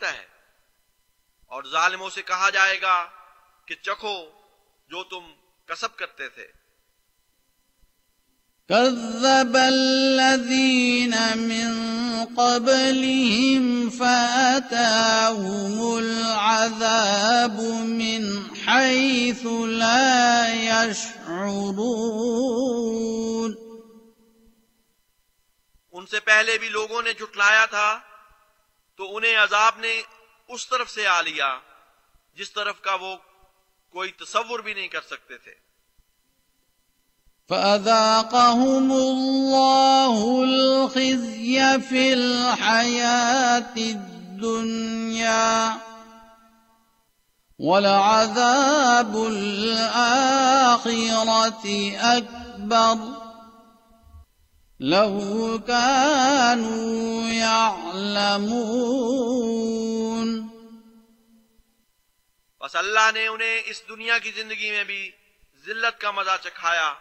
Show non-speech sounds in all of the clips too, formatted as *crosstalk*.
سکتا ہے۔ اور ظالموں سے کہا جائے گا کہ چکھو جو تم کسب کرتے تھے۔ كذب الذين من قبلهم فأتاهم العذاب من حيث لا يشعرون ان سے پہلے بھی لوگوں نے جھٹلایا تھا تو انہیں عذاب نے اس طرف سے آ لیا جس طرف کا وہ کوئی تصور بھی نہیں کر سکتے تھے۔ فأذاقهم الله الخزي في الحياة الدنيا ولعذاب الآخرة أكبر لو كانوا يعلمون۔ بس اللہ نے انہیں اس دنیا کی زندگی میں بھی ذلت کا مزہ چکھایا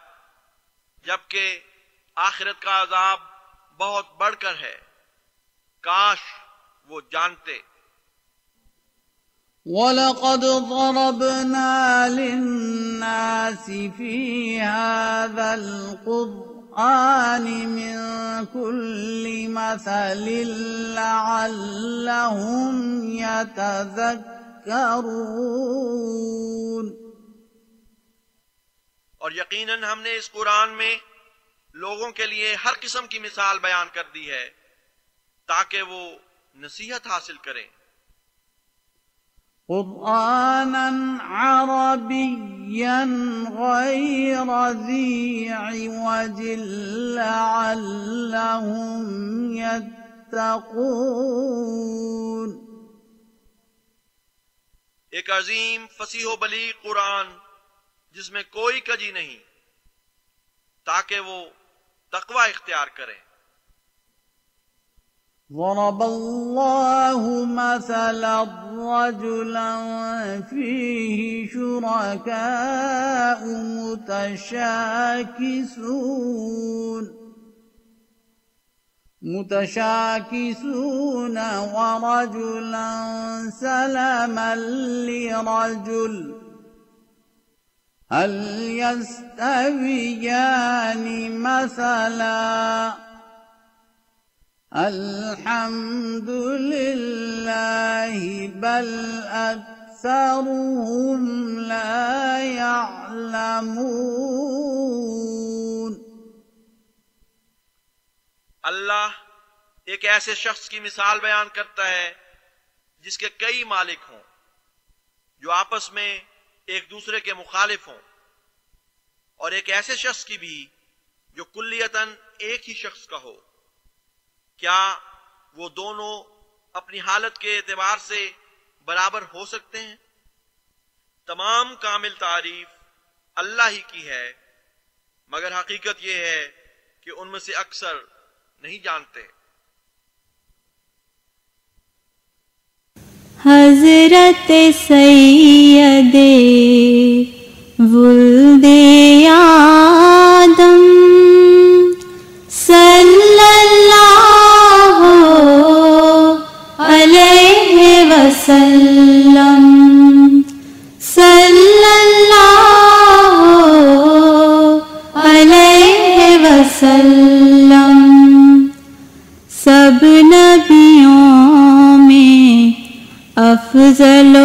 جبکہ آخرت کا عذاب بہت بڑھ کر ہے۔ کاش وہ جانتے۔ وَلَقَدْ ضَرَبْنَا لِلنَّاسِ فِي هَذَا الْقُرْآنِ مِنْ كُلِّ مَثَلٍ لَعَلَّهُمْ يَتَذَكَّرُونَ. اور یقیناً ہم نے اس قرآن میں لوگوں کے لیے ہر قسم کی مثال بیان کر دی ہے تاکہ وہ نصیحت حاصل کریں۔ قرآنا عربيا غير ذي عوج لعلهم يتقون. ایک عظیم فصیح و بلیغ قرآن جس میں کوئی کجی نہیں، تاکہ وہ تقوی اختیار کریں ضرب الله مثلا رجلا فيه شركاء متشاكسون متشاكسون ورجلا سلما لرجل هل يستويان مثلا الحمد لله بل أكثرهم لا يعلمون اللہ ایک ایسے شخص کی مثال بیان کرتا ہے جس کے کئی مالک ہوں، جو آپس میں ایک دوسرے کے مخالف ہوں، اور ایک ایسے شخص کی بھی جو کلیتاً ایک ہی شخص کا ہو۔ کیا وہ دونوں اپنی حالت کے اعتبار سے برابر ہو سکتے ہیں؟ تمام کامل تعریف اللہ ہی کی ہے، مگر حقیقت یہ ہے کہ ان میں سے اکثر نہیں جانتے۔ حضرت سید ولد غزل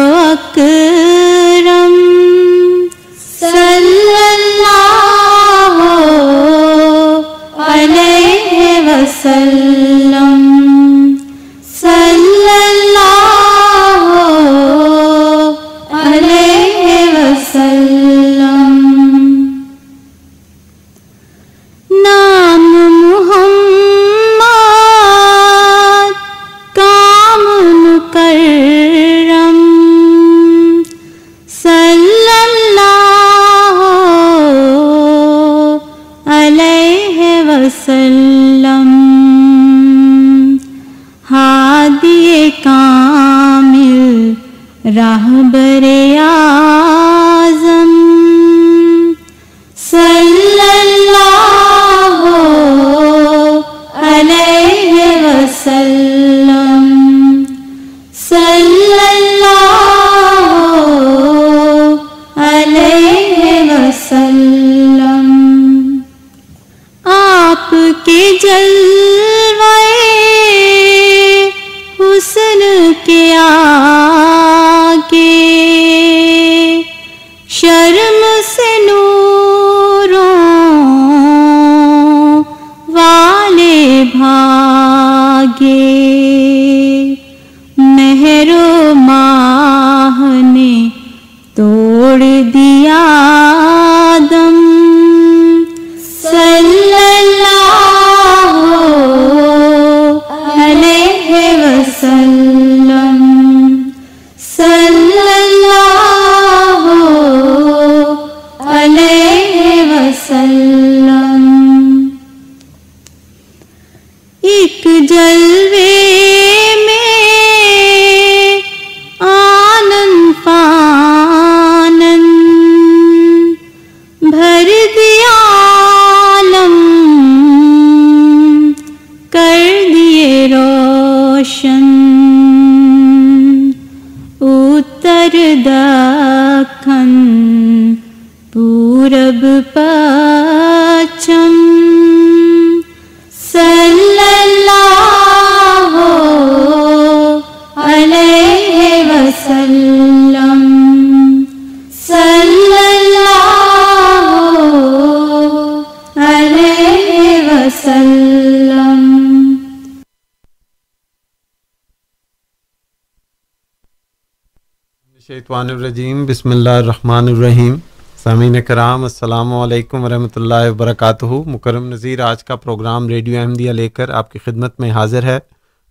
شیطوان الرجیم بسم اللہ الرحمن الرحیم۔ سامعین کرام، السلام علیکم ورحمۃ اللہ وبرکاتہ۔ مکرم نذیر، آج کا پروگرام ریڈیو احمدیہ لے کر آپ کی خدمت میں حاضر ہے۔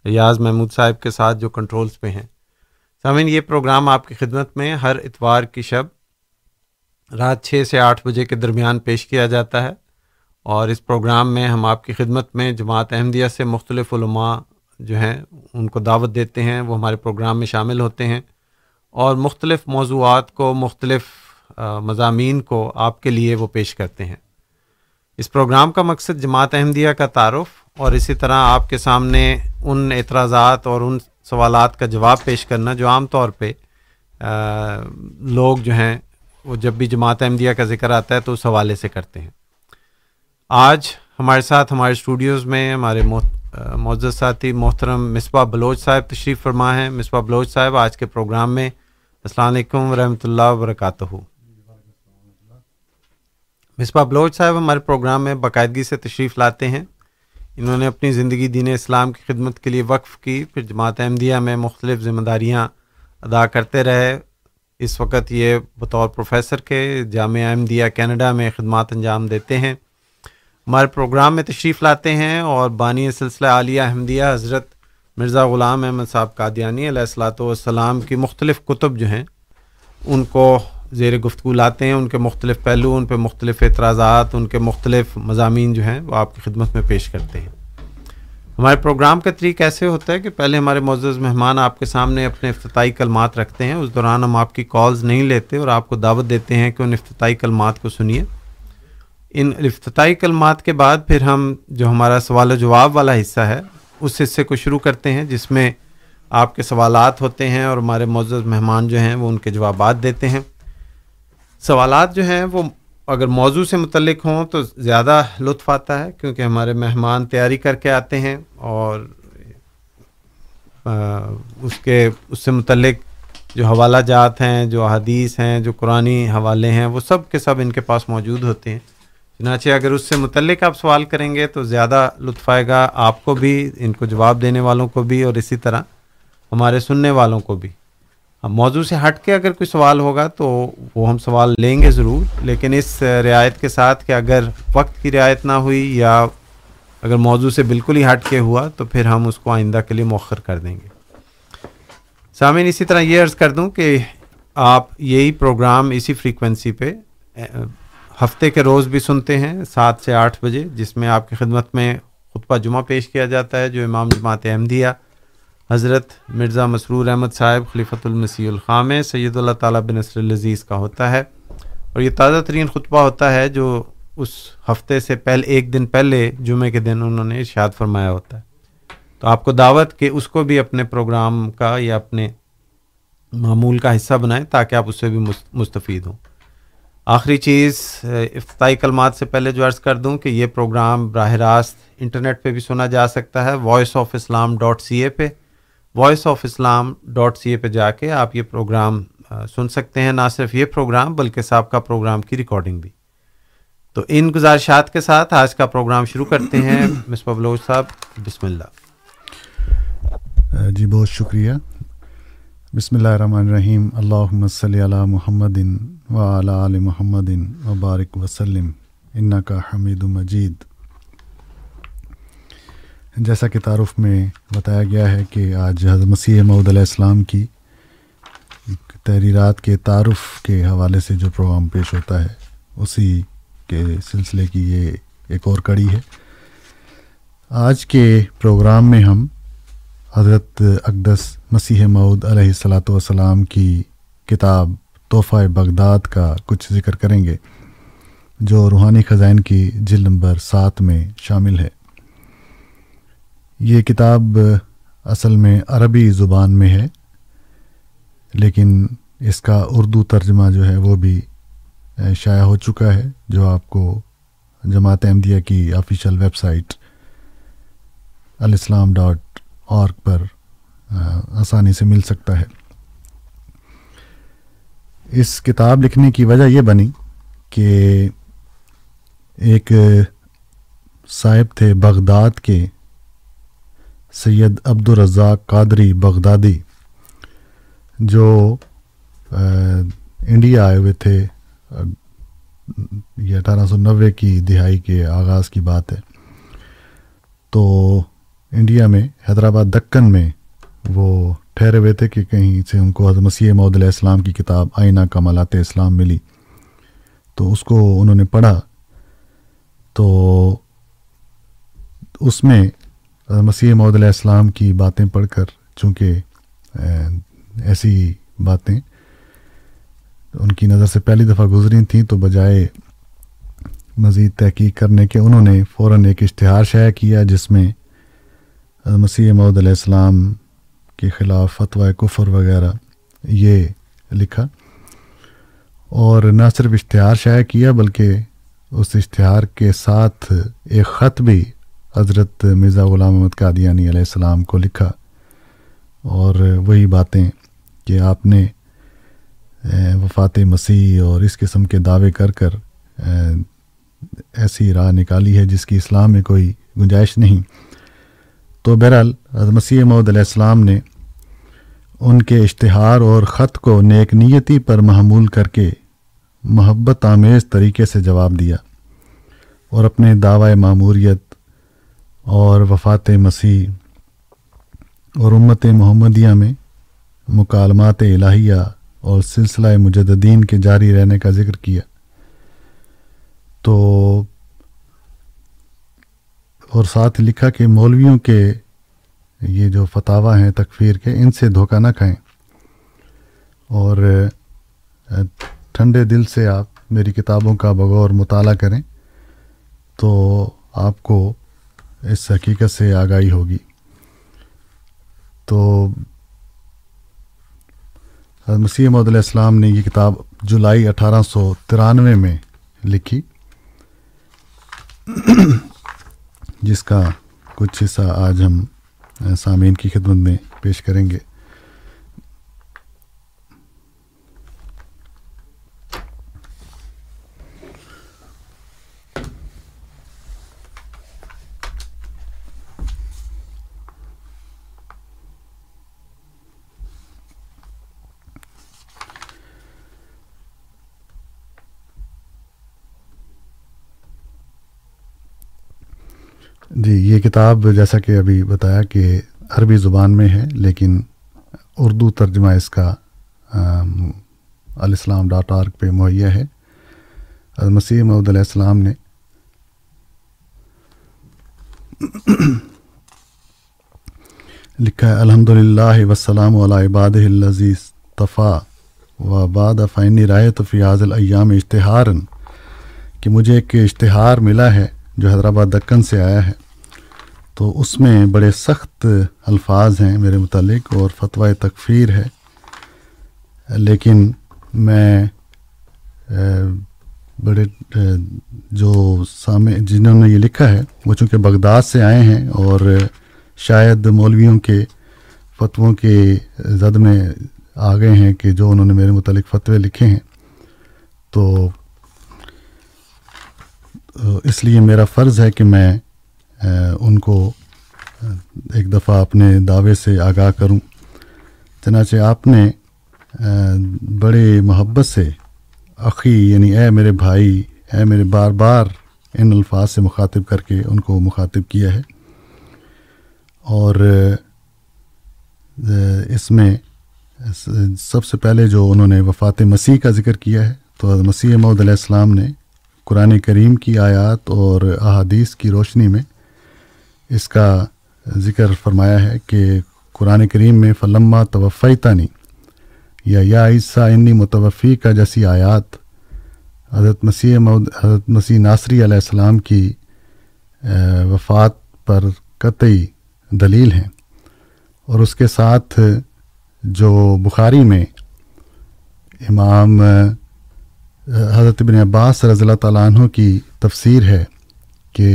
ریاض محمود صاحب کے ساتھ جو کنٹرولز پہ ہیں۔ سامعین، یہ پروگرام آپ کی خدمت میں ہر اتوار کی شب رات چھ سے آٹھ بجے کے درمیان پیش کیا جاتا ہے۔ اور اس پروگرام میں ہم آپ کی خدمت میں جماعت احمدیہ سے مختلف علماء جو ہیں، ان کو دعوت دیتے ہیں۔ وہ ہمارے پروگرام میں شامل ہوتے ہیں۔ اور مختلف موضوعات کو، مختلف مضامین کو آپ کے لیے وہ پیش کرتے ہیں۔ اس پروگرام کا مقصد جماعت احمدیہ کا تعارف اور اسی طرح آپ کے سامنے ان اعتراضات اور ان سوالات کا جواب پیش کرنا جو عام طور پہ لوگ جو ہیں، وہ جب بھی جماعت احمدیہ کا ذکر آتا ہے تو اس حوالے سے کرتے ہیں۔ آج ہمارے ساتھ ہمارے اسٹوڈیوز میں ہمارے معزز ساتھی محترم مصباح بلوچ صاحب تشریف فرما ہیں۔ مصباح بلوچ صاحب، آج کے پروگرام میں السلام علیکم ورحمۃ اللہ وبرکاتہ۔ مصباح بلوچ صاحب ہمارے پروگرام میں باقاعدگی سے تشریف لاتے ہیں۔ انہوں نے اپنی زندگی دین اسلام کی خدمت کے لیے وقف کی، پھر جماعت احمدیہ میں مختلف ذمہ داریاں ادا کرتے رہے۔ اس وقت یہ بطور پروفیسر کے جامعہ احمدیہ کینیڈا میں خدمات انجام دیتے ہیں۔ ہمارے پروگرام میں تشریف لاتے ہیں اور بانی سلسلہ عالیہ احمدیہ حضرت مرزا غلام احمد صاحب قادیانی علیہ الصلاۃ والسلام کی مختلف کتب جو ہیں، ان کو زیر گفتگو لاتے ہیں، ان کے مختلف پہلو، ان پہ مختلف اعتراضات، ان کے مختلف مضامین جو ہیں، وہ آپ کی خدمت میں پیش کرتے ہیں۔ ہمارے پروگرام کا طریق ایسے ہوتا ہے کہ پہلے ہمارے معزز مہمان آپ کے سامنے اپنے افتتاحی کلمات رکھتے ہیں، اس دوران ہم آپ کی کالز نہیں لیتے اور آپ کو دعوت دیتے ہیں کہ ان افتتاحی کلمات کو سنیے۔ ان افتتاحی کلمات کے بعد پھر ہم جو ہمارا سوال و جواب والا حصہ ہے اس حصے کو شروع کرتے ہیں جس میں آپ کے سوالات ہوتے ہیں اور ہمارے معزز مہمان جو ہیں وہ ان کے جوابات دیتے ہیں۔ سوالات جو ہیں وہ اگر موضوع سے متعلق ہوں تو زیادہ لطف آتا ہے کیونکہ ہمارے مہمان تیاری کر کے آتے ہیں اور اس کے، اس سے متعلق جو حوالہ جات ہیں، جو حدیث ہیں، جو قرآن حوالے ہیں وہ سب کے سب ان کے پاس موجود ہوتے ہیں۔ چنانچہ اگر اس سے متعلق آپ سوال کریں گے تو زیادہ لطف آئے گا آپ کو بھی، ان کو جواب دینے والوں کو بھی اور اسی طرح ہمارے سننے والوں کو بھی۔ اب موضوع سے ہٹ کے اگر کوئی سوال ہوگا تو وہ ہم سوال لیں گے ضرور، لیکن اس رعایت کے ساتھ کہ اگر وقت کی رعایت نہ ہوئی یا اگر موضوع سے بالکل ہی ہٹ کے ہوا تو پھر ہم اس کو آئندہ کے لیے مؤخر کر دیں گے۔ سامعین، اسی طرح یہ عرض کر دوں کہ آپ یہی پروگرام اسی فریکوینسی پہ ہفتے کے روز بھی سنتے ہیں، سات سے آٹھ بجے، جس میں آپ کی خدمت میں خطبہ جمعہ پیش کیا جاتا ہے، جو امام جماعت احمدیہ، حضرت مرزا مسرور احمد صاحب، خلیفۃ المسیح الخام سید اللہ تعالیٰ بن نصر العزیز کا ہوتا ہے۔ اور یہ تازہ ترین خطبہ ہوتا ہے، جو اس ہفتے سے پہلے ایک دن پہلے جمعے کے دن انہوں نے ارشاد فرمایا ہوتا ہے۔ تو آپ کو دعوت کہ اس کو بھی اپنے پروگرام کا یا اپنے معمول کا حصہ بنائیں تاکہ آپ اس سے بھی مستفید ہوں۔ آخری چیز افتتاحی کلمات سے پہلے جو عرض کر دوں کہ یہ پروگرام براہ راست انٹرنیٹ پہ بھی سنا جا سکتا ہے voice of Islam dot C A پہ۔ Voice of Islam dot C A پہ جا کے آپ یہ پروگرام سن سکتے ہیں نہ صرف یہ پروگرام بلکہ سابقہ پروگرام کی ریکارڈنگ بھی۔ تو ان گزارشات کے ساتھ آج کا پروگرام شروع کرتے ہیں۔ *clears throat* مصباح بلوچ صاحب بسم اللہ۔ جی بہت شکریہ۔ بسم اللہ الرحمن الرحیم۔ اللہ صلی علی محمد و علی محمد وبارک وسلم ان کا حمید مجید۔ جیسا کہ تعارف میں بتایا گیا ہے کہ آج حضرت مسیح محدود علیہ السلام کی تحریرات کے تعارف کے حوالے سے جو پروگرام پیش ہوتا ہے، اسی کے سلسلے کی یہ ایک اور کڑی ہے۔ آج کے پروگرام میں ہم حضرت اقدس مسیح معود علیہ السلاۃ والسلام کی کتاب تحفہ بغداد کا کچھ ذکر کریں گے، جو روحانی خزائن کی جل نمبر سات میں شامل ہے۔ یہ کتاب اصل میں عربی زبان میں ہے، لیکن اس کا اردو ترجمہ جو ہے وہ بھی شائع ہو چکا ہے، جو آپ کو جماعت احمدیہ کی official website Alislam dot org پر آسانی سے مل سکتا ہے۔ اس کتاب لکھنے کی وجہ یہ بنی کہ ایک صاحب تھے بغداد کے، سید عبد الرزاق قادری بغدادی، جو انڈیا آئے ہوئے تھے۔ یہ اٹھارہ سو نوے کی دہائی کے آغاز کی بات ہے۔ تو انڈیا میں، حیدرآباد دکن میں وہ ٹھہرے ہوئے تھے کہ کہیں سے ان کو حضرت مسیح محدود علیہ السلام کی کتاب آئینہ کمالات اسلام ملی۔ تو اس کو انہوں نے پڑھا۔ تو اس میں مسیح محدود علیہ السلام کی باتیں پڑھ کر چونکہ ایسی باتیں، ان کی نظر سے پہلی دفعہ گزری تھیں تو بجائے مزید تحقیق کرنے کے انہوں نے فوراً ایک اشتہار شائع کیا جس میں مسیح محدود علیہ السلام کے خلاف فتویٰ کفر وغیرہ یہ لکھا اور نہ صرف اشتہار شائع کیا بلکہ اس اشتہار کے ساتھ ایک خط بھی حضرت مرزا غلام محمد قادیانی علیہ السلام کو لکھا اور وہی باتیں کہ آپ نے وفات مسیح اور اس قسم کے دعوے کر کر ایسی راہ نکالی ہے جس کی اسلام میں کوئی گنجائش نہیں۔ تو بہرحال مسیح محدود علیہ السلام نے ان کے اشتہار اور خط کو نیک نیتی پر محمول کر کے محبت آمیز طریقے سے جواب دیا اور اپنے دعوی معموریت اور وفات مسیح اور امت محمدیہ میں مکالمات الہیہ اور سلسلہ مجددین کے جاری رہنے کا ذکر کیا۔ تو اور ساتھ لکھا کہ مولویوں کے یہ جو فتح ہیں، تکفیر کے، ان سے دھوکہ نہ کھائیں۔ اور ٹھنڈے دل سے آپ میری کتابوں کا بغور مطالعہ کریں تو آپ کو اس حقیقت سے آگاہی ہوگی۔ تو، مسیح محدود علیہ السلام نے یہ کتاب جولائی اٹھارہ سو ترانوے میں لکھی۔ جس کا کچھ حصہ آج ہم سامعین کی خدمت میں پیش کریں گے جی یہ کتاب جیسا کہ ابھی بتایا کہ عربی زبان میں ہے، لیکن اردو ترجمہ اس کا الاسلام ڈاٹ آرگ پہ مہیا ہے۔ مسیح محدود علیہ السلام نے لکھا ہے الحمد للہ وسلام علیہ عباد العزیز طفا و باد فینی رائے تو فیاض الیام اشتہار کہ مجھے ایک اشتہار ملا ہے جو حیدرآباد دکن سے آیا ہے۔ تو اس میں بڑے سخت الفاظ ہیں میرے متعلق اور فتویٰ تکفیر ہے۔ لیکن میں بڑے جو سامع، جنہوں نے یہ لکھا ہے، وہ چونکہ بغداد سے آئے ہیں اور شاید مولویوں کے فتووں کے زد میں آ گئے ہیں کہ جو انہوں نے میرے متعلق فتوے لکھے ہیں۔ تو اس لیے میرا فرض ہے کہ میں ان کو ایک دفعہ اپنے دعوے سے آگاہ کروں۔ چنانچہ آپ نے بڑے محبت سے عقی یعنی اے میرے بھائی، اے میرے بار بار ان الفاظ سے مخاطب کر کے ان کو مخاطب کیا ہے۔ اور اس میں سب سے پہلے جو انہوں نے وفات مسیح کا ذکر کیا ہے، تو مسیح محدود علیہ السلام نے قرآن کریم کی آیات اور احادیث کی روشنی میں اس کا ذکر فرمایا ہے کہ قرآن کریم میں فلما توفی تانی یا یا عیسیٰ انی متوفی کا جیسی آیات حضرت مسیح مود حضرت مسیح ناصری علیہ السلام کی وفات پر قطعی دلیل ہیں۔ اور اس کے ساتھ جو بخاری میں امام حضرت بن عباس رضی اللہ تعالیٰ عنہ کی تفسیر ہے۔ کہ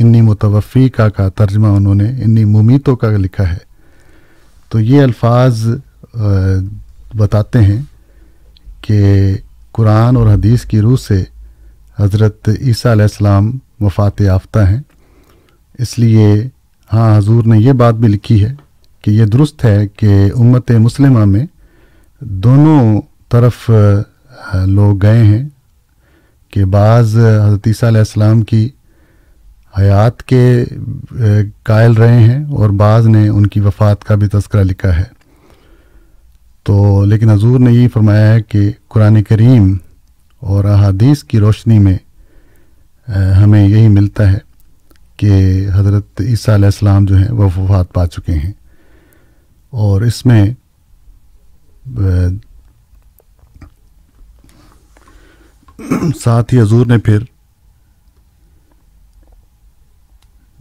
انی متوفی کا کا ترجمہ انہوں نے، انی ممیتوں کا لکھا ہے۔ تو یہ الفاظ بتاتے ہیں کہ قرآن اور حدیث کی روح سے حضرت عیسیٰ علیہ السلام وفات یافتہ ہیں۔ اس لیے ہاں حضور نے یہ بات بھی لکھی ہے کہ یہ درست ہے کہ امت مسلمہ میں دونوں طرف لوگ گئے ہیں کہ بعض حضرت عیسیٰ علیہ السلام کی حیات کے قائل رہے ہیں اور بعض نے ان کی وفات کا بھی تذکرہ لکھا ہے۔ تو لیکن حضور نے یہ فرمایا ہے کہ قرآن کریم اور احادیث کی روشنی میں ہمیں یہی ملتا ہے کہ حضرت عیسیٰ علیہ السلام جو ہیں، وہ وفات پا چکے ہیں۔ اور اس میں ساتھ ہی حضور نے پھر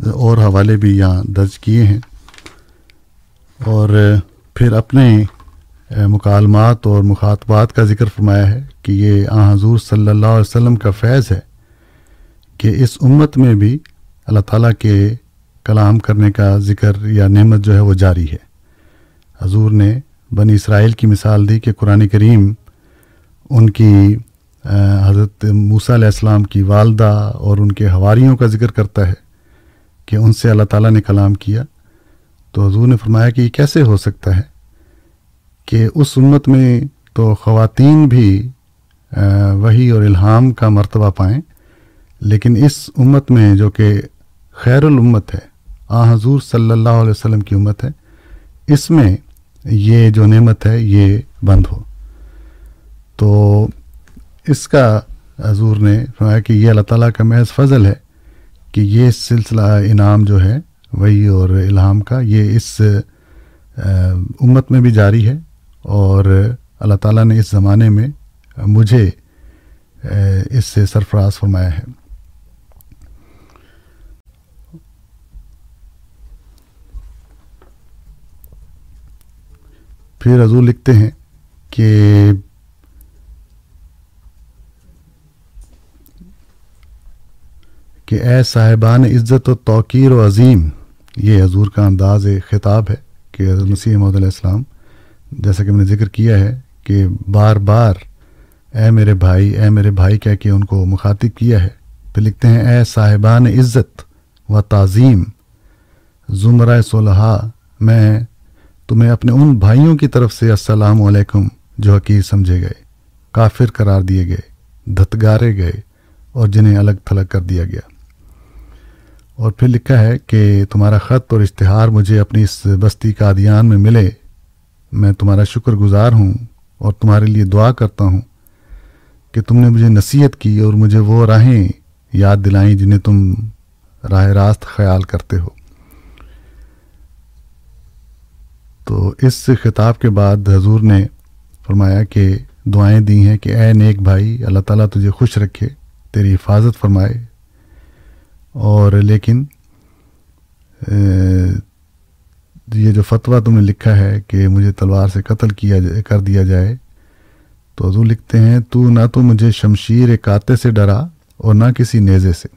اور حوالے بھی یہاں درج کیے ہیں۔ اور پھر اپنے مکالمات اور مخاطبات کا ذکر فرمایا ہے کہ یہ آ حضور صلی اللہ علیہ وسلم کا فیض ہے کہ اس امت میں بھی اللہ تعالیٰ کے کلام کرنے کا ذکر یا نعمت جو ہے وہ جاری ہے۔ حضور نے بنی اسرائیل کی مثال دی کہ قرآن کریم ان کی حضرت موسیٰ علیہ السلام کی والدہ اور ان کے حواریوں کا ذکر کرتا ہے۔ کہ ان سے اللہ تعالیٰ نے کلام کیا، تو حضور نے فرمایا کہ یہ کیسے ہو سکتا ہے کہ اس امت میں تو خواتین بھی وہی اور الہام کا مرتبہ پائیں، لیکن اس امت میں جو کہ خیر الامت ہے، آ، حضور صلی اللہ علیہ وسلم کی امت ہے، اس میں یہ جو نعمت ہے، یہ بند ہو۔ تو اس کا حضور نے فرمایا کہ یہ اللہ تعالیٰ کا محض فضل ہے۔ کہ یہ سلسلہ انعام جو ہے وہی اور الہام کا، یہ اس امت میں بھی جاری ہے اور اللہ تعالیٰ نے اس زمانے میں مجھے اس سے سرفراز فرمایا ہے۔ پھر حضور لکھتے ہیں کہ کہ اے صاحبان عزت و توقیر و عظیم، یہ حضور کا انداز خطاب ہے کہ حضرت مسیح محدود علیہ السلام، جیسا کہ میں نے ذکر کیا ہے کہ بار بار اے میرے بھائی، اے میرے بھائی کہہ کے ان کو مخاطب کیا ہے۔ پھر لکھتے ہیں، اے صاحبان عزت و تعظیم، زمرہ صلحہ میں تمہیں اپنے ان بھائیوں کی طرف سے السلام علیکم جو حقیق سمجھے گئے، کافر قرار دیے گئے دھتگارے گئے اور جنہیں الگ تھلگ کر دیا گیا۔ اور پھر لکھا ہے کہ تمہارا خط اور اشتہار مجھے اپنی اس بستی کا میں ملے۔ میں تمہارا شکر گزار ہوں اور تمہارے لیے دعا کرتا ہوں کہ تم نے مجھے نصیحت کی اور مجھے وہ راہیں یاد دلائیں جنہیں تم راہ راست خیال کرتے ہو۔ تو اس خطاب کے بعد حضور نے فرمایا کہ دعائیں دی ہیں کہ اے نیک بھائی، اللہ تعالیٰ تجھے خوش رکھے، تیری حفاظت فرمائے۔ اور لیکن یہ جو فتویٰ تم نے لکھا ہے کہ مجھے تلوار سے قتل کیا جائے کر دیا جائے، تو حضور لکھتے ہیں، تو نہ تو مجھے شمشیر کاتے سے ڈرا اور نہ کسی نیزے سے۔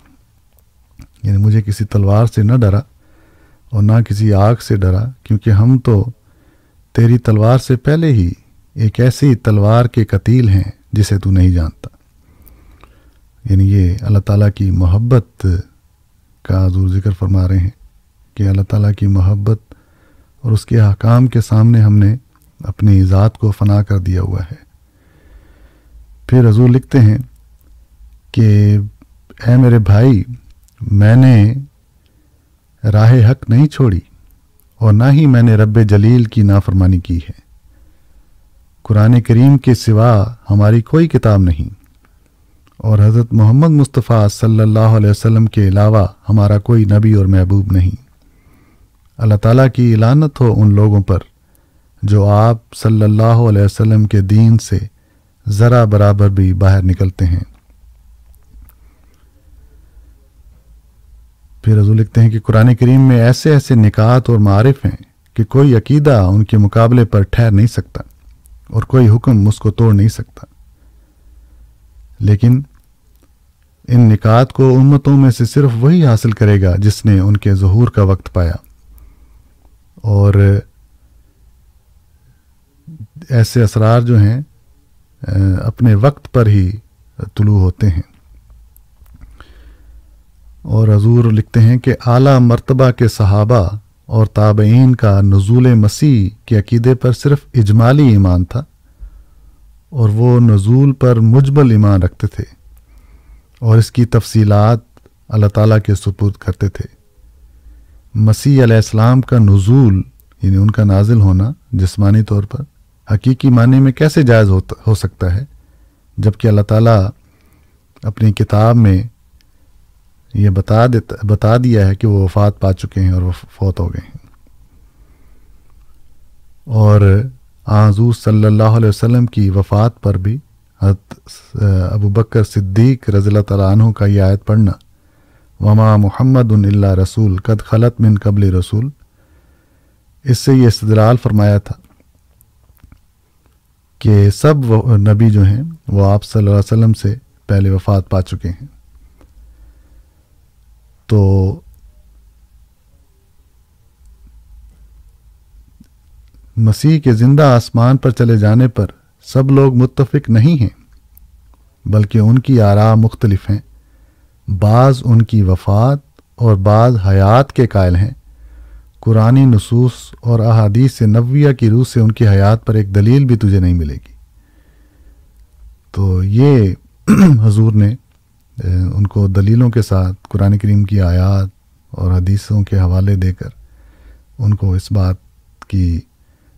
یعنی مجھے کسی تلوار سے نہ ڈرا اور نہ کسی آگ سے ڈرا، کیونکہ ہم تو تیری تلوار سے پہلے ہی ایک ایسی تلوار کے قتیل ہیں جسے تو نہیں جانتا۔ یعنی یہ اللہ تعالیٰ کی محبت کا حضور ذکر فرما رہے ہیں کہ اللہ تعالیٰ کی محبت اور اس کے حکام کے سامنے ہم نے اپنی ذات کو فنا کر دیا ہوا ہے۔ پھر حضور لکھتے ہیں کہ اے میرے بھائی، میں نے راہ حق نہیں چھوڑی اور نہ ہی میں نے رب جلیل کی نافرمانی کی ہے۔ قرآن کریم کے سوا ہماری کوئی کتاب نہیں۔ اور حضرت محمد مصطفیٰ صلی اللہ علیہ وسلم کے علاوہ ہمارا کوئی نبی اور محبوب نہیں۔ اللہ تعالیٰ کی اعلانت ہو ان لوگوں پر جو آپ صلی اللہ علیہ وسلم کے دین سے ذرا برابر بھی باہر نکلتے ہیں۔ پھر حضور لکھتے ہیں کہ قرآن کریم میں ایسے ایسے نکات اور معارف ہیں کہ کوئی عقیدہ ان کے مقابلے پر ٹھہر نہیں سکتا اور کوئی حکم اس کو توڑ نہیں سکتا۔ لیکن ان نکات کو امتوں میں سے صرف وہی حاصل کرے گا جس نے ان کے ظہور کا وقت پایا۔ اور ایسے اسرار جو ہیں اپنے وقت پر ہی طلوع ہوتے ہیں۔ اور حضور لکھتے ہیں کہ اعلیٰ مرتبہ کے صحابہ اور تابعین کا نزول مسیح کے عقیدے پر صرف اجمالی ایمان تھا، اور وہ نزول پر مجبل ایمان رکھتے تھے۔ اور اس کی تفصیلات اللہ تعالیٰ کے سپرد کرتے تھے۔ مسیح علیہ السلام کا نزول یعنی ان کا نازل ہونا جسمانی طور پر حقیقی معنی میں کیسے جائز ہوتا، ہو سکتا ہے؟ جبکہ اللہ تعالیٰ اپنی کتاب میں یہ بتا دیتا، بتا دیا ہے کہ وہ وفات پا چکے ہیں اور وہ فوت ہو گئے ہیں۔ اور حضور صلی اللہ علیہ وسلم کی وفات پر بھی ابو بکر صدیق رضی اللہ تعالیٰ عنہ کا یہ آیت پڑھنا۔ وما محمد اللہ رسول، قد خلط من قبل رسول۔ اس سے یہ استدلال فرمایا تھا کہ سب نبی جو ہیں، وہ آپ صلی اللہ علیہ وسلم سے پہلے وفات پا چکے ہیں۔ تو مسیح کے زندہ آسمان پر چلے جانے پر سب لوگ متفق نہیں ہیں، بلکہ ان کی آراء مختلف ہیں۔ بعض ان کی وفات اور بعض حیات کے قائل ہیں۔ قرآن نصوص اور احادیث نویہ کی روح سے ان کی حیات پر ایک دلیل بھی تجھے نہیں ملے گی۔ تو یہ *clears throat* حضور نے ان کو دلیلوں کے ساتھ قرآن کریم کی آیات اور حدیثوں کے حوالے دے کر ان کو اس بات کی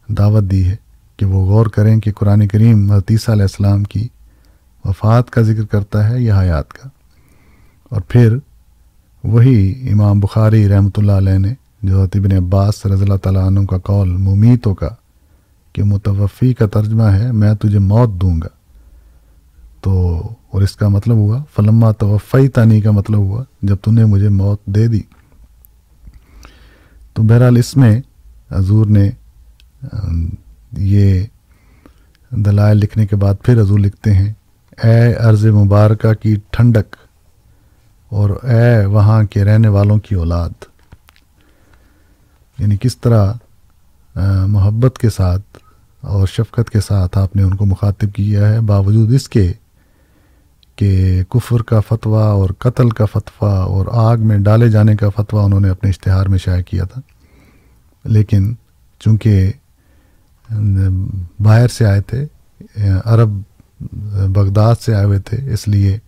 دعوت دی ہے۔ کہ وہ غور کریں کہ قرآن کریم حتیثہ علیہ السلام کی وفات کا ذکر کرتا ہے یا حیات کا۔ اور پھر وہی امام بخاری رحمۃ اللہ علیہ نے جو حتیب عباس رضی اللہ تعالیٰ عنہ کا قول ممیتوں کا کہ متوفی کا ترجمہ ہے، میں تجھے موت دوں گا۔ تو اور اس کا مطلب ہوا، فلما توفی تانی کا مطلب ہوا، جب تو نے مجھے موت دے دی۔ تو بہرحال اس میں حضور نے یہ دلائل لکھنے کے بعد پھر حضور لکھتے ہیں، اے عرض مبارکہ کی ٹھنڈک اور اے وہاں کے رہنے والوں کی اولاد۔ یعنی کس طرح محبت کے ساتھ اور شفقت کے ساتھ آپ نے ان کو مخاطب کیا ہے، باوجود اس کے کہ کفر کا فتویٰ اور قتل کا فتویٰ اور آگ میں ڈالے جانے کا فتویٰ انہوں نے اپنے اشتہار میں شائع کیا تھا۔ لیکن چونکہ باہر سے آئے تھے، عرب، بغداد سے آئے ہوئے تھے، اس لیے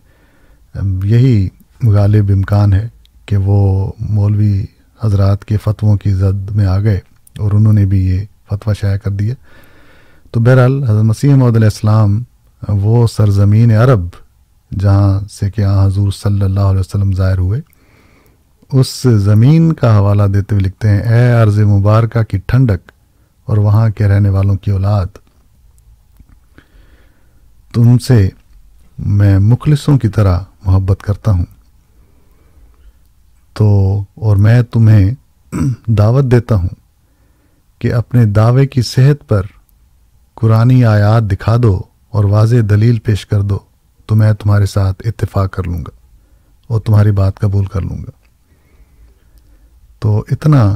یہی غالب امکان ہے کہ وہ مولوی حضرات کے فتووں کی زد میں آ گئے اور انہوں نے بھی یہ فتویٰ شائع کر دیا۔ تو بہرحال حضرت مسیح محدود علیہ السلام وہ سرزمین عرب جہاں سے کہ حضور صلی اللہ علیہ وسلم ظاہر ہوئے، اس زمین کا حوالہ دیتے ہوئے لکھتے ہیں، اے عرض مبارکہ کی ٹھنڈک اور وہاں کے رہنے والوں کی اولاد۔ تم سے میں مخلصوں کی طرح محبت کرتا ہوں۔ تو اور میں تمہیں دعوت دیتا ہوں کہ اپنے دعوے کی صحت پر قرآن آیات دکھا دو اور واضح دلیل پیش کر دو۔ تو میں تمہارے ساتھ اتفاق کر لوں گا اور تمہاری بات قبول کر لوں گا۔ تو اتنا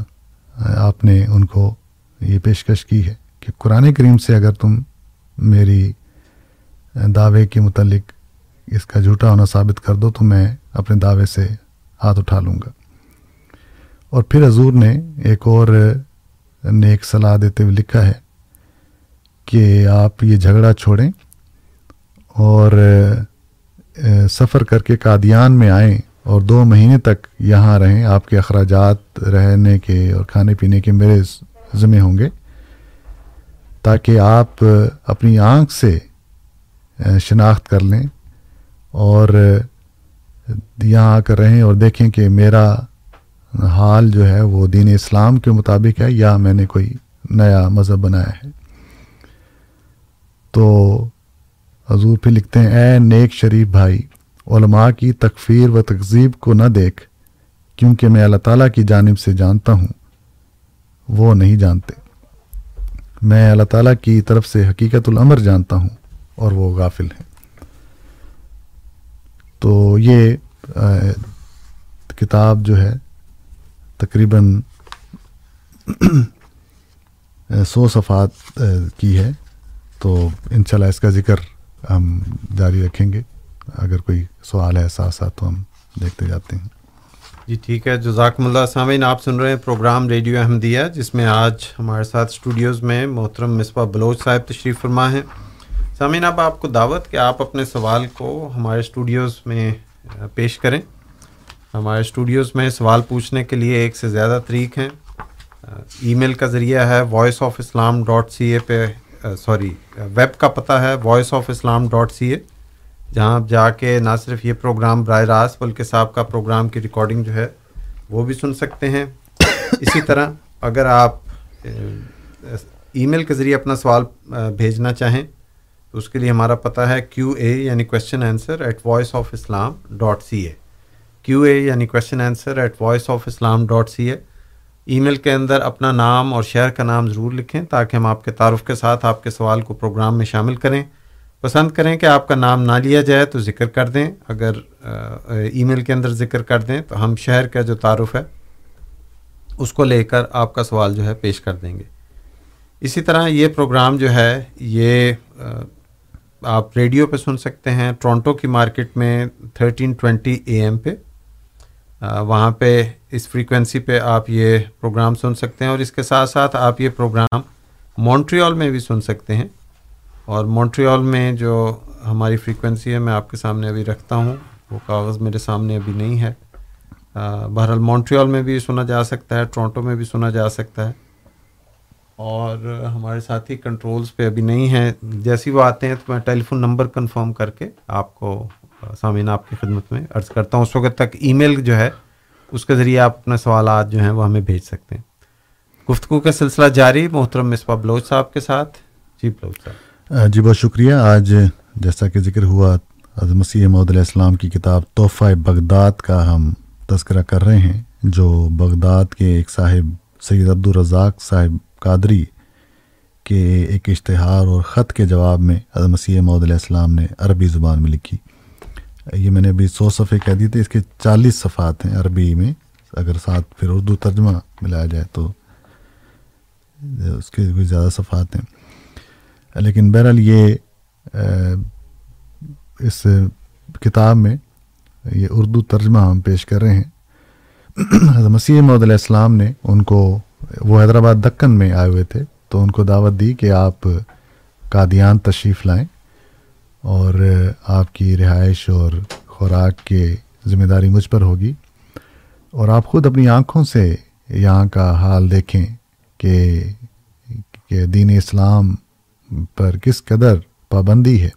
آپ نے ان کو یہ پیشکش کی ہے کہ قرآن کریم سے اگر تم میری دعوے کے متعلق اس کا جھوٹا ہونا ثابت کر دو تو میں اپنے دعوے سے ہاتھ اٹھا لوں گا۔ اور پھر حضور نے ایک اور نیک صلاح دیتے ہوئے لکھا ہے کہ آپ یہ جھگڑا چھوڑیں اور سفر کر کے قادیان میں آئیں اور دو مہینے تک یہاں رہیں، آپ کے اخراجات رہنے کے اور کھانے پینے کے میرے ذمہ ہوں گے۔ تاکہ آپ اپنی آنکھ سے شناخت کر لیں اور یہاں آ کر رہیں اور دیکھیں کہ میرا حال جو ہے وہ دین اسلام کے مطابق ہے یا میں نے کوئی نیا مذہب بنایا ہے۔ تو حضور پہ لکھتے ہیں، اے نیک شریف بھائی، علماء کی تکفیر و تقزیب کو نہ دیکھ، کیونکہ میں اللہ تعالیٰ کی جانب سے جانتا ہوں۔ وہ نہیں جانتے۔ میں اللہ تعالیٰ کی طرف سے حقیقت العمر جانتا ہوں اور وہ غافل ہیں۔ تو یہ کتاب جو ہے، تقریباً *clears throat* سو صفحات کی ہے۔ تو انشاءاللہ اس کا ذکر ہم جاری رکھیں گے۔ اگر کوئی سوال ہے، ساتھ ساتھ تو ہم دیکھتے جاتے ہیں۔ جی ٹھیک ہے جزاکم اللہ سامعین، آپ سن رہے ہیں پروگرام ریڈیو احمدیہ، جس میں آج ہمارے ساتھ اسٹوڈیوز میں محترم مصباح بلوچ صاحب تشریف فرما ہیں۔ سامعین، اب آپ کو دعوت کہ آپ اپنے سوال کو ہمارے اسٹوڈیوز میں پیش کریں۔ ہمارے اسٹوڈیوز میں سوال پوچھنے کے لیے ایک سے زیادہ طریق ہیں۔ ای میل کا ذریعہ ہے voice of Islam dot C A پہ، سوری، ویب کا پتہ ہے voice of Islam dot C A جہاں آپ جا کے نہ صرف یہ پروگرام براہ راست بلکہ صاحب کا پروگرام کی ریکارڈنگ جو ہے وہ بھی سن سکتے ہیں۔ اسی طرح اگر آپ ای میل کے ذریعے اپنا سوال بھیجنا چاہیں تو اس کے لیے ہمارا پتہ ہے کیو اے یعنی question answer at voice of Islam dot C A. Q A یعنی question answer at voice of Islam dot C A. Email کے اندر اپنا نام اور شہر کا نام ضرور لکھیں تاکہ ہم آپ کے تعارف کے ساتھ آپ کے سوال کو پروگرام میں شامل کریں۔ پسند کریں کہ آپ کا نام نہ لیا جائے تو ذکر کر دیں۔ اگر ای میل کے اندر ذکر کر دیں تو ہم شہر کا جو تعارف ہے، اس کو لے کر آپ کا سوال جو ہے پیش کر دیں گے۔ اسی طرح یہ پروگرام جو ہے، یہ آپ ریڈیو پہ سن سکتے ہیں، ٹورنٹو کی مارکیٹ میں تھرٹین ٹوینٹی اے ایم پہ۔ وہاں پہ اس فریکوینسی پہ آپ یہ پروگرام سن سکتے ہیں اور اس کے ساتھ ساتھ آپ یہ پروگرام مونٹریال میں بھی سن سکتے ہیں۔ اور مونٹریال میں جو ہماری فریکوینسی ہے، میں آپ کے سامنے ابھی رکھتا ہوں۔ وہ کاغذ میرے سامنے ابھی نہیں ہے۔ بہرحال مونٹریال میں بھی سنا جا سکتا ہے ٹورانٹو میں بھی سنا جا سکتا ہے۔ اور ہمارے ساتھی کنٹرولز پہ ابھی نہیں ہیں۔ جیسی وہ آتے ہیں تو میں ٹیلی فون نمبر کنفرم کر کے آپ کو سامعین آپ کی خدمت میں عرض کرتا ہوں۔ اس وقت تک ای میل جو ہے، اس کے ذریعے آپ اپنے سوالات جو ہیں، وہ ہمیں بھیج سکتے ہیں۔ گفتگو کا سلسلہ جاری، محترم مصباح بلوچ صاحب کے ساتھ۔ جی بلوچ صاحب۔ جی بہت شکریہ۔ آج جیسا کہ ذکر ہوا مسیح محدود علیہ السلام کی کتاب تحفہ بغداد کا ہم تذکرہ کر رہے ہیں، جو بغداد کے ایک صاحب، سید عبدالرزاق صاحب قادری کے ایک اشتہار اور خط کے جواب میں مسیح محدود علیہ السلام نے عربی زبان میں لکھی۔ یہ میں نے ابھی سو صفحے کہہ دیے تھے، اس کے چالیس صفحات ہیں عربی میں۔ اگر ساتھ پھر اردو ترجمہ ملایا جائے تو اس کے بھی زیادہ صفحات ہیں۔ لیکن بہرحال یہ اس کتاب میں یہ اردو ترجمہ ہم پیش کر رہے ہیں۔ مسیح محدود علیہ السلام نے ان کو، وہ حیدرآباد دکن میں آئے ہوئے تھے، تو ان کو دعوت دی کہ آپ قادیان تشریف لائیں اور آپ کی رہائش اور خوراک کے ذمہ داری مجھ پر ہوگی۔ اور آپ خود اپنی آنکھوں سے یہاں کا حال دیکھیں کہ کہ دین اسلام پر کس قدر پابندی ہے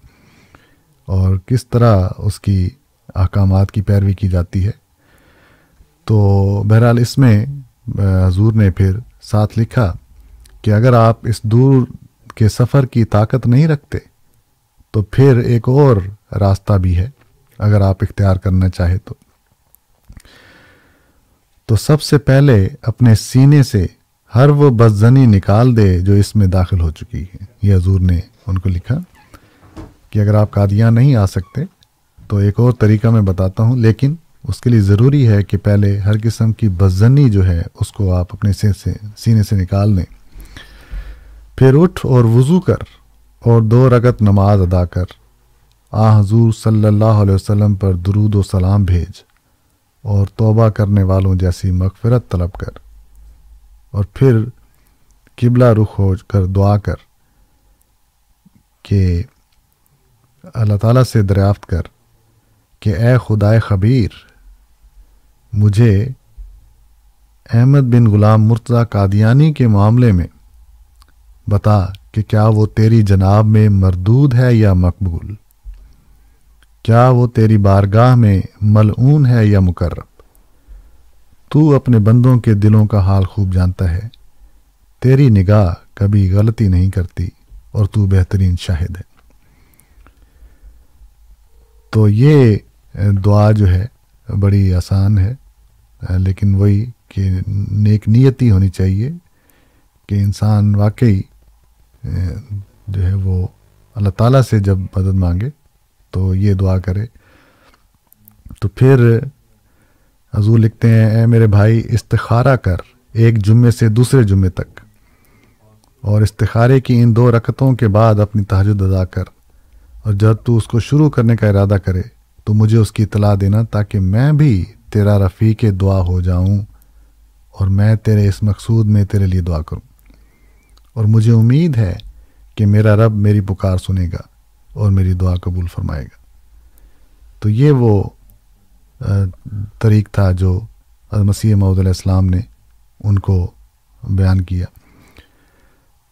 اور کس طرح اس کی احکامات کی پیروی کی جاتی ہے۔ تو بہرحال اس میں حضور نے پھر ساتھ لکھا کہ اگر آپ اس دور کے سفر کی طاقت نہیں رکھتے، تو پھر ایک اور راستہ بھی ہے اگر آپ اختیار کرنا چاہے تو۔ تو سب سے پہلے اپنے سینے سے ہر وہ بدزنی نکال دے جو اس میں داخل ہو چکی ہے۔ یہ حضور نے ان کو لکھا کہ اگر آپ قادیان نہیں آ سکتے تو ایک اور طریقہ میں بتاتا ہوں، لیکن اس کے لیے ضروری ہے کہ پہلے ہر قسم کی بزنی جو ہے، اس کو آپ اپنے سے، سینے سے نکال دیں پھر اٹھ اور وضو کر اور دو رگت نماز ادا کر۔ آ حضور صلی اللہ علیہ وسلم پر درود و سلام بھیج اور توبہ کرنے والوں جیسی مغفرت طلب کر۔ اور پھر قبلہ رخ ہو کر دعا کر کہ اللہ تعالیٰ سے دریافت کر کہ اے خدائے خبیر، مجھے احمد بن غلام مرتضی قادیانی کے معاملے میں بتا کہ کیا وہ تیری جناب میں مردود ہے یا مقبول؟ کیا وہ تیری بارگاہ میں ملعون ہے یا مقرب؟ تو اپنے بندوں کے دلوں کا حال خوب جانتا ہے۔ تیری نگاہ کبھی غلطی نہیں کرتی اور تو بہترین شاہد ہے۔ تو یہ دعا جو ہے بڑی آسان ہے، لیکن وہی کہ نیک نیتی ہونی چاہیے کہ انسان واقعی، جو ہے وہ اللہ تعالیٰ سے جب مدد مانگے تو یہ دعا کرے۔ تو پھر حضور لکھتے ہیں، اے میرے بھائی، استخارہ کر ایک جمعے سے دوسرے جمعے تک اور استخارے کی ان دو رکتوں کے بعد اپنی تحجد ادا کر اور جب تو اس کو شروع کرنے کا ارادہ کرے تو مجھے اس کی اطلاع دینا تاکہ میں بھی تیرا رفیق دعا ہو جاؤں اور میں تیرے اس مقصود میں تیرے لیے دعا کروں۔ اور مجھے امید ہے کہ میرا رب میری پکار سنے گا اور میری دعا قبول فرمائے گا۔ تو یہ وہ طریق تھا جو مسیح محدود علیہ السلام نے ان کو بیان کیا۔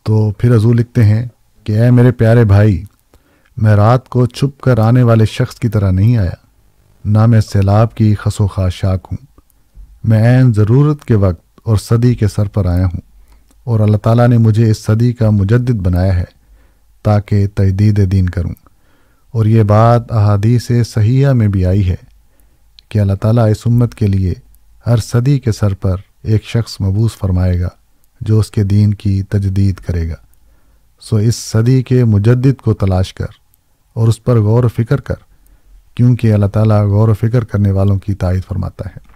تو پھر حضور لکھتے ہیں کہ اے میرے پیارے بھائی، میں رات کو چھپ کر آنے والے شخص کی طرح نہیں آیا، نہ میں سیلاب کی خس و خاشاک ہوں۔ میں عین ضرورت کے وقت اور صدی کے سر پر آیا ہوں اور اللہ تعالیٰ نے مجھے اس صدی کا مجدد بنایا ہے تاکہ تجدید دین کروں۔ اور یہ بات احادیث صحیحہ میں بھی آئی ہے۔ کہ اللہ تعالیٰ اس امت کے لیے ہر صدی کے سر پر ایک شخص مبوس فرمائے گا جو اس کے دین کی تجدید کرے گا۔ سو اس صدی کے مجدد کو تلاش کر اور اس پر غور و فکر کر، کیونکہ اللہ تعالیٰ غور و فکر کرنے والوں کی تائید فرماتا ہے۔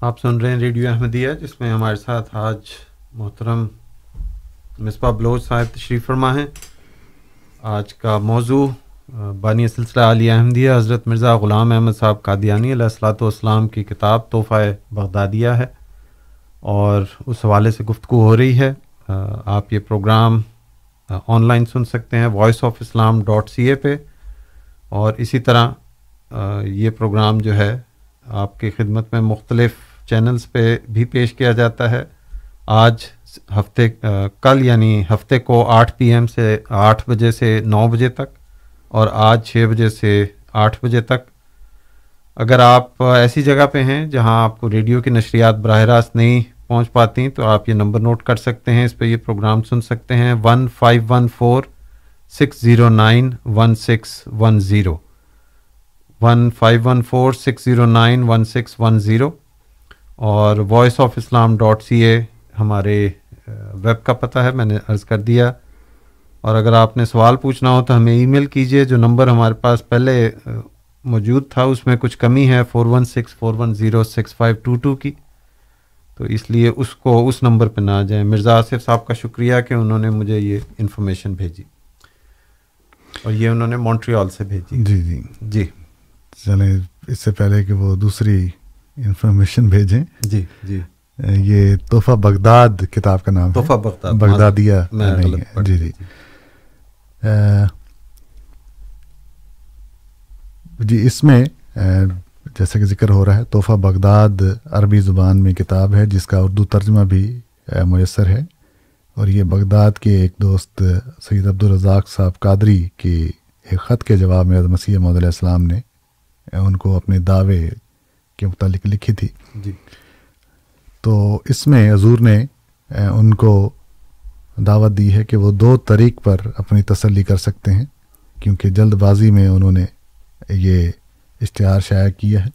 آپ سن رہے ہیں ریڈیو احمدیہ، جس میں ہمارے ساتھ آج محترم مصباح بلوچ صاحب تشریف فرما ہیں۔ آج کا موضوع بانی سلسلہ علی احمدیہ، حضرت مرزا غلام احمد صاحب قادیانی علیہ السلاۃ والسلام کی کتاب تحفہ بغدادیہ ہے اور اس حوالے سے گفتگو ہو رہی ہے۔ آپ یہ پروگرام آن لائن سن سکتے ہیں voice of Islam dot C A پہ۔ اور اسی طرح یہ پروگرام جو ہے آپ کی خدمت میں مختلف چینلز پہ بھی پیش کیا جاتا ہے۔ آج ہفتے کل یعنی ہفتے کو آٹھ پی ایم سے آٹھ بجے سے نو بجے تک اور آج چھ بجے سے آٹھ بجے تک۔ اگر آپ ایسی جگہ پہ ہیں جہاں آپ کو ریڈیو کی نشریات براہ راست نہیں پہنچ پاتی، تو آپ یہ نمبر نوٹ کر سکتے ہیں۔ اس پہ یہ پروگرام سن سکتے ہیں۔ One five one four six zero nine one six one zero. One five one four six zero nine one six one zero. اور voice of Islam dot C A ہمارے ویب کا پتہ ہے میں نے عرض کر دیا۔ اور اگر آپ نے سوال پوچھنا ہو تو ہمیں ای میل کیجیے جو نمبر ہمارے پاس پہلے موجود تھا اس میں کچھ کمی ہے۔ Four one six four one zero six five two two کی۔ تو اس لیے اس کو اس نمبر پہ نہ آ جائیں۔ مرزا آصف صاحب کا شکریہ کہ انہوں نے مجھے یہ انفارمیشن بھیجی۔ اور یہ انہوں نے مونٹریال سے بھیجی۔ جی جی۔ جی۔ چلیں اس سے پہلے کہ وہ دوسری انفارمیشن بھیجیں۔ جی جی۔ یہ تحفہ بغداد کتاب کا نام تحفہ بغداد بغدادیہ نہیں غلط ہے پڑھ جی جی۔ جی۔ اس میں جیسے کہ ذکر ہو رہا ہے تحفہ بغداد عربی زبان میں کتاب ہے جس کا اردو ترجمہ بھی میسر ہے۔ اور یہ بغداد کے ایک دوست سید عبدالرزاق صاحب قادری کے ایک خط کے جواب میں مسیح محدود علیہ السلام نے ان کو اپنے دعوے کے متعلق لکھی تھی۔ جی۔ تو اس میں حضور نے ان کو دعوت دی ہے کہ وہ دو طریق پر اپنی تسلی کر سکتے ہیں کیونکہ جلد بازی میں انہوں نے یہ اشتہار شائع کیا ہے۔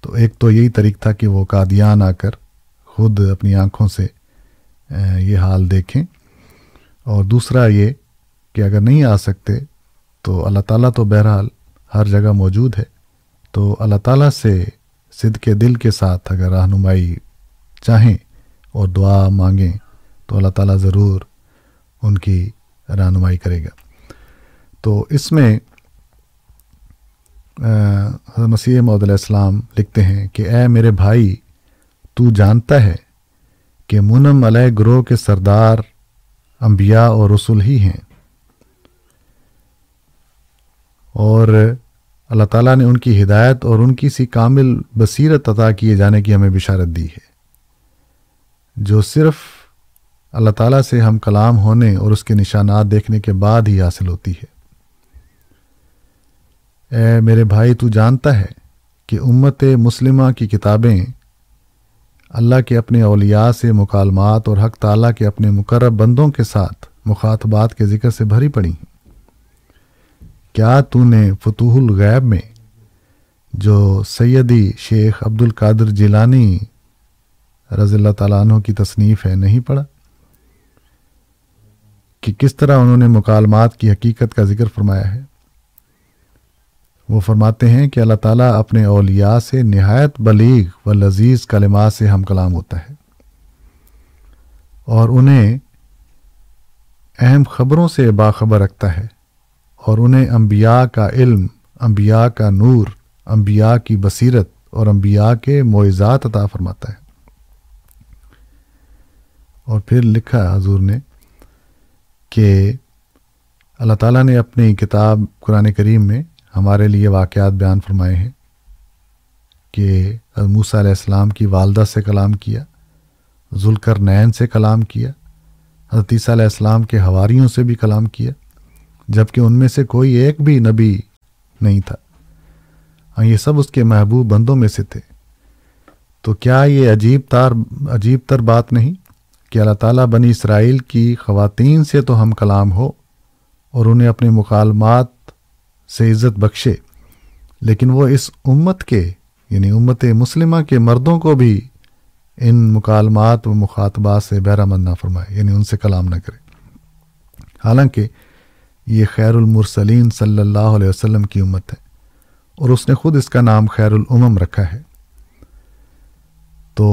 تو ایک تو یہی طریق تھا کہ وہ قادیان آ کر خود اپنی آنکھوں سے یہ حال دیکھیں۔ اور دوسرا یہ کہ اگر نہیں آ سکتے تو اللہ تعالیٰ تو بہرحال ہر جگہ موجود ہے۔ تو اللہ تعالیٰ سے صد کے دل کے ساتھ اگر رہنمائی چاہیں اور دعا مانگیں تو اللہ تعالیٰ ضرور ان کی رہنمائی کرے گا۔ تو اس میں حضرت مسیح محدود علیہ السلام لکھتے ہیں کہ، اے میرے بھائی، تو جانتا ہے کہ منم علیہ گروہ کے سردار انبیاء اور رسول ہی ہیں۔ اور اللہ تعالیٰ نے ان کی ہدایت اور ان کی سی کامل بصیرت عطا کیے جانے کی ہمیں بشارت دی ہے۔ جو صرف اللہ تعالیٰ سے ہم کلام ہونے اور اس کے نشانات دیکھنے کے بعد ہی حاصل ہوتی ہے۔ اے میرے بھائی، تو جانتا ہے کہ امت مسلمہ کی کتابیں اللہ کے اپنے اولیاء سے مکالمات اور حق تعالیٰ کے اپنے مقرب بندوں کے ساتھ مخاطبات کے ذکر سے بھری پڑی ہیں۔ کیا تو نے فتوح الغیب میں جو سیدی شیخ عبد القادر جیلانی رضی اللہ تعالیٰ عنہ کی تصنیف ہے نہیں پڑھا؟ کہ کس طرح انہوں نے مکالمات کی حقیقت کا ذکر فرمایا ہے؟ وہ فرماتے ہیں کہ اللہ تعالیٰ اپنے اولیاء سے نہایت بلیغ و لذیذ کلمات سے ہم کلام ہوتا ہے اور انہیں اہم خبروں سے باخبر رکھتا ہے۔ اور انہیں انبیاء کا علم، انبیاء کا نور، انبیاء کی بصیرت اور انبیاء کے معزات عطا فرماتا ہے۔ اور پھر لکھا حضور نے کہ اللہ تعالیٰ نے اپنی کتاب قرآن کریم میں ہمارے لیے واقعات بیان فرمائے ہیں کہ موسیٰ علیہ السلام کی والدہ سے کلام کیا ذوالکر نین سے کلام کیا حدیثہ علیہ السلام کے ہواریوں سے بھی کلام کیا۔ جبکہ ان میں سے کوئی ایک بھی نبی نہیں تھا۔ ہاں یہ سب اس کے محبوب بندوں میں سے تھے۔ تو کیا یہ عجیب تار، عجیب تر بات نہیں کہ اللہ تعالیٰ بنی اسرائیل کی خواتین سے تو ہم کلام ہو اور انہیں اپنے مکالمات سے عزت بخشے، لیکن وہ اس امت کے یعنی امت مسلمہ کے مردوں کو بھی ان مکالمات و مخاطبات سے مند نہ فرمائے یعنی ان سے کلام نہ کرے۔ حالانکہ یہ خیر المرسلین صلی اللہ علیہ وسلم کی امت ہے اور اس نے خود اس کا نام خیر الامم رکھا ہے۔ تو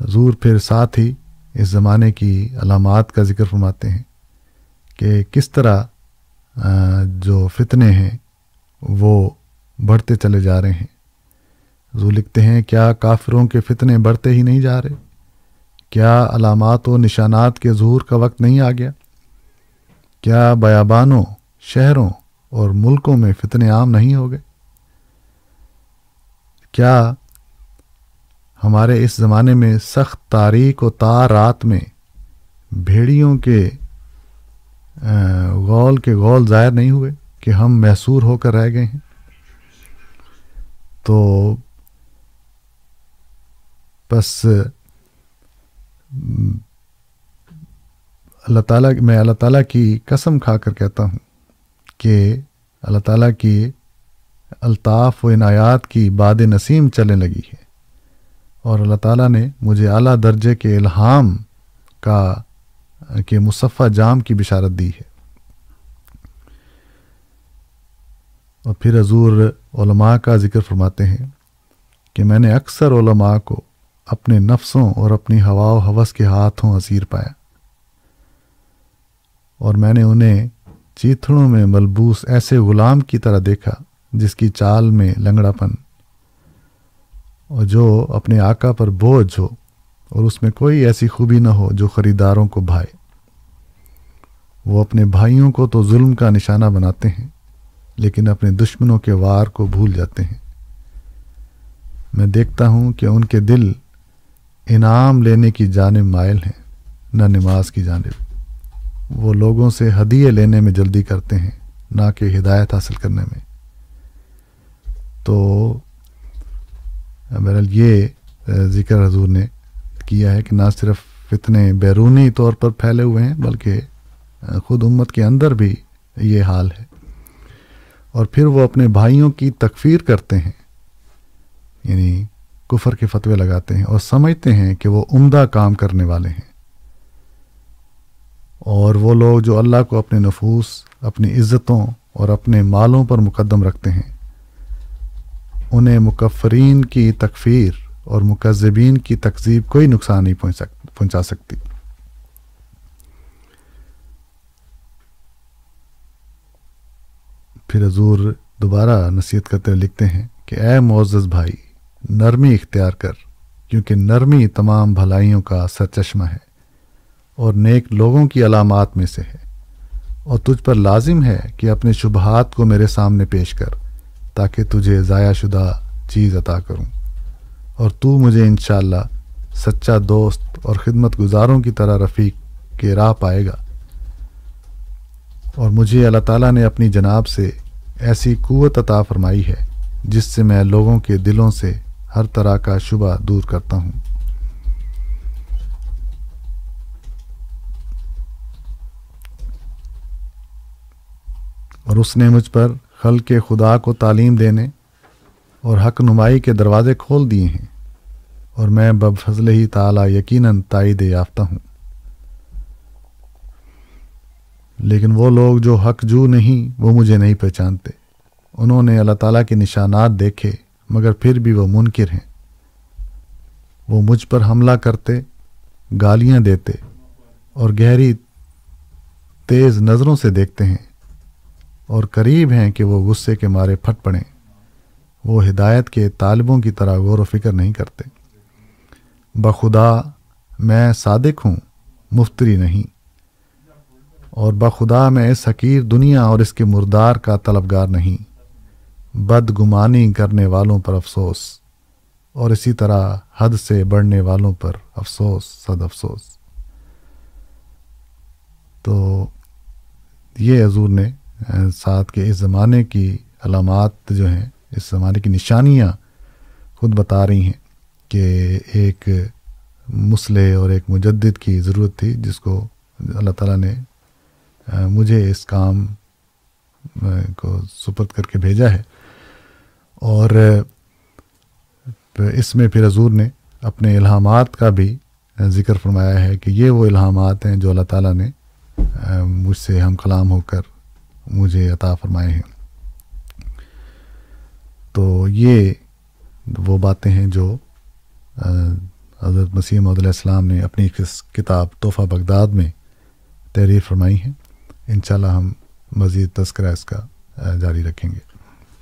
حضور پھر ساتھ ہی اس زمانے کی علامات کا ذکر فرماتے ہیں کہ کس طرح جو فتنے ہیں وہ بڑھتے چلے جا رہے ہیں۔ حضور لکھتے ہیں، کیا کافروں کے فتنے بڑھتے ہی نہیں جا رہے؟ کیا علامات و نشانات کے ظہور کا وقت نہیں آ گیا؟ کیا بیابانوں، شہروں اور ملکوں میں فتنے عام نہیں ہو گئے؟ کیا ہمارے اس زمانے میں سخت تاریخ و تار رات میں بھیڑیوں کے غول کے غول ظاہر نہیں ہوئے کہ ہم محصور ہو کر رہ گئے ہیں؟ تو بس اللہ تعالیٰ میں اللہ تعالیٰ کی قسم کھا کر کہتا ہوں کہ اللہ تعالیٰ کی الطاف و عنایات کی باد نسیم چلنے لگی ہے اور اللہ تعالیٰ نے مجھے اعلیٰ درجے کے الہام کا کہ مصفہ جام کی بشارت دی ہے۔ اور پھر حضور علماء کا ذکر فرماتے ہیں کہ میں نے اکثر علماء کو اپنے نفسوں اور اپنی ہوا و حوث کے ہاتھوں اسیر پایا۔ اور میں نے انہیں چیتھڑوں میں ملبوس ایسے غلام کی طرح دیکھا جس کی چال میں لنگڑا پن۔ اور جو اپنے آقا پر بوجھ ہو اور اس میں کوئی ایسی خوبی نہ ہو جو خریداروں کو بھائے۔ وہ اپنے بھائیوں کو تو ظلم کا نشانہ بناتے ہیں، لیکن اپنے دشمنوں کے وار کو بھول جاتے ہیں۔ میں دیکھتا ہوں کہ ان کے دل انعام لینے کی جانب مائل ہیں، نہ نماز کی جانب۔ وہ لوگوں سے ہدیے لینے میں جلدی کرتے ہیں، نہ کہ ہدایت حاصل کرنے میں۔ تو بہرحال یہ ذکر حضور نے کیا ہے کہ نہ صرف فتنے بیرونی طور پر پھیلے ہوئے ہیں، بلکہ خود امت کے اندر بھی یہ حال ہے۔ اور پھر وہ اپنے بھائیوں کی تکفیر کرتے ہیں یعنی کفر کے فتوے لگاتے ہیں اور سمجھتے ہیں کہ وہ عمدہ کام کرنے والے ہیں۔ اور وہ لوگ جو اللہ کو اپنے نفوس، اپنی عزتوں اور اپنے مالوں پر مقدم رکھتے ہیں، انہیں مکفرین کی تکفیر اور مکذبین کی تکذیب کوئی نقصان نہیں پہنچ سک، پہنچا سکتی۔ پھر حضور دوبارہ نصیحت کرتے ہوئے لکھتے ہیں کہ اے معزز بھائی، نرمی اختیار کر، کیونکہ نرمی تمام بھلائیوں کا سرچشمہ ہے۔ اور نیک لوگوں کی علامات میں سے ہے۔ اور تجھ پر لازم ہے کہ اپنے شبہات کو میرے سامنے پیش کر، تاکہ تجھے ضائع شدہ چیز عطا کروں۔ اور تو مجھے انشاءاللہ سچا دوست اور خدمت گزاروں کی طرح رفیق کے راہ پائے گا۔ اور مجھے اللہ تعالیٰ نے اپنی جناب سے ایسی قوت عطا فرمائی ہے، جس سے میں لوگوں کے دلوں سے ہر طرح کا شبہ دور کرتا ہوں۔ اور اس نے مجھ پر خل کے خدا کو تعلیم دینے اور حق نمائی کے دروازے کھول دیے ہیں اور میں بب فضل ہی تعالیٰ یقیناً تائید یافتہ ہوں۔ لیکن وہ لوگ جو حق جو نہیں، وہ مجھے نہیں پہچانتے۔ انہوں نے اللہ تعالیٰ کے نشانات دیکھے، مگر پھر بھی وہ منکر ہیں۔ وہ مجھ پر حملہ کرتے، گالیاں دیتے اور گہری تیز نظروں سے دیکھتے ہیں۔ اور قریب ہیں کہ وہ غصے کے مارے پھٹ پڑیں۔ وہ ہدایت کے طالبوں کی طرح غور و فکر نہیں کرتے۔ بخدا میں صادق ہوں، مفتری نہیں۔ اور بخدا میں اس حقیر دنیا اور اس کے مردار کا طلبگار نہیں۔ بد گمانی کرنے والوں پر افسوس۔ اور اسی طرح حد سے بڑھنے والوں پر افسوس، صد افسوس۔ تو یہ حضور نے ساتھ کے اس زمانے کی علامات جو ہیں، اس زمانے کی نشانیاں خود بتا رہی ہیں کہ ایک مسلح اور ایک مجدد کی ضرورت تھی، جس کو اللہ تعالیٰ نے مجھے اس کام کو سپرد کر کے بھیجا ہے۔ اور اس میں پھر حضور نے اپنے الہامات کا بھی ذکر فرمایا ہے کہ یہ وہ الہامات ہیں جو اللہ تعالیٰ نے مجھ سے ہم کلام ہو کر مجھے عطا فرمائے ہیں۔ تو یہ وہ باتیں ہیں جو حضرت مسیح محدود السلام نے اپنی کتاب تحفہ بغداد میں تحریر فرمائی ہیں انشاءاللہ ہم مزید تذکرہ اس کا جاری رکھیں گے۔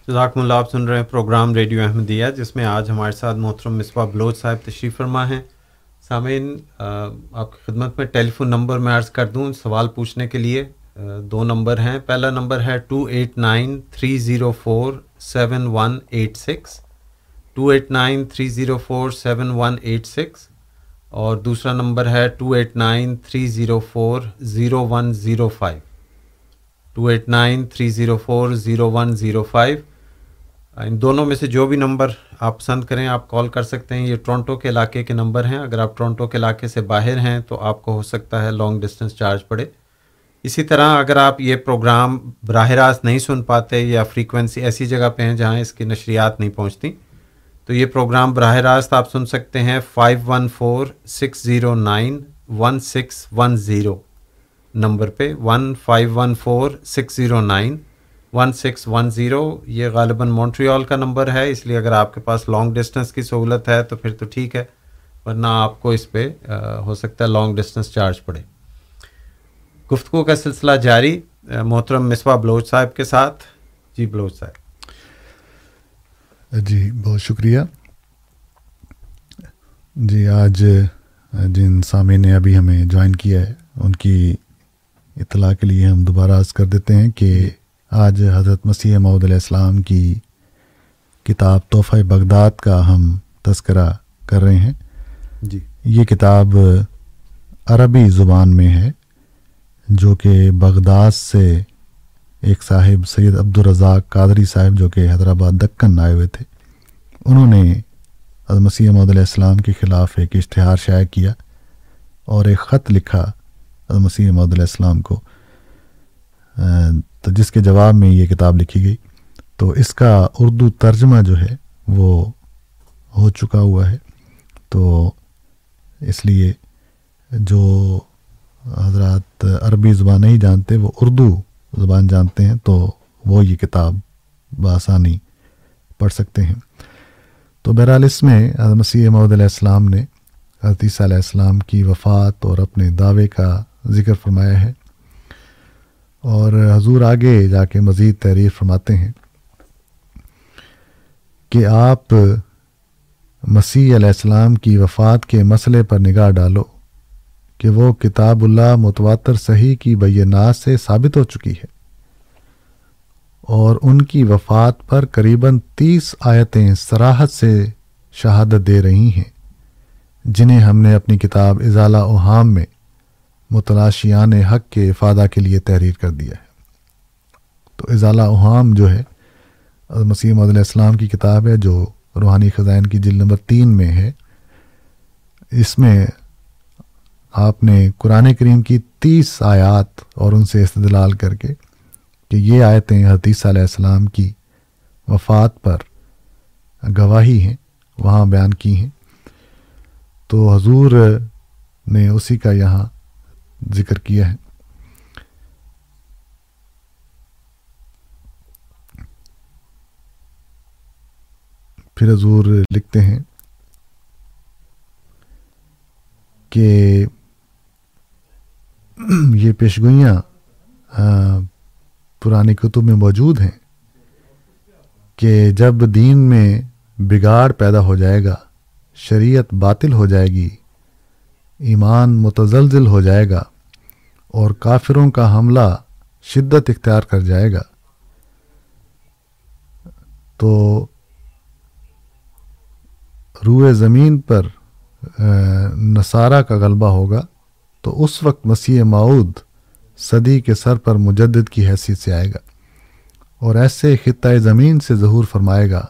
جزاکم اللہ، آپ سن رہے ہیں پروگرام ریڈیو احمدیہ، جس میں آج ہمارے ساتھ محترم مصباح بلوچ صاحب تشریف فرما ہیں۔ سامعین آپ کی خدمت میں ٹیلی فون نمبر میں عرض کر دوں سوال پوچھنے کے لیے۔ دو نمبر ہیں۔ پہلا نمبر ہے two eight nine three zero four seven one eight six. Two eight nine three zero four seven one eight six. اور دوسرا نمبر ہے two eight nine three zero four zero one zero five. Two eight nine three zero four zero one zero five. ان دونوں میں سے جو بھی number آپ پسند کریں، آپ کال کر سکتے ہیں۔ یہ ٹورنٹو کے علاقے کے نمبر ہیں۔ اگر آپ ٹورنٹو کے علاقے سے باہر ہیں تو آپ کو ہو سکتا ہے لانگ ڈسٹینس چارج پڑے۔ اسی طرح اگر آپ یہ پروگرام براہ راست نہیں سن پاتے یا فریکوینسی ایسی جگہ پہ ہیں جہاں اس کی نشریات نہیں پہنچتی، تو یہ پروگرام براہ راست آپ سن سکتے ہیں five one four six zero nine one six one zero number پہ one five one four six zero nine one six one zero یہ غالباً مونٹریال کا نمبر ہے، اس لیے اگر آپ کے پاس لانگ ڈسٹینس کی سہولت ہے تو پھر تو ٹھیک ہے، ورنہ آپ کو اس پہ ہو سکتا ہے لانگ ڈسٹینس چارج پڑے۔ گفتگو کا سلسلہ جاری محترم مصباح بلوچ صاحب کے ساتھ۔ جی بلوچ صاحب۔ جی بہت شکریہ۔ جی آج جن سامعین نے ابھی ہمیں جوائن کیا ہے ان کی اطلاع کے لیے ہم دوبارہ عرض کر دیتے ہیں کہ آج حضرت مسیح محدود علیہ السلام کی کتاب تحفہ بغداد کا ہم تذکرہ کر رہے ہیں۔ جی۔ یہ کتاب عربی زبان میں ہے۔ جو کہ بغداد سے ایک صاحب سید عبدالرزاق قادری صاحب جو کہ حیدرآباد دکن آئے ہوئے تھے، انہوں نے مسیح محدود علیہ السلام کے خلاف ایک اشتہار شائع کیا اور ایک خط لکھا مسیح محدود علیہ السلام کو۔ تو جس کے جواب میں یہ کتاب لکھی گئی، تو اس کا اردو ترجمہ جو ہے وہ ہو چکا ہوا ہے۔ تو اس لیے جو حضرات عربی زبان نہیں جانتے، وہ اردو زبان جانتے ہیں، تو وہ یہ کتاب بآسانی پڑھ سکتے ہیں۔ تو بہرحال اس میں مسیح محدود علیہ السلام نے حضرت عیسیٰ علیہ السلام کی وفات اور اپنے دعوے کا ذکر فرمایا ہے۔ اور حضور آگے جا کے مزید تحریر فرماتے ہیں کہ آپ مسیح علیہ السلام کی وفات کے مسئلے پر نگاہ ڈالو۔ کہ وہ کتاب اللہ متواتر صحیح کی بینات سے ثابت ہو چکی ہے۔ اور ان کی وفات پر قریباً تیس آیتیں سراحت سے شہادت دے رہی ہیں، جنہیں ہم نے اپنی کتاب اضالہ اوہام میں متلاشیان حق کے افادہ کے لیے تحریر کر دیا ہے۔ تو اضالہ اوہام جو ہے، مسیح محدود السلام کی کتاب ہے، جو روحانی خزائن کی جلد نمبر تین میں ہے۔ اس میں آپ نے قرآن کریم کی تیس آیات اور ان سے استدلال کر کے کہ یہ آیتیں حدیث علیہ السلام کی وفات پر گواہی ہیں، وہاں بیان کی ہیں۔ تو حضور نے اسی کا یہاں ذکر کیا ہے۔ پھر حضور لکھتے ہیں کہ *clears throat* یہ پیشگوئیاں پرانی کتب میں موجود ہیں کہ جب دین میں بگاڑ پیدا ہو جائے گا، شریعت باطل ہو جائے گی، ایمان متزلزل ہو جائے گا، اور کافروں کا حملہ شدت اختیار کر جائے گا، تو روئے زمین پر نصارہ کا غلبہ ہوگا۔ تو اس وقت مسیح معود صدی کے سر پر مجدد کی حیثیت سے آئے گا اور ایسے خطۂ زمین سے ظہور فرمائے گا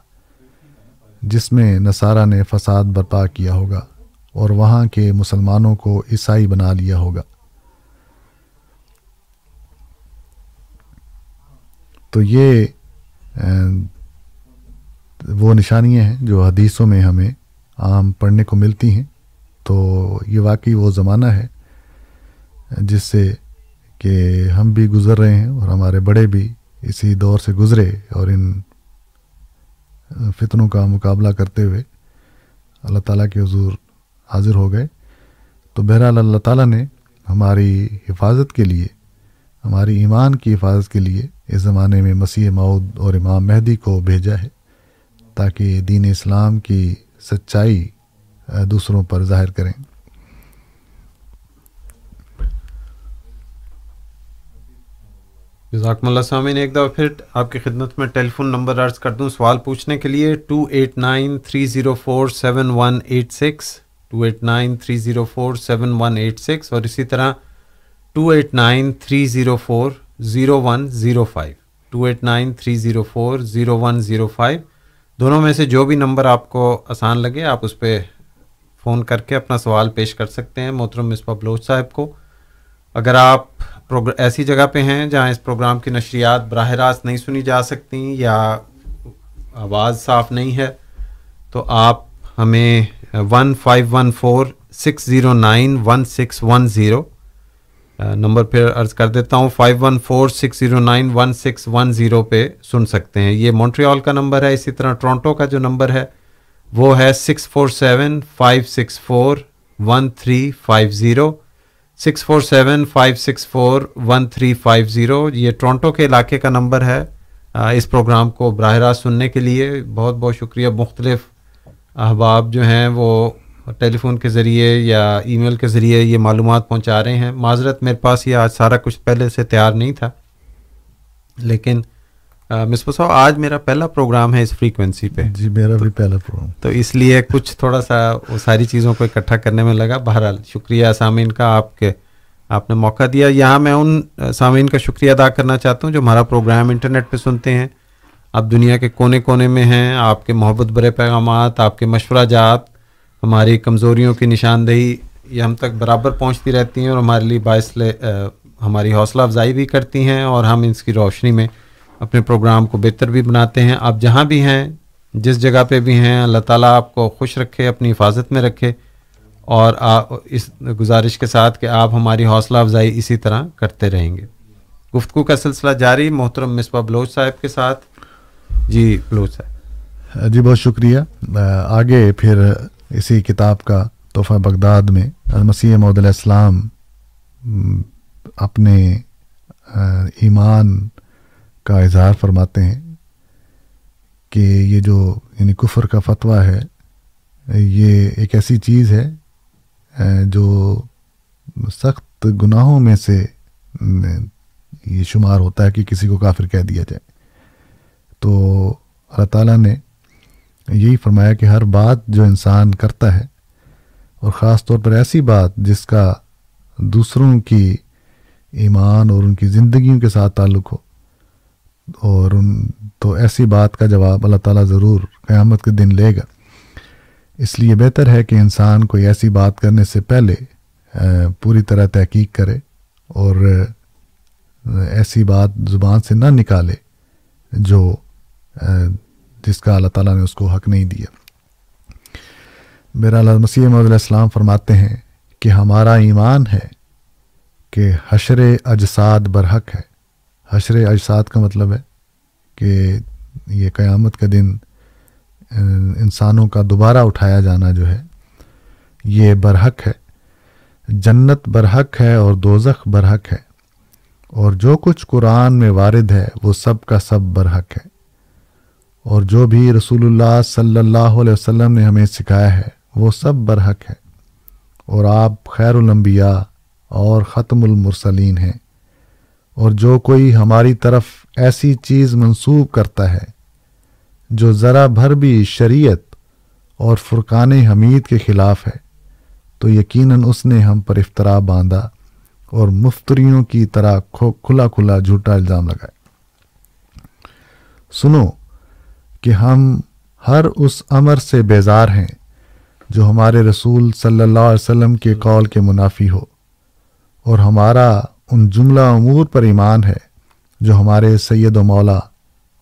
جس میں نصارہ نے فساد برپا کیا ہوگا اور وہاں کے مسلمانوں کو عیسائی بنا لیا ہوگا۔ تو یہ وہ نشانیاں ہیں جو حدیثوں میں ہمیں عام پڑھنے کو ملتی ہیں۔ تو یہ واقعی وہ زمانہ ہے جس سے کہ ہم بھی گزر رہے ہیں اور ہمارے بڑے بھی اسی دور سے گزرے اور ان فتنوں کا مقابلہ کرتے ہوئے اللہ تعالیٰ کے حضور حاضر ہو گئے۔ تو بہرحال اللہ تعالیٰ نے ہماری حفاظت کے لیے، ہماری ایمان کی حفاظت کے لیے اس زمانے میں مسیح معود اور امام مہدی کو بھیجا ہے تاکہ دین اسلام کی سچائی دوسروں پر ظاہر کریں۔ جزاکم اللہ سامعین، ایک دفعہ پھر آپ کی خدمت میں ٹیلی فون نمبر عرض کر دوں سوال پوچھنے کے لیے two eight nine three zero four seven one eight six, two eight nine three zero four seven one eight six اور اسی طرح two eight nine three zero four zero one zero five, two eight nine three zero four zero one zero five, دونوں میں سے جو بھی number آپ کو آسان لگے آپ اس پہ فون کر کے اپنا سوال پیش کر سکتے ہیں، محترم مصباح بلوچ صاحب کو۔ اگر آپ ایسی جگہ پہ ہیں جہاں اس پروگرام کی نشریات براہ راست نہیں سنی جا سکتی یا آواز صاف نہیں ہے، تو آپ ہمیں one five one four six zero nine one six one zero number پھر عرض کر دیتا ہوں five one four six zero nine one six one zero پہ سن سکتے ہیں۔ یہ مونٹریال کا نمبر ہے، اسی طرح ٹورانٹو کا جو نمبر ہے، وہ ہے six four seven five six four one three five zero six four seven five six four one three five zero یہ ٹورانٹو کے علاقے کا نمبر ہے اس پروگرام کو براہ راست سننے کے لیے بہت بہت شکریہ۔ مختلف احباب جو ہیں وہ ٹیلی فون کے ذریعے یا ای میل کے ذریعے یہ معلومات پہنچا رہے ہیں۔ معذرت، میرے پاس یہ آج سارا کچھ پہلے سے تیار نہیں تھا، لیکن مصباح صاحب آج میرا پہلا پروگرام ہے اس فریکوینسی پہ۔ جی میرا بھی پہلا پروگرام تو اس لیے کچھ تھوڑا سا وہ ساری چیزوں کو اکٹھا کرنے میں لگا۔ بہرحال شکریہ سامعین کا آپ کے آپ نے موقع دیا۔ یہاں میں ان سامعین کا شکریہ ادا کرنا چاہتا ہوں جو ہمارا پروگرام انٹرنیٹ پہ سنتے ہیں۔ آپ دنیا کے کونے کونے میں ہیں آپ کے محبت برے پیغامات آپ کے مشورہ جات ہماری کمزوریوں کی نشاندہی یہ ہم تک برابر پہنچتی رہتی ہیں اور ہمارے لیے باعث ہماری حوصلہ افزائی بھی کرتی ہیں اور ہم اس کی روشنی میں اپنے پروگرام کو بہتر بھی بناتے ہیں۔ آپ جہاں بھی ہیں، جس جگہ پہ بھی ہیں، اللہ تعالیٰ آپ کو خوش رکھے، اپنی حفاظت میں رکھے۔ اور اس گزارش کے ساتھ کہ آپ ہماری حوصلہ افزائی اسی طرح کرتے رہیں گے۔ گفتگو کا سلسلہ جاری، محترم مصباح بلوچ صاحب کے ساتھ۔ جی بلوچ صاحب۔ جی بہت شکریہ۔ آگے پھر اسی کتاب کا تحفہ بغداد میں المسیح محدود السلام اپنے ایمان کا اظہار فرماتے ہیں کہ یہ جو یعنی کفر کا فتویٰ ہے، یہ ایک ایسی چیز ہے جو سخت گناہوں میں سے یہ شمار ہوتا ہے کہ کسی کو کافر کہہ دیا جائے۔ تو اللہ تعالیٰ نے یہی فرمایا کہ ہر بات جو انسان کرتا ہے، اور خاص طور پر ایسی بات جس کا دوسروں کی ایمان اور ان کی زندگیوں کے ساتھ تعلق ہو اور ان تو ایسی بات کا جواب اللہ تعالیٰ ضرور قیامت کے دن لے گا۔ اس لیے بہتر ہے کہ انسان کوئی ایسی بات کرنے سے پہلے پوری طرح تحقیق کرے اور ایسی بات زبان سے نہ نکالے جو جس کا اللہ تعالیٰ نے اس کو حق نہیں دیا۔ میرا اللہ مسیح محدود السلام فرماتے ہیں کہ ہمارا ایمان ہے کہ حشر اجساد برحق ہے۔ حشر اجساد کا مطلب ہے کہ یہ قیامت کا دن انسانوں کا دوبارہ اٹھایا جانا جو ہے، یہ برحق ہے۔ جنت برحق ہے اور دوزخ برحق ہے۔ اور جو کچھ قرآن میں وارد ہے، وہ سب کا سب برحق ہے۔ اور جو بھی رسول اللہ صلی اللہ علیہ وسلم نے ہمیں سکھایا ہے، وہ سب برحق ہے۔ اور آپ خیر الانبیاء اور ختم المرسلین ہیں۔ اور جو کوئی ہماری طرف ایسی چیز منسوب کرتا ہے، جو ذرا بھر بھی شریعت اور فرقان حمید کے خلاف ہے، تو یقیناً اس نے ہم پر افطرا باندھا اور مفتریوں کی طرح کھلا کھلا جھوٹا الزام لگائے۔ سنو کہ ہم ہر اس امر سے بیزار ہیں جو ہمارے رسول صلی اللہ علیہ وسلم کے قول کے منافی ہو، اور ہمارا ان جملہ امور پر ایمان ہے جو ہمارے سید و مولا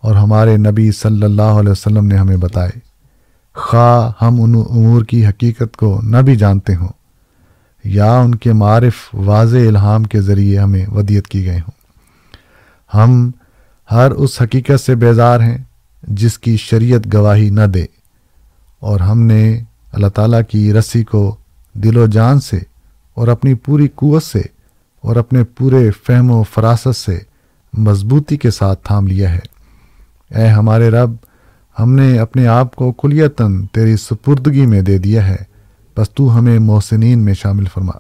اور ہمارے نبی صلی اللہ علیہ وسلم نے ہمیں بتائے۔ خواہ ہم ان امور کی حقیقت کو نہ بھی جانتے ہوں، یا ان کے معرف واضح الہام کے ذریعے ہمیں ودیت کی گئے ہوں۔ ہم ہر اس حقیقت سے بیزار ہیں جس کی شریعت گواہی نہ دے، اور ہم نے اللہ تعالیٰ کی رسی کو دل و جان سے اور اپنی پوری قوت سے اور اپنے پورے فہم و فراست سے مضبوطی کے ساتھ تھام لیا ہے۔ اے ہمارے رب، ہم نے اپنے آپ کو کلیتاً تیری سپردگی میں دے دیا ہے۔ بس تو ہمیں محسنین میں شامل فرما۔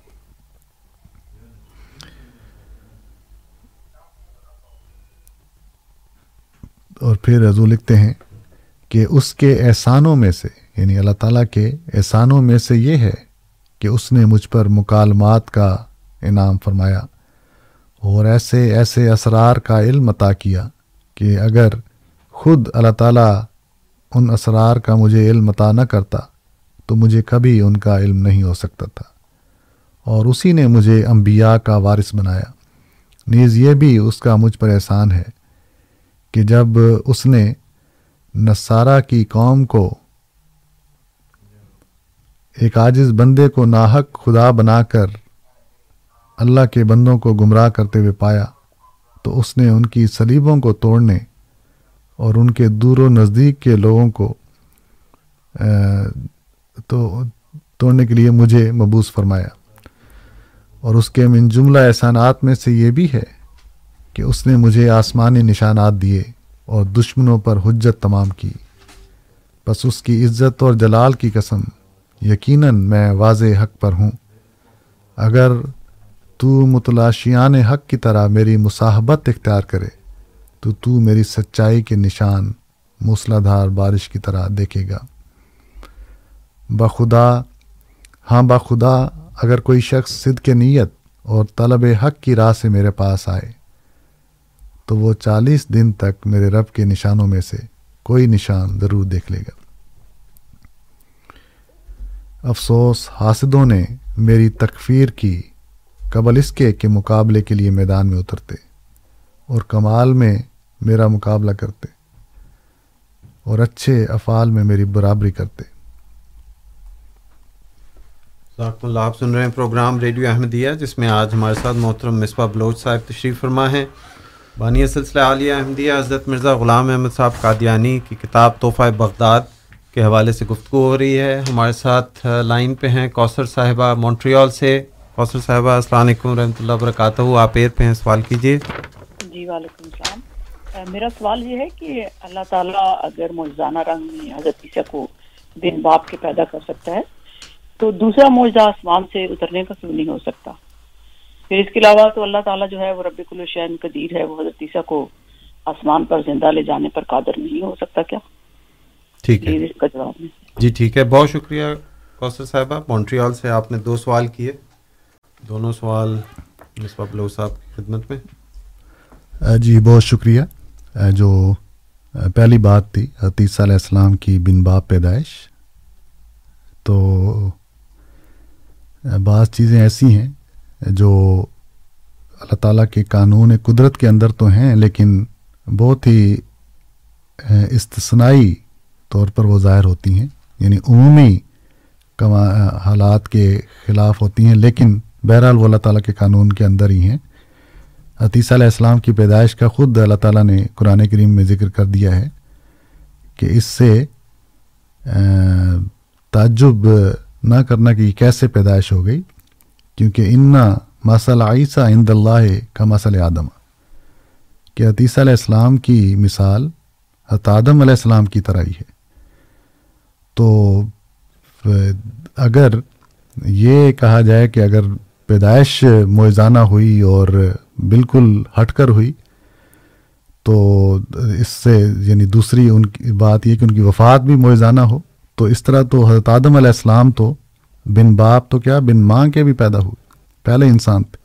اور پھر رضو لکھتے ہیں کہ اس کے احسانوں میں سے یعنی اللہ تعالیٰ کے احسانوں میں سے یہ ہے کہ اس نے مجھ پر مکالمات کا انعام فرمایا اور ایسے ایسے اسرار کا علم عطا کیا کہ اگر خود اللہ تعالیٰ ان اسرار کا مجھے علم عطا نہ کرتا تو مجھے کبھی ان کا علم نہیں ہو سکتا تھا۔ اور اسی نے مجھے انبیاء کا وارث بنایا۔ نیز یہ بھی اس کا مجھ پر احسان ہے کہ جب اس نے نصارہ کی قوم کو ایک عاجز بندے کو ناحق خدا بنا کر اللہ کے بندوں کو گمراہ کرتے ہوئے پایا تو اس نے ان کی سلیبوں کو توڑنے اور ان کے دور و نزدیک کے لوگوں کو تو توڑنے کے لیے مجھے مبوس فرمایا۔ اور اس کے من جملہ احسانات میں سے یہ بھی ہے کہ اس نے مجھے آسمانی نشانات دیے اور دشمنوں پر حجت تمام کی۔ بس اس کی عزت اور جلال کی قسم، یقیناً میں واضح حق پر ہوں۔ اگر تو متلاشیان حق کی طرح میری مصاحبت اختیار کرے، تو تو میری سچائی کے نشان موسلا دھار بارش کی طرح دیکھے گا۔ بخدا ہاں بخدا اگر کوئی شخص صد کے نیت اور طلب حق کی راہ سے میرے پاس آئے، تو وہ چالیس دن تک میرے رب کے نشانوں میں سے کوئی نشان ضرور دیکھ لے گا۔ افسوس، حاسدوں نے میری تکفیر کی۔ قبل اس کے کہ مقابلے کے لیے میدان میں اترتے اور کمال میں میرا مقابلہ کرتے اور اچھے افعال میں میری برابری کرتے۔ ذاکر اللہ، آپ سن رہے ہیں پروگرام ریڈیو احمدیہ، جس میں آج ہمارے ساتھ محترم مصباح بلوچ صاحب تشریف فرما ہیں۔ بانی سلسلہ عالیہ احمدیہ، حضرت مرزا غلام احمد صاحب قادیانی کی کتاب تحفہ بغداد کے حوالے سے گفتگو ہو رہی ہے۔ ہمارے ساتھ لائن پہ ہیں کوثر صاحبہ مونٹریال سے۔ کوثر صاحبہ السلام علیکم رحمۃ اللہ وبرکاتہ۔ آپ ایئر پہ ہیں سوال کیجیے جی وعلیکم السلام۔ میرا سوال یہ ہے کہ اللہ تعالیٰ اگر موجزانہ رنگ میں حضرت عیسیٰ کو دن باپ کے پیدا کر سکتا ہے تو دوسرا معجزہ آسمان سے اترنے کا کیوں نہیں ہو سکتا؟ پھر اس کے علاوہ تو اللہ تعالیٰ جو ہے وہ رب الشین قدیر ہے وہ حضرت عیسیٰ کو آسمان پر زندہ لے جانے پر قادر نہیں ہو سکتا کیا؟ ٹھیک ہے۔ جی ٹھیک ہے۔ بہت شکریہ کوثر صاحبہ۔ مونٹریال سے آپ نے دو سوال کیے۔ دونوں سوال مصباح بلو صاحب کی خدمت میں۔ جی بہت شکریہ۔ جو پہلی بات تھی عیسیٰ علیہ السلام کی بن باپ پیدائش۔ تو بعض چیزیں ایسی ہیں جو اللہ تعالیٰ کے قانون قدرت کے اندر تو ہیں، لیکن بہت ہی استثنائی طور پر وہ ظاہر ہوتی ہیں۔ یعنی عمومی حالات کے خلاف ہوتی ہیں، لیکن بہرحال وہ اللہ تعالیٰ کے قانون کے اندر ہی ہیں۔ عتیسہ علیہ السلام کی پیدائش کا خود اللہ تعالیٰ نے قرآن کریم میں ذکر کر دیا ہے کہ اس سے تعجب نہ کرنا کہ یہ کیسے پیدائش ہو گئی، کیونکہ انا مسل عیسیٰ عند اللہ کا مسل آدم۔ کہ عتیسہ علیہ السلام کی مثال آدم علیہ السلام کی طرح ہی ہے۔ تو اگر یہ کہا جائے کہ اگر پیدائش موزانہ ہوئی اور بالکل ہٹ کر ہوئی، تو اس سے یعنی دوسری ان کی بات یہ کہ ان کی وفات بھی موزانہ ہو۔ تو اس طرح تو حضرت آدم علیہ السلام تو بن باپ تو کیا، بن ماں کے بھی پیدا ہوئے، پہلے انسان تھے۔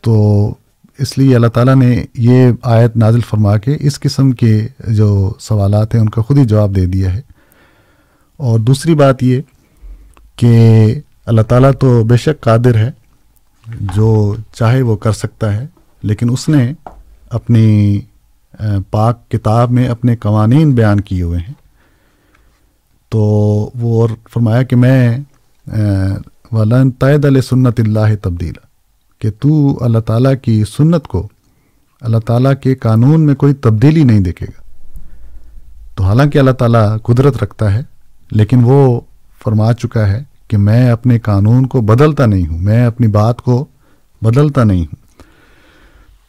تو اس لیے اللہ تعالیٰ نے یہ آیت نازل فرما کے اس قسم کے جو سوالات ہیں ان کا خود ہی جواب دے دیا ہے۔ اور دوسری بات یہ کہ اللہ تعالیٰ تو بے شک قادر ہے، جو چاہے وہ کر سکتا ہے، لیکن اس نے اپنی پاک کتاب میں اپنے قوانین بیان کیے ہوئے ہیں۔ تو وہ اور فرمایا کہ میں ولن طید علیہ سنت اللہ تبدیل کہ تو اللہ تعالیٰ کی سنت کو اللہ تعالیٰ کے قانون میں کوئی تبدیلی نہیں دیکھے گا۔ تو حالانکہ اللہ تعالیٰ قدرت رکھتا ہے، لیکن وہ فرما چکا ہے کہ میں اپنے قانون کو بدلتا نہیں ہوں، میں اپنی بات کو بدلتا نہیں ہوں۔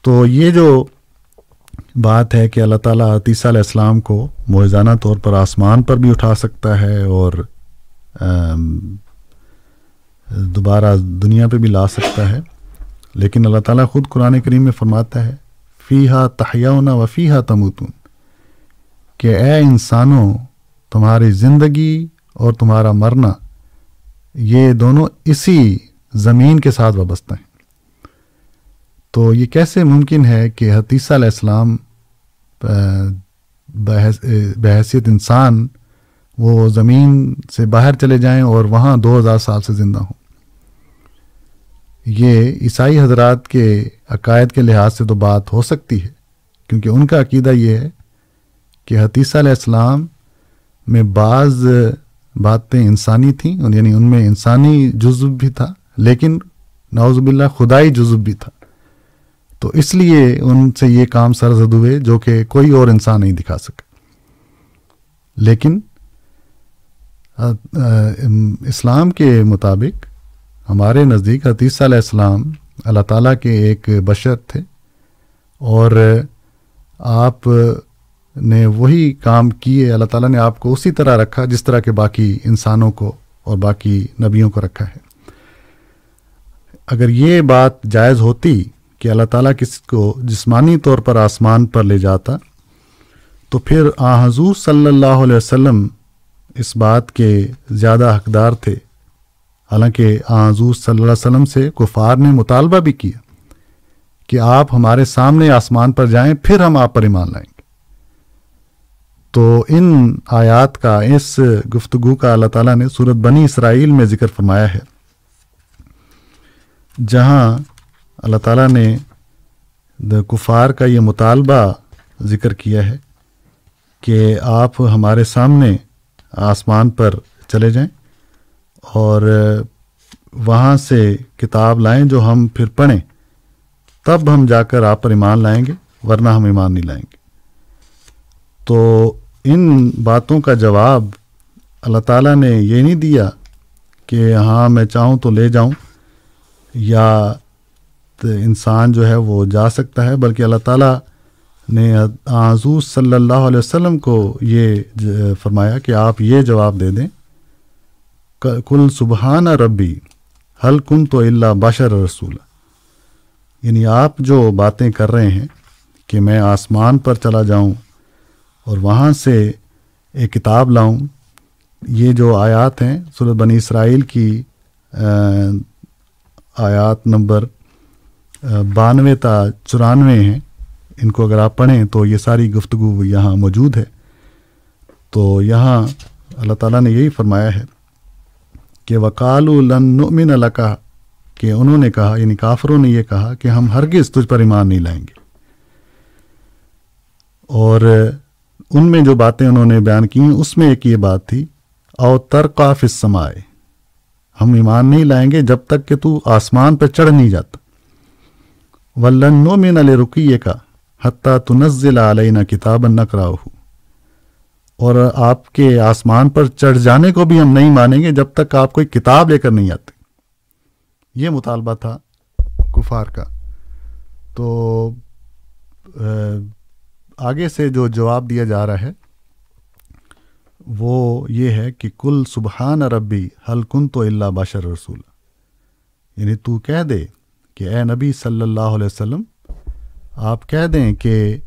تو یہ جو بات ہے کہ اللہ تعالیٰ عتیسہ علیہ السلام کو موزانہ طور پر آسمان پر بھی اٹھا سکتا ہے اور دوبارہ دنیا پہ بھی لا سکتا ہے، لیکن اللہ تعالیٰ خود قرآن کریم میں فرماتا ہے فی ہا تحیاؤنا و فی ہا تموتون۔ کہ اے انسانوں، تمہاری زندگی اور تمہارا مرنا یہ دونوں اسی زمین کے ساتھ وابستہ ہیں۔ تو یہ کیسے ممکن ہے کہ حتیثہ علیہ السلام بحیثیت انسان وہ زمین سے باہر چلے جائیں اور وہاں دو ہزار سال سے زندہ ہوں۔ یہ عیسائی حضرات کے عقائد کے لحاظ سے تو بات ہو سکتی ہے، کیونکہ ان کا عقیدہ یہ ہے کہ حتیثہ علیہ السلام میں بعض باتیں انسانی تھیں یعنی ان میں انسانی جزب بھی تھا، لیکن نعوذ باللہ خدائی جزب بھی تھا۔ تو اس لیے ان سے یہ کام سرزد ہوئے جو کہ کوئی اور انسان نہیں دکھا سکے۔ لیکن اسلام کے مطابق ہمارے نزدیک حتیثہ علیہ السلام اللہ تعالیٰ کے ایک بشر تھے اور آپ نے وہی کام کیے، اللہ تعالیٰ نے آپ کو اسی طرح رکھا جس طرح کے باقی انسانوں کو اور باقی نبیوں کو رکھا ہے۔ اگر یہ بات جائز ہوتی کہ اللہ تعالیٰ کسی کو جسمانی طور پر آسمان پر لے جاتا، تو پھر آ حضور صلی اللہ علیہ وسلم اس بات کے زیادہ حقدار تھے۔ حالانکہ آ حضور صلی اللہ علیہ وسلم سے کفار نے مطالبہ بھی کیا کہ آپ ہمارے سامنے آسمان پر جائیں، پھر ہم آپ پر ایمان لائیں۔ تو ان آیات کا، اس گفتگو کا اللہ تعالیٰ نے صورت بنی اسرائیل میں ذکر فرمایا ہے، جہاں اللہ تعالیٰ نے دا کفار کا یہ مطالبہ ذکر کیا ہے کہ آپ ہمارے سامنے آسمان پر چلے جائیں اور وہاں سے کتاب لائیں جو ہم پھر پڑھیں، تب ہم جا کر آپ پر ایمان لائیں گے، ورنہ ہم ایمان نہیں لائیں گے۔ تو ان باتوں کا جواب اللہ تعالیٰ نے یہ نہیں دیا کہ ہاں میں چاہوں تو لے جاؤں یا انسان جو ہے وہ جا سکتا ہے، بلکہ اللہ تعالیٰ نے حضور صلی اللہ علیہ وسلم کو یہ فرمایا کہ آپ یہ جواب دے دیں۔ کل سبحانہ ربی حل کن تو اللہ بشر رسول۔ یعنی آپ جو باتیں کر رہے ہیں کہ میں آسمان پر چلا جاؤں اور وہاں سے ایک کتاب لاؤں۔ یہ جو آیات ہیں سورت بنی اسرائیل کی آیات نمبر بانوے تا چورانوے ہیں۔ ان کو اگر آپ پڑھیں تو یہ ساری گفتگو یہاں موجود ہے۔ تو یہاں اللہ تعالیٰ نے یہی فرمایا ہے کہ وکال النمن اللہ کہا کہ انہوں نے کہا یعنی کافروں نے یہ کہا کہ ہم ہرگز تجھ پر ایمان نہیں لائیں گے۔ اور ان میں جو باتیں انہوں نے بیان کی اس میں ایک یہ بات تھی او ترقاف سمائے ہم ایمان نہیں لائیں گے جب تک کہ تو آسمان پہ چڑھ نہیں جاتا۔ ولن نو مین علیہ رکیے کا حتیٰ تنزل علینا کتاب نقرا اور آپ کے آسمان پر چڑھ جانے کو بھی ہم نہیں مانیں گے جب تک آپ کوئی کتاب لے کر نہیں آتے۔ یہ مطالبہ تھا کفار کا۔ تو آگے سے جو جواب دیا جا رہا ہے، وہ یہ ہے کہ کل سبحان ربی حل تو اللہ باشر رسول۔ یعنی تو کہہ دے کہ اے نبی صلی اللہ علیہ وسلم، آپ کہہ دیں کہ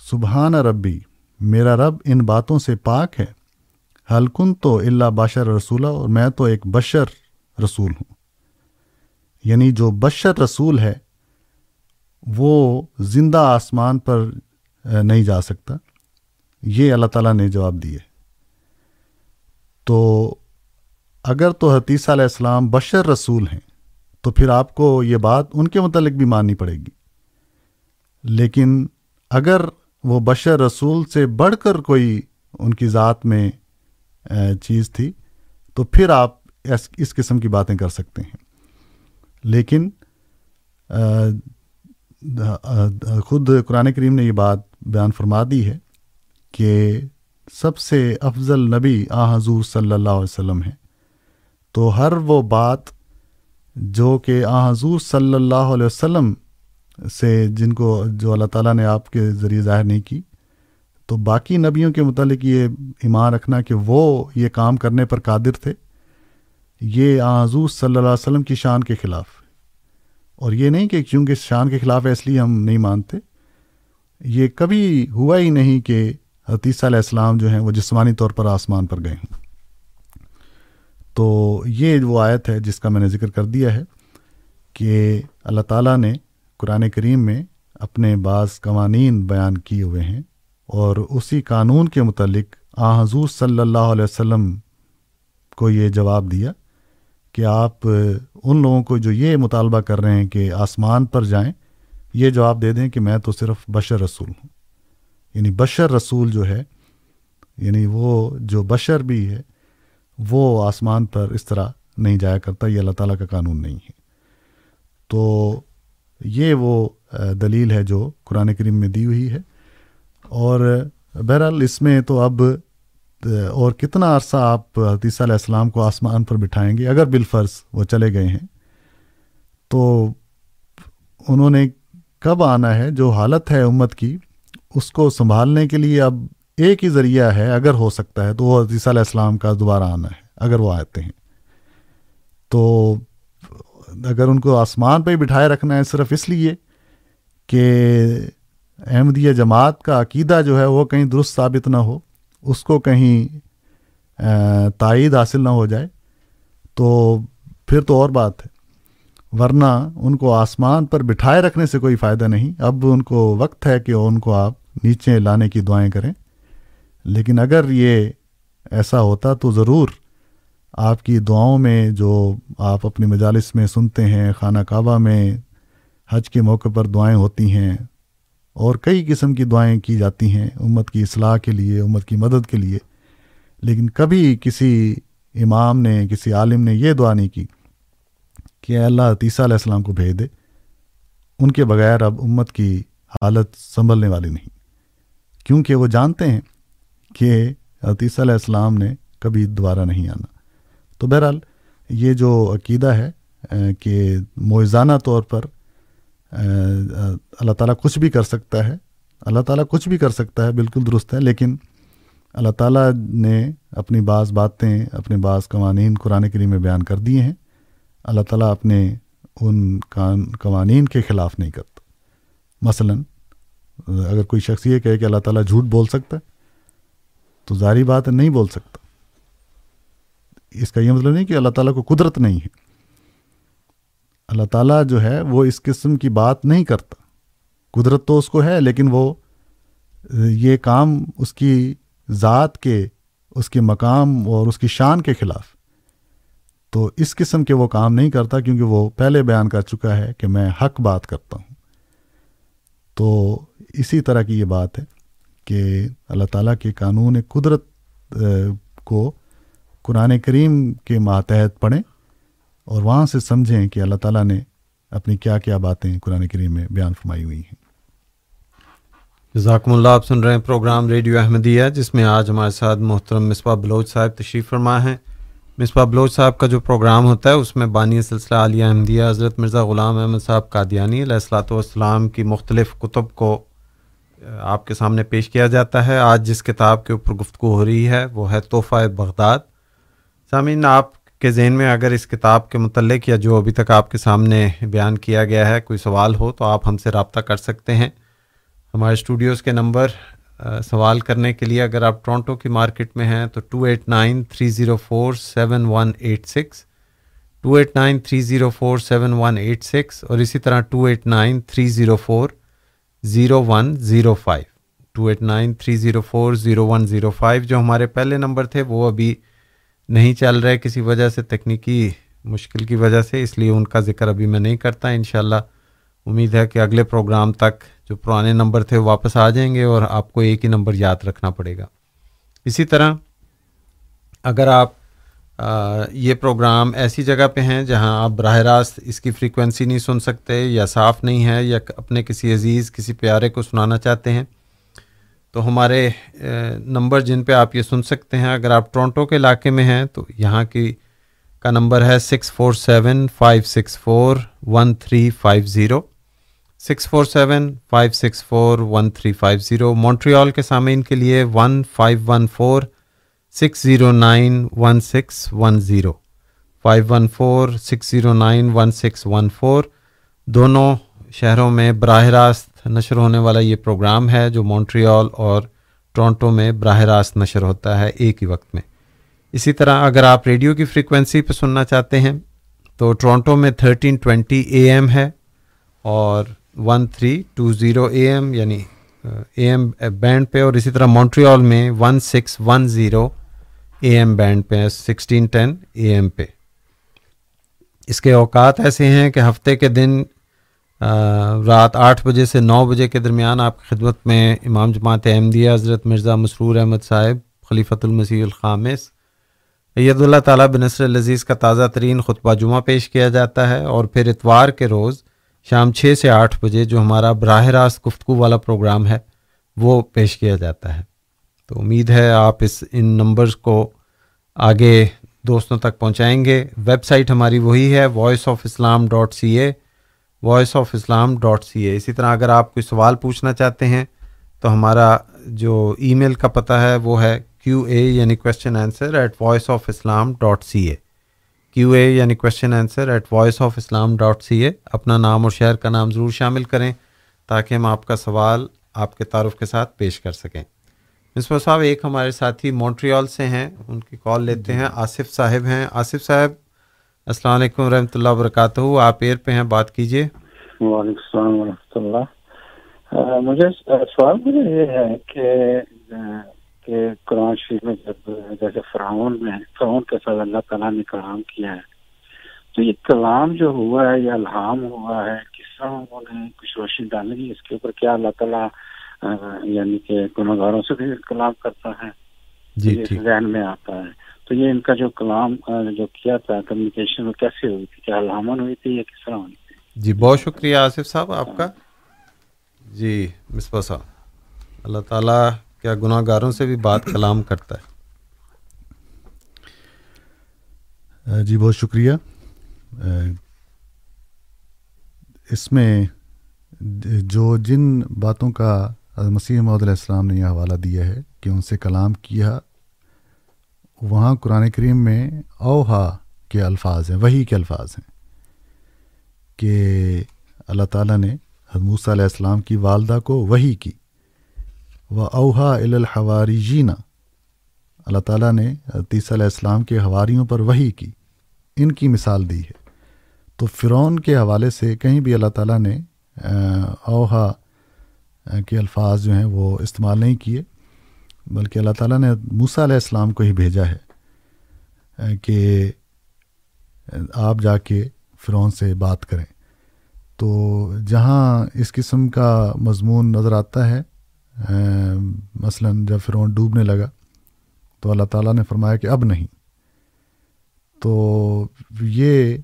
سبحان ربی، میرا رب ان باتوں سے پاک ہے۔ حلکن تو اللہ بشر رسولہ اور میں تو ایک بشر رسول ہوں۔ یعنی جو بشر رسول ہے، وہ زندہ آسمان پر نہیں جا سکتا۔ یہ اللہ تعالیٰ نے جواب دیے تو اگر تو حتیثہ علیہ السلام بشر رسول ہیں، تو پھر آپ کو یہ بات ان کے متعلق بھی ماننی پڑے گی۔ لیکن اگر وہ بشر رسول سے بڑھ کر کوئی ان کی ذات میں چیز تھی، تو پھر آپ اس قسم کی باتیں کر سکتے ہیں۔ لیکن خود قرآن کریم نے یہ بات بیان فرما دی ہے کہ سب سے افضل نبی آ حضور صلی اللہ علیہ وسلم ہے تو ہر وہ بات جو کہ آ حضور صلی اللہ علیہ وسلم سے جن کو جو اللہ تعالیٰ نے آپ کے ذریعے ظاہر نہیں کی، تو باقی نبیوں کے متعلق یہ ایمان رکھنا کہ وہ یہ کام کرنے پر قادر تھے۔ یہ آ حضور صلی اللہ علیہ وسلم کی شان کے خلاف۔ اور یہ نہیں کہ چونکہ شان کے خلاف ہے اس لیے ہم نہیں مانتے، یہ کبھی ہوا ہی نہیں کہ حتیثہ علیہ السلام جو ہیں وہ جسمانی طور پر آسمان پر گئے ہوں۔ تو یہ وہ آیت ہے جس کا میں نے ذکر کر دیا ہے کہ اللہ تعالیٰ نے قرآن کریم میں اپنے بعض قوانین بیان کیے ہوئے ہیں اور اسی قانون کے متعلق آ حضور صلی اللہ علیہ وسلم کو یہ جواب دیا کہ آپ ان لوگوں کو جو یہ مطالبہ کر رہے ہیں کہ آسمان پر جائیں، یہ جواب دے دیں کہ میں تو صرف بشر رسول ہوں۔ یعنی بشر رسول جو ہے یعنی وہ جو بشر بھی ہے، وہ آسمان پر اس طرح نہیں جایا کرتا، یہ اللہ تعالیٰ کا قانون نہیں ہے۔ تو یہ وہ دلیل ہے جو قرآن کریم میں دی ہوئی ہے۔ اور بہرحال اس میں تو اب اور کتنا عرصہ آپ حتیثہ علیہ السلام کو آسمان پر بٹھائیں گے؟ اگر بالفرض وہ چلے گئے ہیں، تو انہوں نے کب آنا ہے؟ جو حالت ہے امت کی، اس کو سنبھالنے کے لیے اب ایک ہی ذریعہ ہے، اگر ہو سکتا ہے تو وہ حدیثہ علیہ السلام کا دوبارہ آنا ہے، اگر وہ آتے ہیں۔ تو اگر ان کو آسمان پہ ہی بٹھائے رکھنا ہے صرف اس لیے کہ احمدیہ جماعت کا عقیدہ جو ہے وہ کہیں درست ثابت نہ ہو اس کو کہیں تائید حاصل نہ ہو جائے، تو پھر تو اور بات ہے۔ ورنہ ان کو آسمان پر بٹھائے رکھنے سے کوئی فائدہ نہیں۔ اب ان کو وقت ہے کہ ان کو آپ نیچے لانے کی دعائیں کریں۔ لیکن اگر یہ ایسا ہوتا تو ضرور آپ کی دعاؤں میں جو آپ اپنی مجالس میں سنتے ہیں، خانہ کعبہ میں حج کے موقع پر دعائیں ہوتی ہیں اور کئی قسم کی دعائیں کی جاتی ہیں امت کی اصلاح کے لیے، امت کی مدد کے لیے۔ لیکن کبھی کسی امام نے، کسی عالم نے یہ دعا نہیں کی کہ اللہ عتیسہ علیہ السلام کو بھیج دے۔ ان کے بغیر اب امت کی حالت سنبھلنے والی نہیں۔ کیونکہ وہ جانتے ہیں کہ عتیسہ علیہ السلام نے کبھی دوبارہ نہیں آنا۔ تو بہرحال یہ جو عقیدہ ہے کہ موزانہ طور پر اللہ تعالیٰ کچھ بھی کر سکتا ہے۔ اللہ تعالیٰ کچھ بھی کر سکتا ہے، بالکل درست ہے، لیکن اللہ تعالیٰ نے اپنی بعض باتیں، اپنے بعض قوانین قرآن کریم میں بیان کر دیے ہیں۔ اللہ تعالیٰ اپنے ان قوانین کے خلاف نہیں کرتا۔ مثلا، اگر کوئی شخص یہ کہے کہ اللہ تعالیٰ جھوٹ بول سکتا ہے، تو ظاہری بات نہیں بول سکتا۔ اس کا یہ مطلب نہیں کہ اللہ تعالیٰ کو قدرت نہیں ہے۔ اللہ تعالیٰ جو ہے وہ اس قسم کی بات نہیں کرتا۔ قدرت تو اس کو ہے، لیکن وہ، یہ کام اس کی ذات کے، اس کے مقام اور اس کی شان کے خلاف۔ تو اس قسم کے وہ کام نہیں کرتا، کیونکہ وہ پہلے بیان کر چکا ہے کہ میں حق بات کرتا ہوں۔ تو اسی طرح کی یہ بات ہے کہ اللہ تعالیٰ کے قانون قدرت کو قرآن کریم کے ماتحت پڑھیں۔ اور وہاں سے سمجھیں کہ اللہ تعالیٰ نے اپنی کیا کیا باتیں قرآن کریم میں بیان فرمائی ہوئی ہیں۔ جزاکم اللہ، آپ سن رہے ہیں پروگرام ریڈیو احمدیہ، جس میں آج ہمارے ساتھ محترم مصباح بلوچ صاحب تشریف فرما ہیں۔ مصباح بلوچ صاحب کا جو پروگرام ہوتا ہے، اس میں بانی سلسلہ عالیہ احمدیہ حضرت مرزا غلام احمد صاحب قادیانی علیہ السلاۃ والسلام کی مختلف کتب کو آپ کے سامنے پیش کیا جاتا ہے۔ آج جس کتاب کے اوپر گفتگو ہو رہی ہے، وہ ہے تحفہ بغداد۔ سامعین، آپ کے ذہن میں اگر اس کتاب کے متعلق یا جو ابھی تک آپ کے سامنے بیان کیا گیا ہے کوئی سوال ہو تو آپ ہم سے رابطہ کر سکتے ہیں۔ ہمارے اسٹوڈیوز کے نمبر سوال کرنے کے لیے اگر آپ ٹورنٹو کی مارکیٹ میں ہیں تو two eight nine three zero four seven one eight six, two eight nine three zero four seven one eight six اور اسی طرح two eight nine three zero four zero one zero five, two eight nine three zero four zero one zero five جو ہمارے پہلے number تھے وہ ابھی نہیں چل رہے کسی وجہ سے، تکنیکی مشکل کی وجہ سے، اس لیے ان کا ذکر ابھی میں نہیں کرتا۔ انشاءاللہ امید ہے کہ اگلے پروگرام تک جو پرانے نمبر تھے واپس آ جائیں گے اور آپ کو ایک ہی نمبر یاد رکھنا پڑے گا۔ اسی طرح اگر آپ یہ پروگرام ایسی جگہ پہ ہیں جہاں آپ براہ راست اس کی فریکوینسی نہیں سن سکتے یا صاف نہیں ہے یا اپنے کسی عزیز، کسی پیارے کو سنانا چاہتے ہیں تو ہمارے نمبر جن پہ آپ یہ سن سکتے ہیں، اگر آپ ٹورنٹو کے علاقے میں ہیں، تو یہاں کی، کا نمبر ہے six four seven five six four one three five zero, six four seven five six four one three five zero, Montreal کے سامعین کے لیے one five one four six zero nine one six one zero, five one four six zero nine one six one four, دونوں شہروں میں براہ راست نشر ہونے والا یہ پروگرام ہے جو مونٹریال اور ٹورنٹو میں براہ راست نشر ہوتا ہے ایک ہی وقت میں۔ اسی طرح اگر آپ ریڈیو کی فریکوینسی پہ سننا چاہتے ہیں تو ٹورنٹو میں تھرٹین ٹوینٹی اے ایم ہے اور one three two zero A M یعنی اے ایم بینڈ پہ اور اسی طرح مونٹریال میں one six one zero A M band پہ سکسٹین ٹین اے ایم پہ۔ اس کے اوقات ایسے ہیں کہ ہفتے کے دن رات آٹھ بجے سے نو بجے کے درمیان آپ کی خدمت میں امام جماعت احمدیہ حضرت مرزا مسرور احمد صاحب، خلیفۃ المسیح الخامس عید اللہ تعالیٰ بنصر العزیز کا تازہ ترین خطبہ جمعہ پیش کیا جاتا ہے اور پھر اتوار کے روز شام چھ سے آٹھ بجے جو ہمارا براہ راست گفتگو والا پروگرام ہے، وہ پیش کیا جاتا ہے۔ تو امید ہے آپ اس، ان نمبرز کو آگے دوستوں تک پہنچائیں گے۔ ویب سائٹ ہماری وہی ہے voice of Islam dot C A voice of Islam dot C A اسی طرح اگر آپ کوئی سوال پوچھنا چاہتے ہیں تو ہمارا جو ای میل کا پتہ ہے وہ ہے کیو اے یعنی question answer at voice of Islam dot C A Q A یعنی question answer at voice of Islam dot C A اپنا نام اور شہر کا نام ضرور شامل کریں تاکہ ہم آپ کا سوال آپ کے تعارف کے ساتھ پیش کر سکیں۔ مصباح صاحب، ایک ہمارے ساتھی مونٹریال سے ہیں، ان کی کال لیتے ہیں، آصف صاحب ہیں۔ آصف صاحب السلام علیکم ورحمۃ اللہ وبرکاتہ۔ آپ ایئر پہ ہیں بات کیجیے وعلیکم السلام ورحمۃ اللہ۔ مجھے سوال مجھے یہ ہے کہ کہ قرآن شریف میں جب جیسے فرعون میں فرعون کے ساتھ اللہ تعالیٰ نے کلام کیا ہے تو یہ کلام جو ہوا ہے یا الہام ہوا ہے کس طرح انہوں نے کچھ روشنی ڈالنے کی اس کے اوپر کیا اللہ تعالیٰ یعنی کہ گناہ گاروں سے بھی کلام کرتا ہے جی ذہن میں آتا ہے؟ تو یہ ان کا جو کلام جو کیا تھا کمیونیکیشن وہ کیسے ہوئی تھی؟ کیا الہامن ہوئی تھی یا کس طرح ہوئی تھی؟ جی بہت شکریہ آصف صاحب آپ کا۔ جی مصباح صاحب اللہ تعالیٰ کیا گناہ گاروں سے بھی بات کلام کرتا ہے۔ جی بہت شکریہ۔ اس میں جو جن باتوں کا مسیح محدود علیہ السلام نے یہ حوالہ دیا ہے کہ ان سے کلام کیا وہاں قرآن کریم میں اوہا کے الفاظ ہیں، وہی کے الفاظ ہیں کہ اللہ تعالیٰ نے حضرت علیہ السلام کی والدہ کو وہی کی۔ و اوہا الحواری جینا اللہ تعالیٰ نے حضرت عیسیٰ علیہ السلام کے حواریوں پر وہی کی۔ ان کی مثال دی ہے۔ تو فرعون کے حوالے سے کہیں بھی اللہ تعالیٰ نے اوہا کے الفاظ جو ہیں وہ استعمال نہیں کیے۔ بلکہ اللہ تعالیٰ نے موسیٰ علیہ السلام کو ہی بھیجا ہے کہ آپ جا کے فرعون سے بات کریں۔ تو جہاں اس قسم کا مضمون نظر آتا ہے مثلا جب فرعون ڈوبنے لگا، تو اللہ تعالیٰ نے فرمایا کہ اب نہیں۔ تو یہ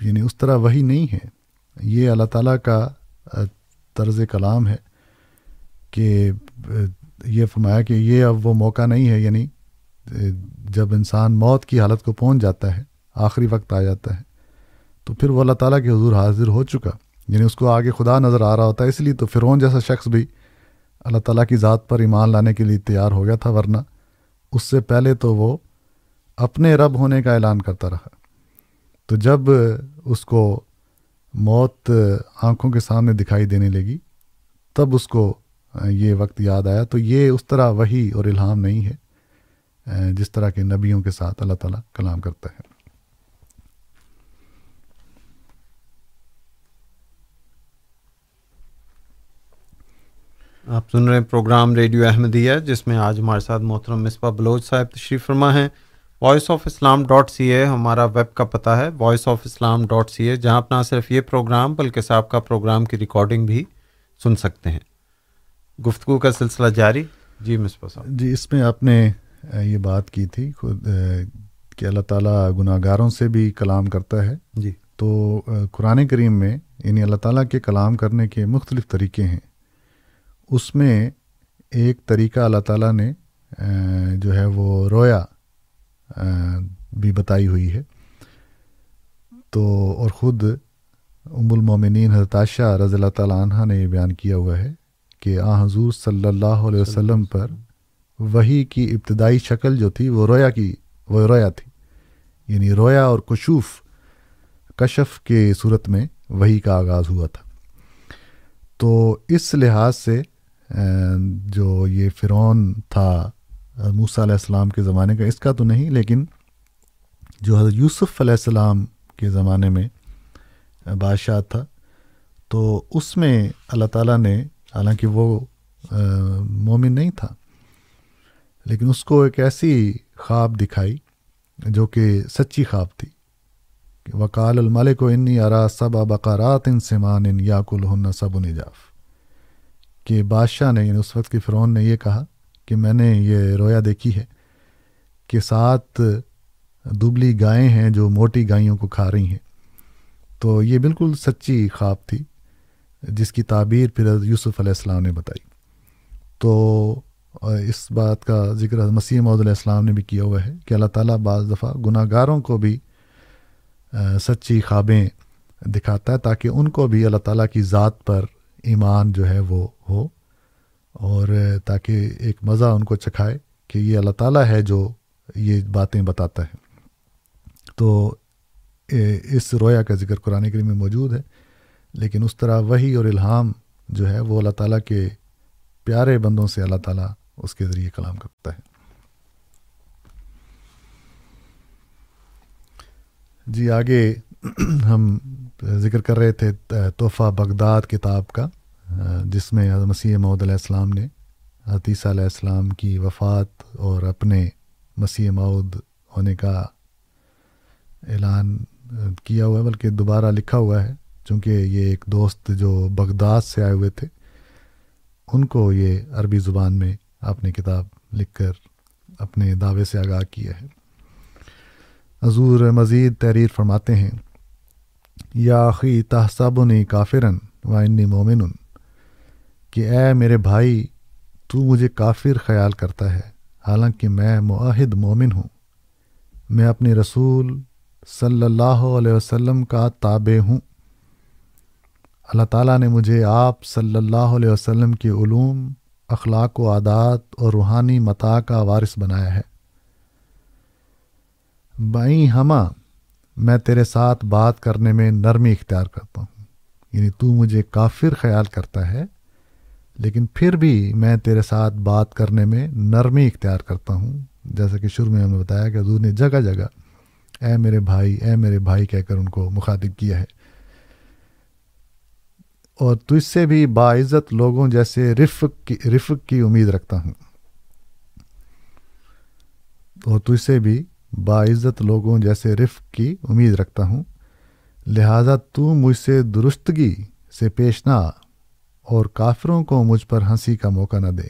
یعنی اس طرح وہی نہیں ہے۔ یہ اللہ تعالیٰ کا طرز کلام ہے کہ یہ فرمایا کہ یہ اب وہ موقع نہیں ہے یعنی جب انسان موت کی حالت کو پہنچ جاتا ہے، آخری وقت آ جاتا ہے، تو پھر وہ اللہ تعالیٰ کے حضور حاضر ہو چکا۔ یعنی اس کو آگے خدا نظر آ رہا ہوتا ہے، اس لیے تو فرعون جیسا شخص بھی اللہ تعالیٰ کی ذات پر ایمان لانے کے لیے تیار ہو گیا تھا، ورنہ اس سے پہلے تو وہ اپنے رب ہونے کا اعلان کرتا رہا۔ تو جب اس کو موت آنکھوں کے سامنے دکھائی دینے لگی، تب اس کو یہ وقت یاد آیا تو یہ اس طرح وہی اور الہام نہیں ہے جس طرح کے نبیوں کے ساتھ اللہ تعالیٰ کلام کرتا ہے۔ آپ سن رہے ہیں پروگرام ریڈیو احمدیہ، جس میں آج ہمارے ساتھ محترم مصباح بلوچ صاحب تشریف فرما ہیں۔ Voice of Islam dot C A ہمارا ویب کا پتہ ہے voice of Islam dot C A جہاں آپ نہ صرف یہ پروگرام بلکہ صاحب کا پروگرام کی ریکارڈنگ بھی سن سکتے ہیں۔ گفتگو کا سلسلہ جاری۔ جی مصباح صاحب۔ جی اس میں آپ نے یہ بات کی تھی خود کہ اللہ تعالیٰ گناہ گاروں سے بھی کلام کرتا ہے۔ جی۔ تو قرآن کریم میں یعنی اللہ تعالیٰ کے کلام کرنے کے مختلف طریقے ہیں۔ اس میں ایک طریقہ اللہ تعالیٰ نے جو ہے وہ رویا بھی بتائی ہوئی ہے۔ تو اور خود ام المومنین حضرت عائشہ رضی اللہ تعالیٰ عنہ نے یہ بیان کیا ہوا ہے۔ کہ آ حضور صلی اللہ علیہ وسلم پر وہی کی ابتدائی شکل جو تھی وہ رویا کی وہ رویا تھی۔ یعنی رویا اور کشوف کشف کے صورت میں وہی کا آغاز ہوا تھا۔ تو اس لحاظ سے جو یہ فرعون تھا موسیٰ علیہ السلام کے زمانے کا اس کا تو نہیں لیکن جو حضرت یوسف علیہ السلام کے زمانے میں بادشاہ تھا تو اس میں اللہ تعالیٰ نے حالانکہ وہ مومن نہیں تھا۔ لیکن اس کو ایک ایسی خواب دکھائی جو کہ سچی خواب تھی کہ وکال الملک و انی ارا سب بقارات ان سمان ان یا کل ہن سب نجاف۔ کہ بادشاہ نے یعنی اس وقت کی فرعون نے یہ کہا کہ میں نے یہ رویا دیکھی ہے کہ سات دبلی گائیں ہیں جو موٹی گائیوں کو کھا رہی ہیں۔ تو یہ بالکل سچی خواب تھی۔ جس کی تعبیر پھر یوسف علیہ السلام نے بتائی۔ تو اس بات کا ذکر مسیح محدود علیہ السلام نے بھی کیا ہوا ہے کہ اللہ تعالیٰ بعض دفعہ گناہ گاروں کو بھی سچی خوابیں دکھاتا ہے تاکہ ان کو بھی اللہ تعالیٰ کی ذات پر ایمان جو ہے وہ ہو اور تاکہ ایک مزہ ان کو چکھائے کہ یہ اللہ تعالیٰ ہے جو یہ باتیں بتاتا ہے۔ تو اس رویا کا ذکر قرآن کریم میں موجود ہے۔ لیکن اس طرح وہی اور الہام جو ہے وہ اللہ تعالیٰ کے پیارے بندوں سے اللہ تعالیٰ اس کے ذریعے کلام کرتا ہے۔ جی آگے ہم ذکر کر رہے تھے تحفہ بغداد کتاب کا جس میں مسیح محدود علیہ السلام نے حتیثہ علیہ السلام کی وفات اور اپنے مسیح معود ہونے کا اعلان کیا ہوا ہے، بلکہ دوبارہ لکھا ہوا ہے۔ چونکہ یہ ایک دوست جو بغداد سے آئے ہوئے تھے، ان کو یہ عربی زبان میں آپ نے کتاب لکھ کر اپنے دعوے سے آگاہ کیا ہے۔ حضور مزید تحریر فرماتے ہیں، یا عقی تحصاب نے کافرن و انی مومن کہ اے میرے بھائی، تو مجھے کافر خیال کرتا ہے، حالانکہ میں معاہد مومن ہوں۔ میں اپنے رسول صلی اللہ علیہ وسلم کا تابع ہوں۔ اللہ تعالیٰ نے مجھے آپ صلی اللہ علیہ وسلم کے علوم، اخلاق و عادات اور روحانی متاع کا وارث بنایا ہے۔ بائیں ہمہ میں تیرے ساتھ بات کرنے میں نرمی اختیار کرتا ہوں۔ یعنی تو مجھے کافر خیال کرتا ہے، لیکن پھر بھی میں تیرے ساتھ بات کرنے میں نرمی اختیار کرتا ہوں۔ جیسا کہ شروع میں ہم نے بتایا کہ حضور نے جگہ جگہ اے میرے بھائی، اے میرے بھائی کہہ کر ان کو مخاطب کیا ہے۔ اور تجھ سے بھی باعزت لوگوں جیسے رفق کی رفق کی امید رکھتا ہوں۔ اور تجھ سے بھی باعزت لوگوں جیسے رفق کی امید رکھتا ہوں۔ لہذا تو مجھ سے درستگی سے پیش نہ آ اور کافروں کو مجھ پر ہنسی کا موقع نہ دے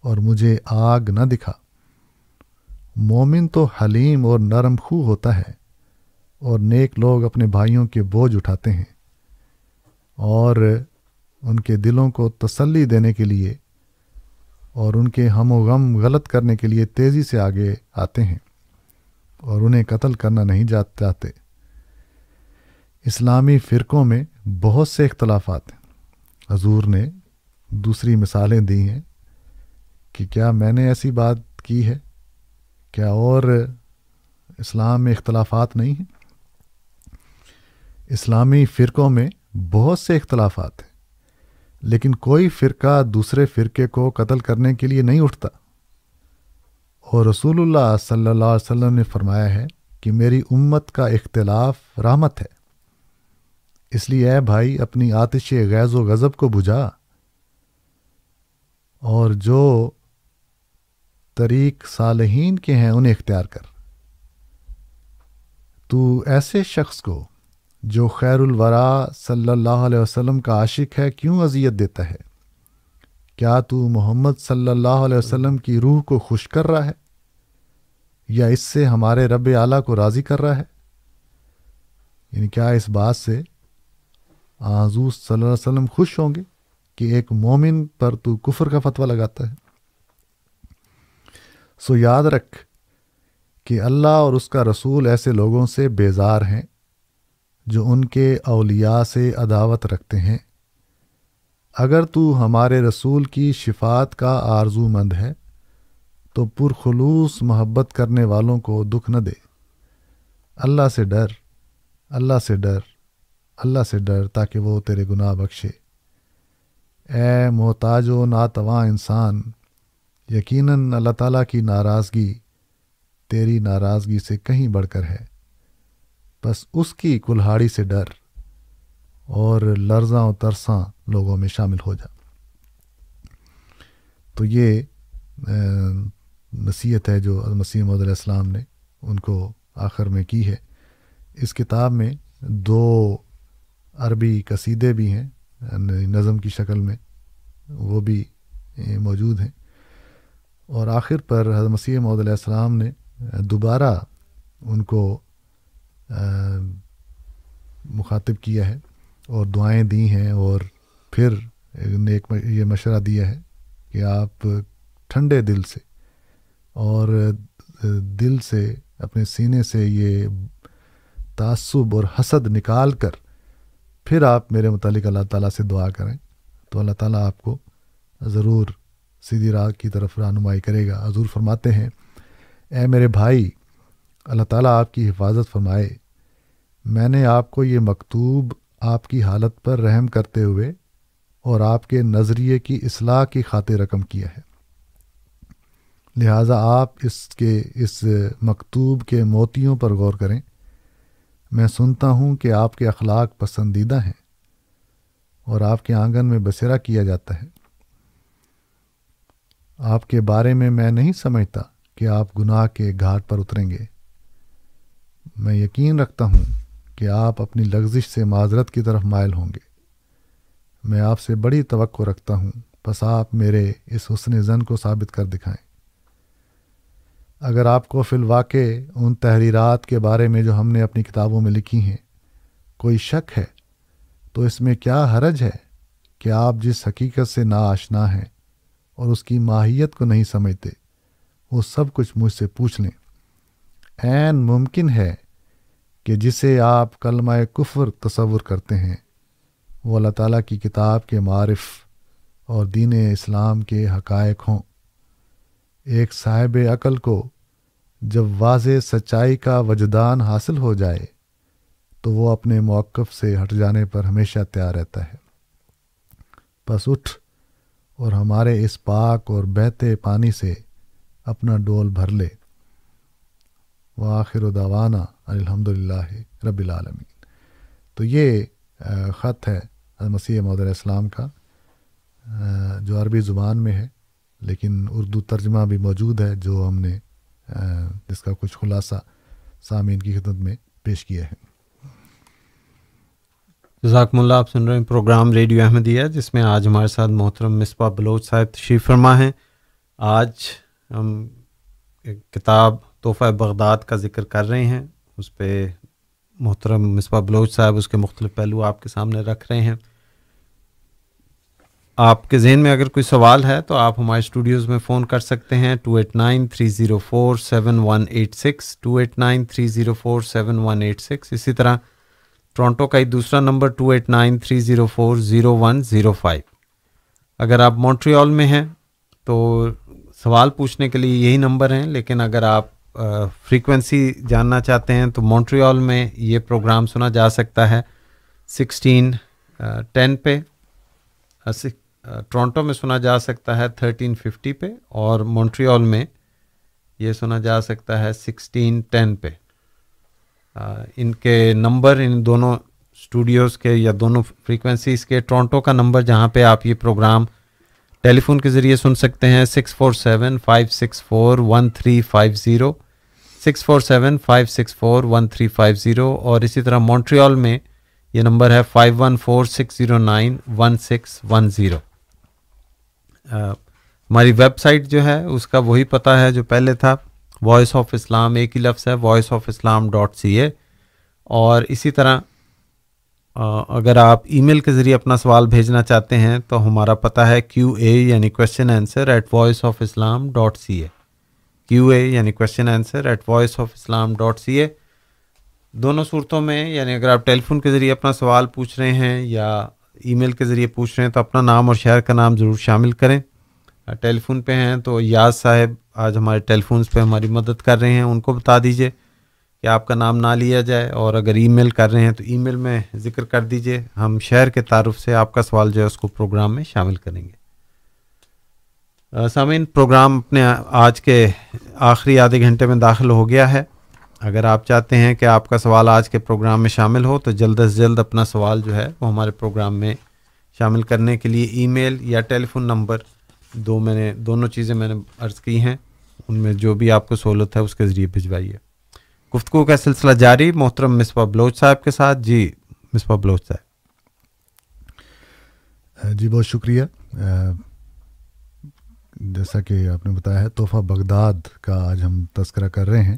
اور مجھے آگ نہ دکھا۔ مومن تو حلیم اور نرم خو ہوتا ہے اور نیک لوگ اپنے بھائیوں کے بوجھ اٹھاتے ہیں۔ اور ان کے دلوں کو تسلی دینے کے لیے اور ان کے ہم و غم غلط کرنے کے لیے تیزی سے آگے آتے ہیں اور انہیں قتل کرنا نہیں چاہتے۔ اسلامی فرقوں میں بہت سے اختلافات ہیں۔ حضور نے دوسری مثالیں دی ہیں کہ کیا میں نے ایسی بات کی ہے؟ کیا اور اسلام میں اختلافات نہیں ہیں؟ اسلامی فرقوں میں بہت سے اختلافات ہیں، لیکن کوئی فرقہ دوسرے فرقے کو قتل کرنے کے لیے نہیں اٹھتا۔ اور رسول اللہ صلی اللہ علیہ وسلم نے فرمایا ہے کہ میری امت کا اختلاف رحمت ہے۔ اس لیے اے بھائی، اپنی آتش غیظ و غضب کو بجھا۔ اور جو طریق صالحین کے ہیں، انہیں اختیار کر۔ تو ایسے شخص کو جو خیر الورا صلی اللہ علیہ وسلم کا عاشق ہے، کیوں اذیت دیتا ہے؟ کیا تو محمد صلی اللہ علیہ وسلم کی روح کو خوش کر رہا ہے؟ یا اس سے ہمارے رب اعلیٰ کو راضی کر رہا ہے؟ یعنی کیا اس بات سے آزوز صلی اللہ علیہ وسلم خوش ہوں گے کہ ایک مومن پر تو کفر کا فتویٰ لگاتا ہے؟ سو یاد رکھ کہ اللہ اور اس کا رسول ایسے لوگوں سے بیزار ہیں جو ان کے اولیاء سے عداوت رکھتے ہیں۔ اگر تو ہمارے رسول کی شفات کا آرزو مند ہے، تو پرخلوص محبت کرنے والوں کو دکھ نہ دے۔ اللہ سے ڈر، اللہ سے ڈر، اللہ سے ڈر تاکہ وہ تیرے گناہ بخشے۔ اے محتاج و ناتواں انسان، یقیناً اللہ تعالیٰ کی ناراضگی تیری ناراضگی سے کہیں بڑھ کر ہے۔ بس اس کی کلہاڑی سے ڈر اور لرزاں و ترساں لوگوں میں شامل ہو جا۔ تو یہ نصیحت ہے جو مسیح محدود علیہ السلام نے ان کو آخر میں کی ہے۔ اس کتاب میں دو عربی قصیدے بھی ہیں یعنی نظم کی شکل میں وہ بھی موجود ہیں۔ اور آخر پر حضرت مسیح محدود علیہ السلام نے دوبارہ ان کو مخاطب کیا ہے اور دعائیں دی ہیں اور پھر ایک یہ مشورہ دیا ہے کہ آپ ٹھنڈے دل سے اور دل سے، اپنے سینے سے یہ تعصب اور حسد نکال کر پھر آپ میرے متعلق اللہ تعالیٰ سے دعا کریں تو اللہ تعالیٰ آپ کو ضرور سیدھی راہ کی طرف رہنمائی کرے گا۔ حضور فرماتے ہیں، اے میرے بھائی، اللہ تعالیٰ آپ کی حفاظت فرمائے۔ میں نے آپ کو یہ مکتوب آپ کی حالت پر رحم کرتے ہوئے اور آپ کے نظریے کی اصلاح کی خاطر رقم کیا ہے۔ لہٰذا آپ اس کے اس مکتوب کے موتیوں پر غور کریں۔ میں سنتا ہوں کہ آپ کے اخلاق پسندیدہ ہیں اور آپ کے آنگن میں بسیرا کیا جاتا ہے۔ آپ کے بارے میں میں نہیں سمجھتا کہ آپ گناہ کے گھاٹ پر اتریں گے۔ میں یقین رکھتا ہوں کہ آپ اپنی لغزش سے معذرت کی طرف مائل ہوں گے۔ میں آپ سے بڑی توقع رکھتا ہوں۔ بس آپ میرے اس حسن زن کو ثابت کر دکھائیں۔ اگر آپ کو فی الواقع ان تحریرات کے بارے میں جو ہم نے اپنی کتابوں میں لکھی ہیں کوئی شک ہے، تو اس میں کیا حرج ہے کہ آپ جس حقیقت سے نا آشنا ہیں اور اس کی ماہیت کو نہیں سمجھتے، وہ سب کچھ مجھ سے پوچھ لیں۔ عین ممکن ہے کہ جسے آپ کلمہ کفر تصور کرتے ہیں، وہ اللہ تعالیٰ کی کتاب کے معرف اور دین اسلام کے حقائق ہوں۔ ایک صاحب عقل کو جب واضح سچائی کا وجدان حاصل ہو جائے، تو وہ اپنے موقف سے ہٹ جانے پر ہمیشہ تیار رہتا ہے۔ بس اٹھ اور ہمارے اس پاک اور بہتے پانی سے اپنا ڈول بھر لے۔ وہ آخر و داوانہ الحمد للہ رب العالمین۔ تو یہ خط ہے مسیح محدود السلام کا جو عربی زبان میں ہے، لیکن اردو ترجمہ بھی موجود ہے، جو ہم نے جس کا کچھ خلاصہ سامعین کی خدمت میں پیش کیا ہے۔ ذاکم اللہ، آپ سن رہے ہیں پروگرام ریڈیو احمدیہ، جس میں آج ہمارے ساتھ محترم مصباح بلوچ صاحب تشریف فرما ہیں۔ آج ہم کتاب تحفہ بغداد کا ذکر کر رہے ہیں۔ اس پہ محترم مصباح بلوچ صاحب اس کے مختلف پہلو آپ کے سامنے رکھ رہے ہیں۔ آپ کے ذہن میں اگر کوئی سوال ہے تو آپ ہمارے اسٹوڈیوز میں فون کر سکتے ہیں two eight nine three zero four seven one eight six, two eight nine three zero four seven one eight six. اسی طرح ٹورانٹو کا ہی دوسرا number two eight nine three zero four zero one zero five. اگر آپ Montreal میں ہیں تو سوال پوچھنے کے لیے یہی نمبر ہیں، لیکن اگر آپ فریکوینسی جاننا چاہتے ہیں تو مونٹریال میں یہ پروگرام سنا جا سکتا ہے سکسٹین ٹین پہ ٹورانٹو میں سنا جا سکتا ہے تھرٹین ففٹی پہ اور مونٹریال میں یہ سنا جا سکتا ہے سکسٹین ٹین پہ۔ ان کے نمبر، ان دونوں اسٹوڈیوز کے یا دونوں فریکوینسیز کے ٹورانٹو کا نمبر جہاں پہ آپ یہ پروگرام ٹیلی فون کے ذریعے سن سکتے ہیں six four seven five six four one three five zero six four seven five six four one three five zero اور اسی طرح مونٹریال میں یہ نمبر ہے five one four six zero nine one six one zero ہماری web site جو ہے، اس کا وہی پتہ ہے جو پہلے تھا وائس آف اسلام ایک ہی لفظ ہے voice of Islam dot C A اور اسی طرح اگر آپ ای میل کے ذریعے اپنا سوال بھیجنا چاہتے ہیں تو ہمارا پتہ ہے کیو اے یعنی question answer at voice of Islam dot C A Q A یعنی question answer at voice of Islam dot C A دونوں صورتوں میں یعنی اگر آپ ٹیلی فون کے ذریعے اپنا سوال پوچھ رہے ہیں یا ای میل کے ذریعے پوچھ رہے ہیں تو اپنا نام اور شہر کا نام ضرور شامل کریں۔ ٹیلی فون پہ ہیں تو یاز صاحب آج ہمارے ٹیلی فونس پہ ہماری مدد کر رہے ہیں، ان کو بتا دیجیے کہ آپ کا نام نہ لیا جائے اور اگر ای میل کر رہے ہیں تو ای میل میں ذکر کر دیجیے ہم شہر کے تعارف سے آپ کا سوال جو ہے اس کو پروگرام میں شامل کریں گے۔ سامعین، پروگرام اپنے آج کے آخری آدھے گھنٹے میں داخل ہو گیا ہے۔ اگر آپ چاہتے ہیں کہ آپ کا سوال آج کے پروگرام میں شامل ہو تو جلد از جلد اپنا سوال جو ہے وہ ہمارے پروگرام میں شامل کرنے کے لیے ای میل یا ٹیلی فون نمبر دو میں نے، دونوں چیزیں میں نے عرض کی ہیں۔ ان میں جو بھی آپ کو سہولت ہے اس کے ذریعے بھجوائیے۔ گفتگو کا سلسلہ جاری، محترم مصباح بلوچ صاحب کے ساتھ۔ جی مصباح بلوچ صاحب۔ جی بہت شکریہ۔ جیسا کہ آپ نے بتایا ہے، تحفہ بغداد کا آج ہم تذکرہ کر رہے ہیں۔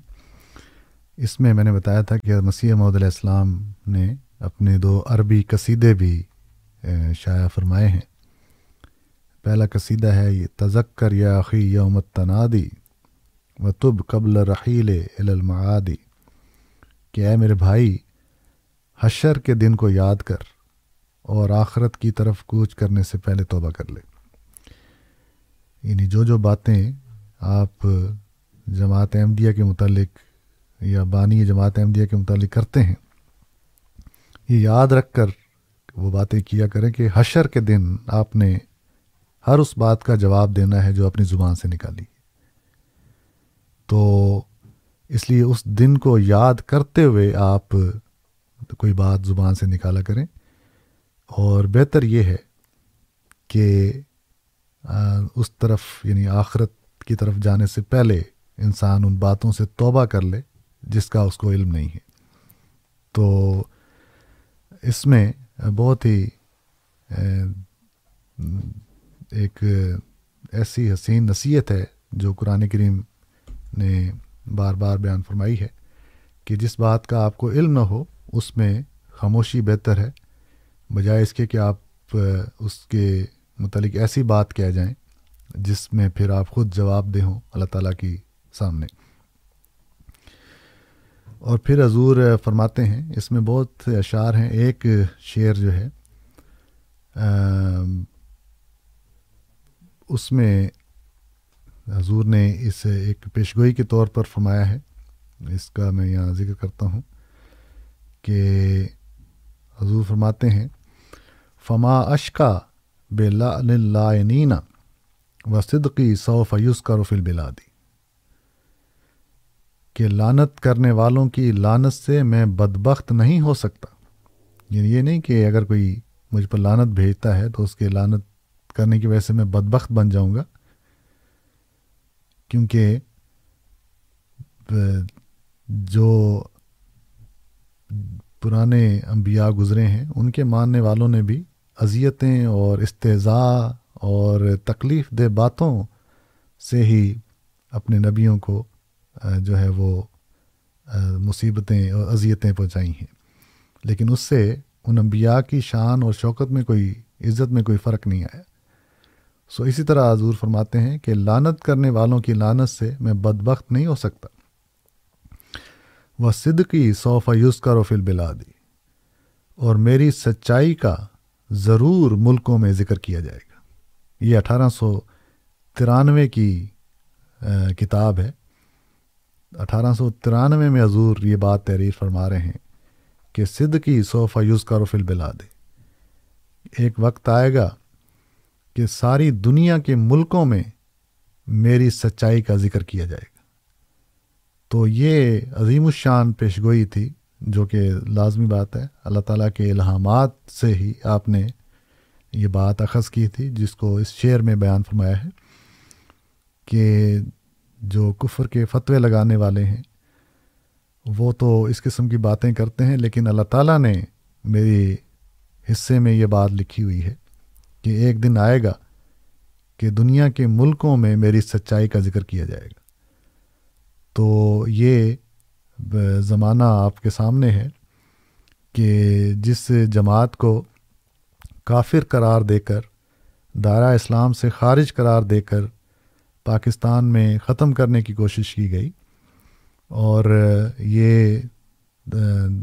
اس میں میں نے بتایا تھا کہ مسیح محدود علیہ السلام نے اپنے دو عربی قصیدے بھی شائع فرمائے ہیں۔ پہلا قصیدہ ہے، یہ تذکر یا عقی یومت تنادی و تب قبل رحیل المعادی کہ اے میرے بھائی، حشر کے دن کو یاد کر اور آخرت کی طرف کوچ کرنے سے پہلے توبہ کر لے۔ یعنی جو جو باتیں آپ جماعت احمدیہ کے متعلق یا بانی جماعت احمدیہ کے متعلق کرتے ہیں، یہ یاد رکھ کر وہ باتیں کیا کریں کہ حشر کے دن آپ نے ہر اس بات کا جواب دینا ہے جو اپنی زبان سے نکالی۔ تو اس لیے اس دن کو یاد کرتے ہوئے آپ کوئی بات زبان سے نکالا کریں۔ اور بہتر یہ ہے کہ اس طرف یعنی آخرت کی طرف جانے سے پہلے انسان ان باتوں سے توبہ کر لے، جس کا اس کو علم نہیں ہے۔ تو اس میں بہت ہی ایک ایسی حسین نصیحت ہے جو قرآن کریم نے بار بار بیان فرمائی ہے کہ جس بات کا آپ کو علم نہ ہو، اس میں خاموشی بہتر ہے۔ بجائے اس کے کہ آپ اس کے متعلق ایسی بات کہہ جائیں جس میں پھر آپ خود جواب دہ ہوں اللہ تعالیٰ کی سامنے۔ اور پھر حضور فرماتے ہیں، اس میں بہت اشعار ہیں۔ ایک شعر جو ہے اس میں حضور نے اس ایک پیشگوئی کے طور پر فرمایا ہے۔ اس کا میں یہاں ذکر کرتا ہوں کہ حضور فرماتے ہیں، فما اشکا بے لائنینا و صدقی صوف یوس کا رفل بلادی کہ لانت کرنے والوں کی لانت سے میں بدبخت نہیں ہو سکتا۔ یعنی یہ نہیں کہ اگر کوئی مجھ پر لانت بھیجتا ہے تو اس کے لانت کرنے کی وجہ سے میں بدبخت بن جاؤں گا۔ کیونکہ جو پرانے انبیاء گزرے ہیں، ان کے ماننے والوں نے بھی اذیتیں اور استضاء اور تکلیف دہ باتوں سے ہی اپنے نبیوں کو جو ہے وہ مصیبتیں اور اذیتیں پہنچائی ہیں۔ لیکن اس سے ان انبیاء کی شان اور شوکت میں کوئی عزت میں کوئی فرق نہیں آیا۔ سو اسی طرح حضور فرماتے ہیں کہ لانت کرنے والوں کی لانت سے میں بدبخت نہیں ہو سکتا۔ وہ صدقی صوف یوز کا رفل بلادی اور میری سچائی کا ضرور ملکوں میں ذکر کیا جائے گا۔ یہ اٹھارہ سو ترانوے کی کتاب ہے۔ اٹھارہ سو ترانوے میں حضور یہ بات تحریر فرما رہے ہیں کہ صدقی صوفہ یوز کا رفل بلادے ایک وقت آئے گا کہ ساری دنیا کے ملکوں میں میری سچائی کا ذکر کیا جائے گا۔ تو یہ عظیم الشان پیشگوئی تھی، جو کہ لازمی بات ہے۔ اللہ تعالیٰ کے الہامات سے ہی آپ نے یہ بات اخذ کی تھی، جس کو اس شعر میں بیان فرمایا ہے کہ جو کفر کے فتوے لگانے والے ہیں، وہ تو اس قسم کی باتیں کرتے ہیں، لیکن اللہ تعالیٰ نے میری حصے میں یہ بات لکھی ہوئی ہے۔ کہ ایک دن آئے گا کہ دنیا کے ملکوں میں میری سچائی کا ذکر کیا جائے گا۔ تو یہ زمانہ آپ کے سامنے ہے کہ جس جماعت کو کافر قرار دے کر، دائرہ اسلام سے خارج قرار دے کر پاکستان میں ختم کرنے کی کوشش کی گئی اور یہ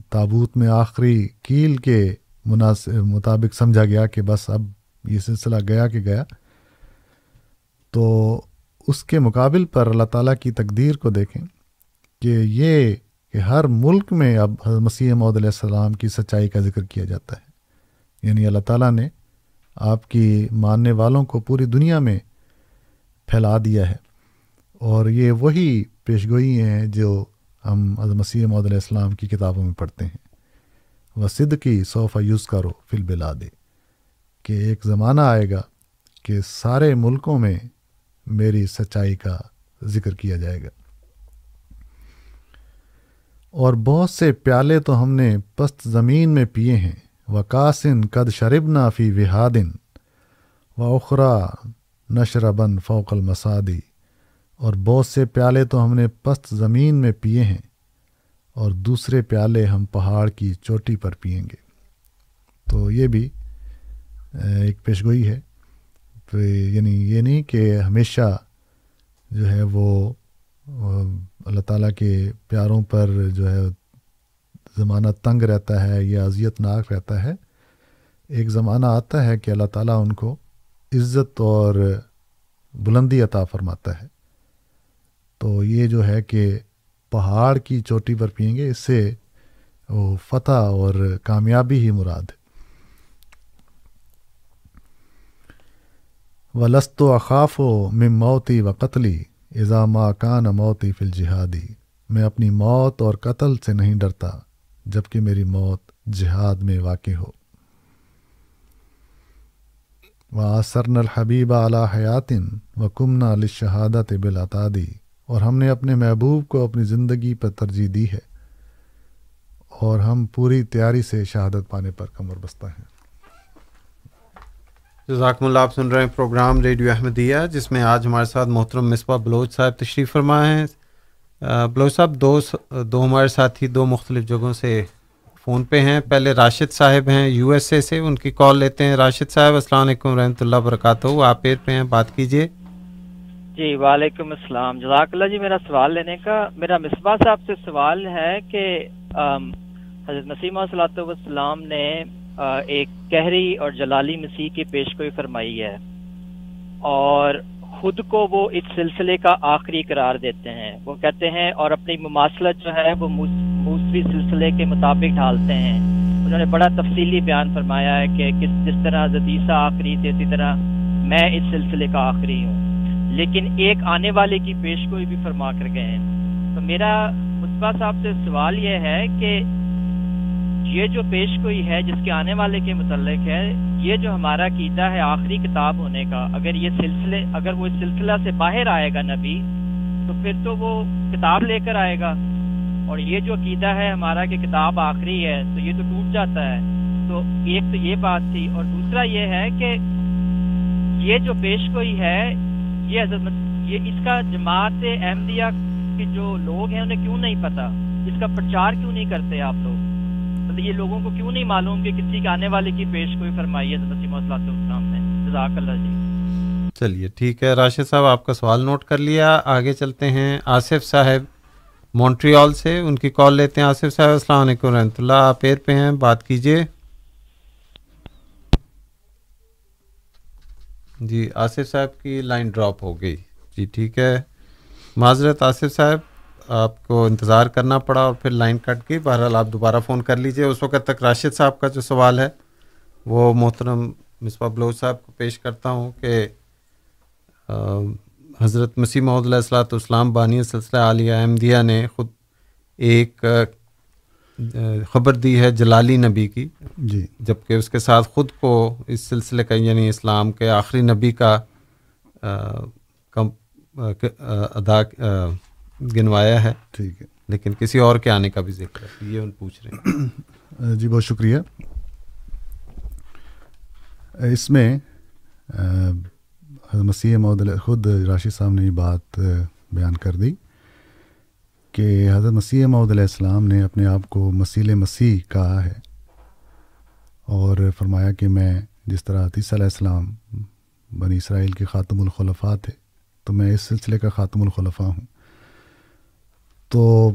تابوت میں آخری کیل کے مناسب مطابق سمجھا گیا کہ بس اب یہ سلسلہ گیا کہ گیا، تو اس کے مقابل پر اللہ تعالیٰ کی تقدیر کو دیکھیں کہ یہ کہ ہر ملک میں اب حضرت مسیح مود علیہ السلام کی سچائی کا ذکر کیا جاتا ہے۔ یعنی اللہ تعالیٰ نے آپ کی ماننے والوں کو پوری دنیا میں پھیلا دیا ہے۔ اور یہ وہی پیشگوئی ہیں جو ہم حضرت مسیح محدود علیہ السلام کی کتابوں میں پڑھتے ہیں۔ وہ صد کی صوفہ یوز کرو فل بلا دے کہ ایک زمانہ آئے گا کہ سارے ملکوں میں میری سچائی کا ذکر کیا جائے گا۔ اور بہت سے پیالے تو ہم نے پست زمین میں پیے ہیں۔ وکاسن قد شربنا فی وہادن و اخرا نشربن فوق المسادی۔ اور بہت سے پیالے تو ہم نے پست زمین میں پیے ہیں۔ اور دوسرے پیالے ہم پہاڑ کی چوٹی پر پئیں گے۔ تو یہ بھی ایک پیشگوئی ہے۔ تو یعنی یہ نہیں کہ ہمیشہ جو ہے وہ اللہ تعالیٰ کے پیاروں پر جو ہے زمانہ تنگ رہتا ہے یا اذیت ناک رہتا ہے، ایک زمانہ آتا ہے کہ اللہ تعالیٰ ان کو عزت اور بلندی عطا فرماتا ہے۔ تو یہ جو ہے کہ پہاڑ کی چوٹی پر پئیں گے، اس سے وہ فتح اور کامیابی ہی مراد ہے۔ و لست و اخاف و مم موتی و قتلی اضامہ کان موتی فل جہادی میں اپنی موت اور قتل سے نہیں ڈرتا جبکہ میری موت جہاد میں واقع ہو۔ و آسرن الحبیب اعلیٰ حیاتن و کمنا علی شہادت بلاطادی اور ہم نے اپنے محبوب کو اپنی زندگی پر ترجیح دی ہے اور ہم پوری تیاری سے شہادت پانے پر کمر بستہ ہیں۔ جزاکم اللہ، آپ سن رہے ہیں پروگرام ریڈیو احمدیہ، جس میں آج ہمارے ساتھ محترم مصباح بلوچ صاحب تشریف فرما ہیں۔ بلوچ صاحب، دو دو ہمارے ساتھی دو مختلف جگہوں سے فون پہ ہیں۔ پہلے راشد صاحب ہیں یو ایس اے سے، ان کی کال لیتے ہیں۔ راشد صاحب، السلام علیکم رحمۃ اللہ وبرکاتہ۔ آپ پیر پہ ہیں، بات کیجیے جی وعلیکم السلام۔ جزاک اللہ جی میرا سوال لینے کا، میرا مصباح صاحب سے سوال ہے کہ حضرت نسیمہ صلاحت والسلام نے ایک گہری اور جلالی مسیح کی پیش گوئی فرمائی ہے اور خود کو وہ اس سلسلے کا آخری قرار دیتے ہیں۔ وہ کہتے ہیں، اور اپنی مماثلت جو ہے، وہ موسوی سلسلے کے مطابق ڈھالتے ہیں۔ انہوں نے بڑا تفصیلی بیان فرمایا ہے کہ کس، جس طرح زدیسہ آخری تھے، اسی طرح میں اس سلسلے کا آخری ہوں۔ لیکن ایک آنے والے کی پیش گوئی بھی فرما کر گئے ہیں۔ تو میرا مصباح صاحب سے سوال یہ ہے کہ یہ جو پیش گوئی ہے، جس کے آنے والے کے متعلق ہے، یہ جو ہمارا قیدہ ہے، آخری کتاب ہونے کا، اگر یہ سلسلے، اگر وہ اس سلسلہ سے باہر آئے گا نبی، تو پھر تو وہ کتاب لے کر آئے گا۔ اور یہ جو عقیدہ ہے ہمارا کہ کتاب آخری ہے، تو یہ تو ٹوٹ جاتا ہے۔ تو ایک تو یہ بات تھی، اور دوسرا یہ ہے کہ یہ جو پیش گوئی ہے، یہ حضرت یہ اس کا جماعت احمدیہ کے جو لوگ ہیں، انہیں کیوں نہیں پتا؟ اس کا پرچار کیوں نہیں کرتے آپ لوگ؟ مطلب یہ لوگوں کو کیوں نہیں معلوم کہ کسی کے آنے والے کی پیش کوئی فرمائی ہے مسیم السلام نے جزاک اللہ جی۔ چلیے، ٹھیک ہے۔ راشد صاحب، آپ کا سوال نوٹ کر لیا۔ آگے چلتے ہیں۔ آصف صاحب، مونٹریال سے ان کی کال لیتے ہیں۔ آصف صاحب، السلام علیکم رحمۃ اللہ۔ آپ ایر پہ ہیں۔ بات کیجیے جی آصف صاحب کی لائن ڈراپ ہو گئی۔ جی ٹھیک ہے۔ معذرت، آصف صاحب۔ آپ کو انتظار کرنا پڑا اور پھر لائن کٹ گئی بہرحال آپ دوبارہ فون کر لیجیے۔ اس وقت تک راشد صاحب کا جو سوال ہے وہ محترم مصباح بلوچ صاحب کو پیش کرتا ہوں کہ حضرت مسیح محدود علیہ السلاۃ والسلام بانی سلسلہ عالیہ احمدیہ نے خود ایک خبر دی ہے جلالی نبی کی۔ جی۔ جبکہ اس کے ساتھ خود کو اس سلسلے کا یعنی اسلام کے آخری نبی کا ادا گنوایا ہے۔ ٹھیک ہے۔ لیکن کسی اور کے آنے کا بھی ذکر ہے۔ یہ ان پوچھ رہے ہیں۔ جی بہت شکریہ۔ اس میں مسیح محدود خود راشد صاحب نے یہ بات بیان کر دی کہ حضرت مسیح محدود علیہ السلام نے اپنے آپ کو مسیل مسیح کہا ہے اور فرمایا کہ میں جس طرح عطیث علیہ السلام بنی اسرائیل کے خاتم الخلفاء تھے تو میں اس سلسلے کا خاتم الخلفاء ہوں۔ تو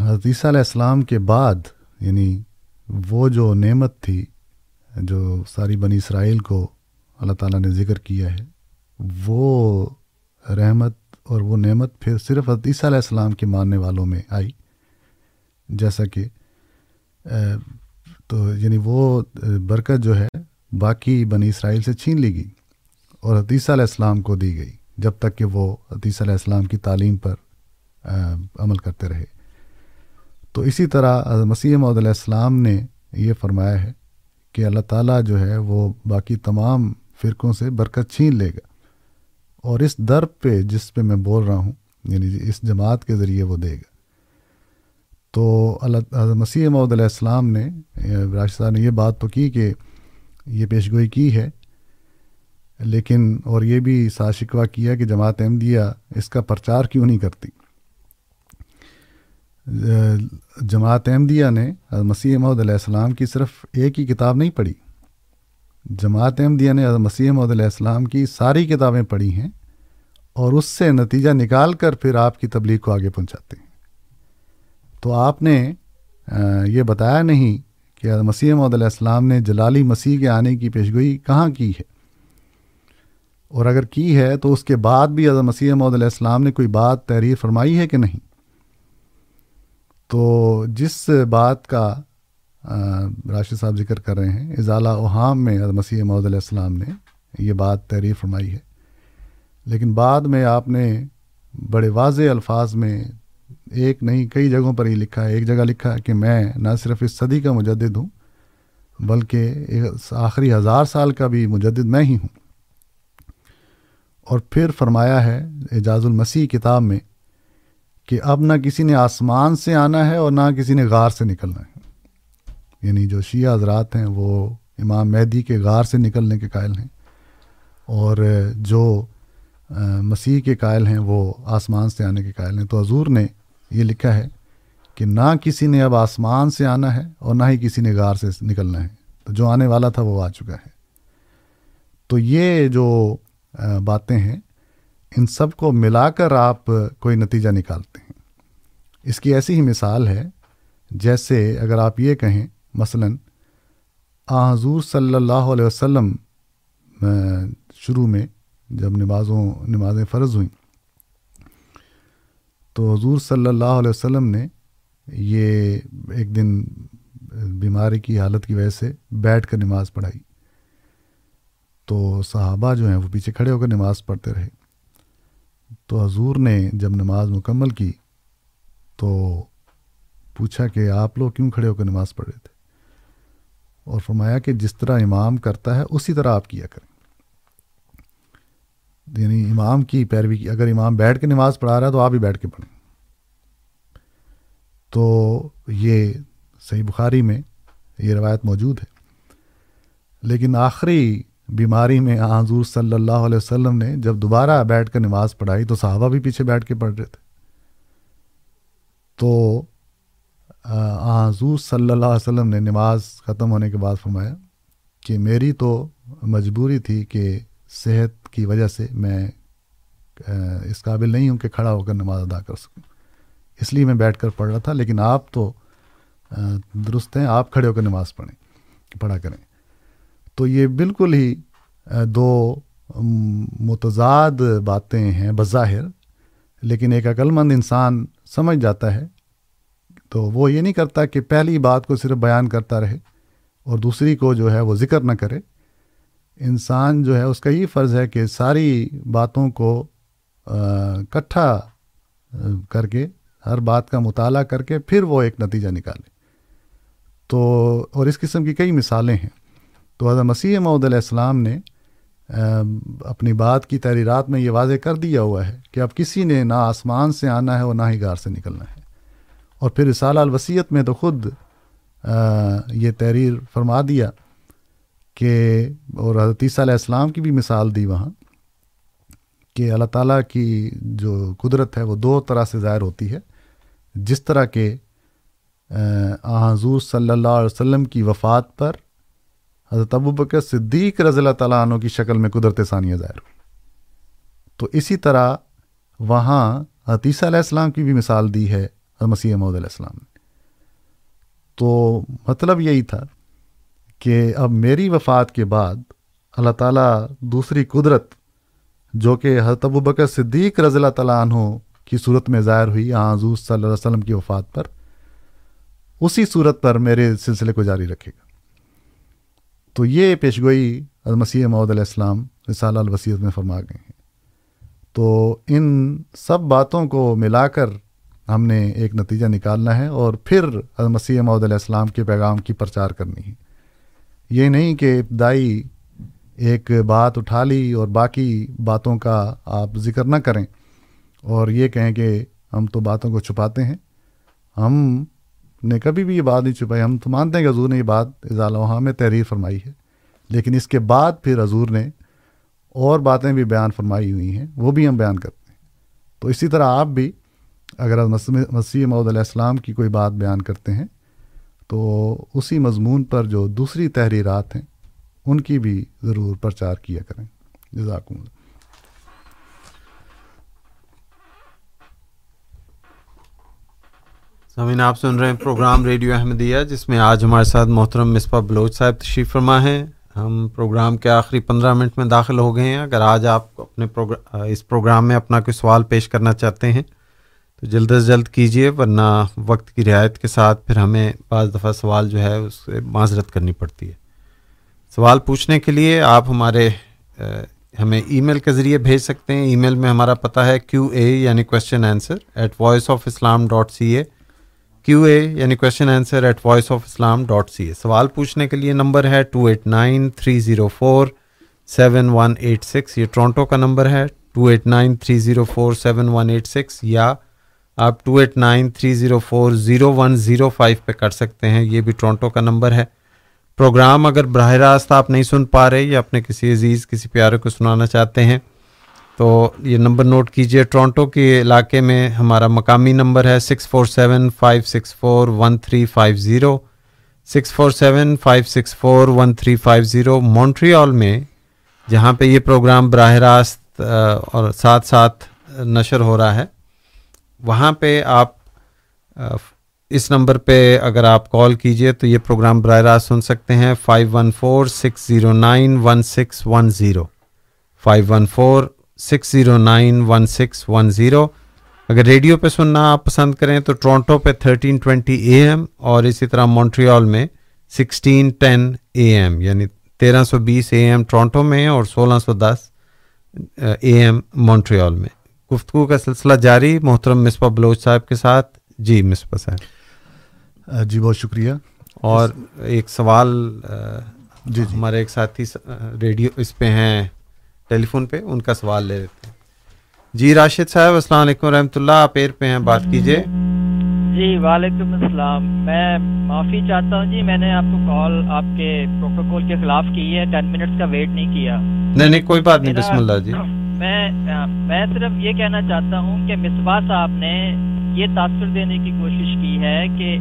حدیثہ علیہ السلام کے بعد یعنی وہ جو نعمت تھی، جو ساری بنی اسرائیل کو اللہ تعالیٰ نے ذکر کیا ہے، وہ رحمت اور وہ نعمت پھر صرف حدیثہ علیہ السلام کے ماننے والوں میں آئی۔ جیسا کہ تو یعنی وہ برکت جو ہے باقی بنی اسرائیل سے چھین لی گئی اور حدیثہ علیہ السلام کو دی گئی، جب تک کہ وہ حدیثہ علیہ السلام کی تعلیم پر عمل کرتے رہے۔ تو اسی طرح مسیح محدود علیہ السلام نے یہ فرمایا ہے کہ اللہ تعالیٰ جو ہے وہ باقی تمام فرقوں سے برکت چھین لے گا۔ اور اس در پہ جس پہ میں بول رہا ہوں یعنی جی اس جماعت کے ذریعے وہ دے گا۔ تو اللہ مسیح محدود علیہ السلام نے، راشد صاحب نے یہ بات تو کی کہ یہ پیشگوئی کی ہے، لیکن اور یہ بھی سا شکوہ کیا کہ جماعت احمدیہ اس کا پرچار کیوں نہیں کرتی۔ جماعت احمدیہ نے مسیح محدود علیہ السلام کی صرف ایک ہی کتاب نہیں پڑھی۔ جماعت احمدیہ نے مسیح محدود علیہ السلام کی ساری کتابیں پڑھی ہیں اور اس سے نتیجہ نکال کر پھر آپ کی تبلیغ کو آگے پہنچاتے ہیں۔ تو آپ نے یہ بتایا نہیں کہ مسیح محدود علیہ السلام نے جلالی مسیح کے آنے کی پیشگوئی کہاں کی ہے۔ اور اگر کی ہے تو اس کے بعد بھی مسیح محدود علیہ السلام نے کوئی بات تحریر فرمائی ہے کہ نہیں؟ تو جس بات کا راشد صاحب ذکر کر رہے ہیں اضالہ اوہام میں مسیح محدود علیہ السلام نے یہ بات تحریر فرمائی ہے۔ لیکن بعد میں آپ نے بڑے واضح الفاظ میں ایک نہیں، کئی جگہوں پر ہی لکھا ہے۔ ایک جگہ لکھا ہے کہ میں نہ صرف اس صدی کا مجدد ہوں، بلکہ آخری ہزار سال کا بھی مجدد میں ہی ہوں۔ اور پھر فرمایا ہے اعجاز المسیح کتاب میں کہ اب نہ کسی نے آسمان سے آنا ہے اور نہ کسی نے غار سے نکلنا ہے۔ یعنی جو شیعہ حضرات ہیں وہ امام مہدی کے غار سے نکلنے کے قائل ہیں اور جو مسیح کے قائل ہیں وہ آسمان سے آنے کے قائل ہیں۔ تو حضور نے یہ لکھا ہے کہ نہ کسی نے اب آسمان سے آنا ہے اور نہ ہی کسی نے غار سے نکلنا ہے۔ تو جو آنے والا تھا وہ آ چکا ہے۔ تو یہ جو باتیں ہیں ان سب کو ملا کر آپ کوئی نتیجہ نکالتے ہیں۔ اس کی ایسی ہی مثال ہے، جیسے اگر آپ یہ کہیں، مثلا حضور صلی اللہ علیہ وسلم شروع میں جب نمازوں، نمازیں فرض ہوئیں، تو حضور صلی اللہ علیہ وسلم نے یہ ایک دن بیماری کی حالت کی وجہ سے بیٹھ کر نماز پڑھائی۔ تو صحابہ جو ہیں، وہ پیچھے کھڑے ہو کر نماز پڑھتے رہے۔ تو حضور نے جب نماز مکمل کی تو پوچھا کہ آپ لوگ کیوں کھڑے ہو کر نماز پڑھ رہے تھے؟ اور فرمایا کہ جس طرح امام کرتا ہے اسی طرح آپ کیا کریں۔ یعنی امام کی پیروی کی، اگر امام بیٹھ کے نماز پڑھا رہا ہے تو آپ بھی بیٹھ کے پڑھیں۔ تو یہ صحیح بخاری میں یہ روایت موجود ہے۔ لیکن آخری بیماری میں حضور صلی اللہ علیہ وسلم نے جب دوبارہ بیٹھ کر نماز پڑھائی تو صحابہ بھی پیچھے بیٹھ کے پڑھ رہے تھے۔ تو حضور صلی اللہ علیہ وسلم نے نماز ختم ہونے کے بعد فرمایا کہ میری تو مجبوری تھی کہ صحت کی وجہ سے میں اس قابل نہیں ہوں کہ کھڑا ہو کر نماز ادا کر سکوں۔ اس لیے میں بیٹھ کر پڑھ رہا تھا، لیکن آپ تو درست ہیں، آپ کھڑے ہو کر نماز پڑھیں، پڑھا کریں۔ تو یہ بالکل ہی دو متضاد باتیں ہیں بظاہر، لیکن ایک عقلمند انسان سمجھ جاتا ہے، تو وہ یہ نہیں کرتا کہ پہلی بات کو صرف بیان کرتا رہے اور دوسری کو جو ہے وہ ذکر نہ کرے۔ انسان جو ہے اس کا یہ فرض ہے کہ ساری باتوں کو کٹھا کر کے، ہر بات کا مطالعہ کر کے پھر وہ ایک نتیجہ نکالے۔ تو، اور اس قسم کی کئی مثالیں ہیں۔ تو حضرت مسیح محدود علیہ السلام نے اپنی بات کی تحریرات میں یہ واضح کر دیا ہوا ہے کہ اب کسی نے نہ آسمان سے آنا ہے اور نہ ہی گار سے نکلنا ہے۔ اور پھر رسالہ الوسیت میں تو خود یہ تحریر فرما دیا کہ، اور حضرت عیسیٰ علیہ السلام کی بھی مثال دی وہاں کہ اللہ تعالیٰ کی جو قدرت ہے وہ دو طرح سے ظاہر ہوتی ہے۔ جس طرح کہ حضور صلی اللہ علیہ وسلم کی وفات پر حضرت ابو بکر صدیق رضی اللہ تعالیٰ عنہ کی شکل میں قدرت ثانیہ ظاہر ہوئی تو اسی طرح وہاں حتیثہ علیہ السلام کی بھی مثال دی ہے مسیح محدود علیہ السلام نے۔ تو مطلب یہی تھا کہ اب میری وفات کے بعد اللہ تعالیٰ دوسری قدرت جو کہ حضرت ابو بکر صدیق رضی اللہ تعالیٰ عنہ کی صورت میں ظاہر ہوئی حضور صلی اللہ علیہ وسلم کی وفات پر، اسی صورت پر میرے سلسلے کو جاری رکھے گا۔ تو یہ پیشگوئی مسیح محدود علیہ السلام رسالہ الوسیت میں فرما گئے ہیں۔ تو ان سب باتوں کو ملا کر ہم نے ایک نتیجہ نکالنا ہے اور پھر مسیح محدود علیہ السلام کے پیغام کی پرچار کرنی ہے۔ یہ نہیں کہ ابتدائی ایک بات اٹھا لی اور باقی باتوں کا آپ ذکر نہ کریں اور یہ کہیں کہ ہم تو باتوں کو چھپاتے ہیں۔ ہم نے کبھی بھی یہ بات نہیں چھپائی۔ ہم تو مانتے ہیں کہ حضور نے یہ بات اضالہ میں تحریر فرمائی ہے، لیکن اس کے بعد پھر حضور نے اور باتیں بھی بیان فرمائی ہوئی ہیں، وہ بھی ہم بیان کرتے ہیں۔ تو اسی طرح آپ بھی اگر مسیح محدود علیہ السلام کی کوئی بات بیان کرتے ہیں، تو اسی مضمون پر جو دوسری تحریرات ہیں، ان کی بھی ضرور پرچار کیا کریں۔ جزاکم اللہ۔ سامعین آپ سن رہے ہیں پروگرام ریڈیو احمدیہ، جس میں آج ہمارے ساتھ محترم مصباح بلوچ صاحب تشریف فرما ہیں۔ ہم پروگرام کے آخری پندرہ منٹ میں داخل ہو گئے ہیں۔ اگر آج آپ اپنے اس پروگرام میں اپنا کوئی سوال پیش کرنا چاہتے ہیں، تو جلد از جلد کیجیے، ورنہ وقت کی رعایت کے ساتھ پھر ہمیں بعض دفعہ سوال جو ہے اس سے معذرت کرنی پڑتی ہے۔ سوال پوچھنے کے لیے آپ ہمارے ہمیں ای میل کے ذریعے بھیج سکتے ہیں۔ ای میل میں ہمارا پتہ ہے کیو اے یعنی question answer at voice of Islam dot C A Q A یعنی question answer at voice of Islam dot C A سوال پوچھنے کے لیے نمبر ہے two eight nine three zero four seven one eight six یہ Toronto کا number ہے two eight nine three zero four seven one eight six یا آپ two eight nine three zero four zero one zero five پہ کر سکتے ہیں. یہ بھی ٹورنٹو کا نمبر ہے. پروگرام اگر براہ راست آپ نہیں سن پا رہے یا اپنے کسی عزیز، کسی پیارے کو سنانا چاہتے ہیں تو یہ نمبر نوٹ کیجیے ٹورنٹو کے علاقے میں ہمارا مقامی نمبر ہے six four seven five six four one three five zero, six four seven five six four one three five zero Montreal میں، جہاں پہ یہ پروگرام براہ راست اور ساتھ ساتھ نشر ہو رہا ہے۔ وہاں پہ آپ اس نمبر پہ اگر آپ کال کیجیے تو یہ پروگرام براہ راست سن سکتے ہیں، five one four six zero nine one six one zero, five one four six zero nine one six one zero اگر ریڈیو پہ سننا آپ پسند کریں تو ٹورنٹو پہ تھرٹین ٹوینٹی اے ایم اور اسی طرح مونٹریال میں سکسٹین ٹین اے ایم یعنی تیرہ سو بیس اے ایم ٹورنٹو میں اور سولہ سو دس اے ایم مونٹریال میں۔ گفتگو کا سلسلہ جاری محترم مصباح بلوچ صاحب کے ساتھ۔ جی مصباح صاحب۔ جی بہت شکریہ۔ اور ایک سوال جی ہمارے ایک ساتھی ریڈیو اس پہ ہیں۔ ٹیلی فون پہ ان کا سوال لے لیتے ہیں۔ جی راشد صاحب السلام علیکم رحمۃ اللہ۔ آپ ایر پہ ہیں بات کیجیے جی وعلیکم السلام۔ میں معافی چاہتا ہوں جی میں نے آپ کو کال آپ کے پروٹوکول کے خلاف کی ہے۔ ٹین منٹس کا ویٹ نہیں کیا۔ نہیں نہیں کوئی بات نہیں بسم اللہ جی۔ میں میں صرف یہ کہنا چاہتا ہوں کہ مصباح صاحب نے یہ تاثر دینے کی کوشش کی ہے کہ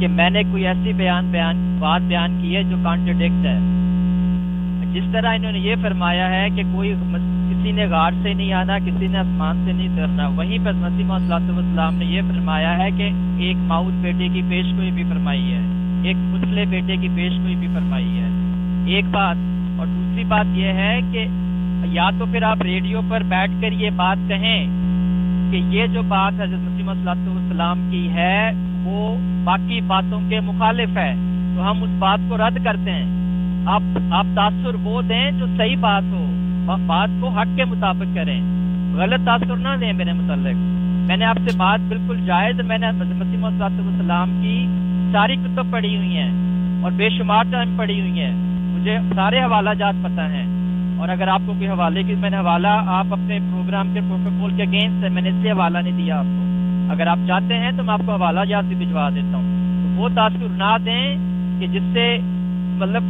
کہ میں نے کوئی ایسی بیان بیان بات بیان کی ہے جو کانٹرڈکٹ ہے۔ جس طرح انہوں نے یہ فرمایا ہے کہ کوئی کسی نے غار سے نہیں آنا، کسی نے آسمان سے نہیں اترنا وہیں پر مسیم صلاح والسلام نے یہ فرمایا ہے کہ ایک ماؤد بیٹے کی پیش کوئی بھی فرمائی ہے۔ ایک مسلے بیٹے کی پیش کوئی بھی فرمائی ہے۔ ایک بات اور دوسری بات یہ ہے کہ یا تو پھر آپ ریڈیو پر بیٹھ کر یہ بات کہیں کہ یہ جو بات حضرت مسیم صلاح والسلام کی ہے، وہ باقی باتوں کے مخالف ہے۔ تو ہم اس بات کو رد کرتے ہیں۔ آپ آپ تاثر وہ دیں جو صحیح بات ہو بات کو حق کے مطابق کریں۔ غلط تاثر نہ دیں میرے متعلق۔ میں نے آپ سے بات بالکل جائز، میں نے مسیم السلام کی ساری کتب پڑھی ہوئی ہیں اور بے شمار ٹائم پڑھی ہوئی ہیں۔ مجھے سارے حوالہ جات پتہ ہیں۔ اور اگر آپ کو کوئی حوالے کی، میں نے حوالہ آپ اپنے پروگرام کے پروٹوکول کے اگینسٹ ہے میں نے اس لیے حوالہ نہیں دیا آپ کو۔ اگر آپ چاہتے ہیں تو میں آپ کو حوالہ جات بھی بھجوا دیتا ہوں۔ تو وہ تاثر نہ دیں کہ جس سے مطلب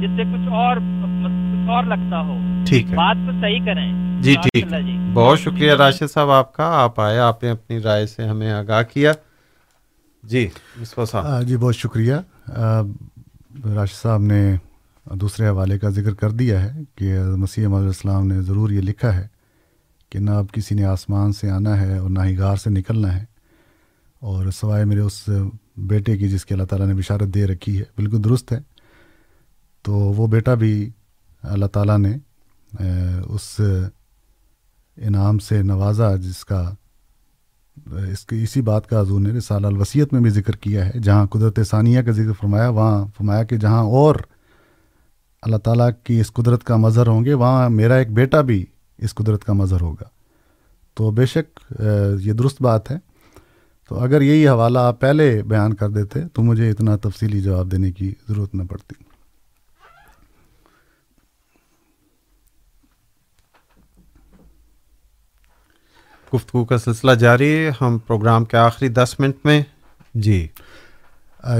جس سے کچھ اور کچھ اور لگتا ہو۔ ٹھیک ہے۔ بات کو صحیح کریں۔ جی ٹھیک۔ جی۔ بہت شکریہ راشد صاحب آپ کا۔ آپ آئے آپ نے اپنی رائے سے ہمیں آگاہ کیا۔ جی صاحب۔ جی بہت شکریہ۔ راشد صاحب نے دوسرے حوالے کا ذکر کر دیا ہے کہ مسیح علیہ السلام نے ضرور یہ لکھا ہے کہ نہ اب کسی نے آسمان سے آنا ہے اور نہ ہی غار سے نکلنا ہے۔ اور سوائے میرے اس بیٹے کی جس کی اللہ تعالیٰ نے بشارت دے رکھی ہے بالکل درست ہے۔ تو وہ بیٹا بھی اللہ تعالیٰ نے اس انعام سے نوازا، جس کا، اس کی اسی بات کا حضور نے رسالہ الوسیت میں بھی ذکر کیا ہے، جہاں قدرت ثانیہ کا ذکر فرمایا، وہاں فرمایا کہ جہاں اور اللہ تعالیٰ کی اس قدرت کا مظہر ہوں گے، وہاں میرا ایک بیٹا بھی اس قدرت کا مظہر ہوگا۔ تو بے شک یہ درست بات ہے۔ تو اگر یہی حوالہ آپ پہلے بیان کر دیتے، تو مجھے اتنا تفصیلی جواب دینے کی ضرورت نہ پڑتی۔ گفتگو کا سلسلہ جاری ہے ہم پروگرام کے آخری دس منٹ میں۔ جی۔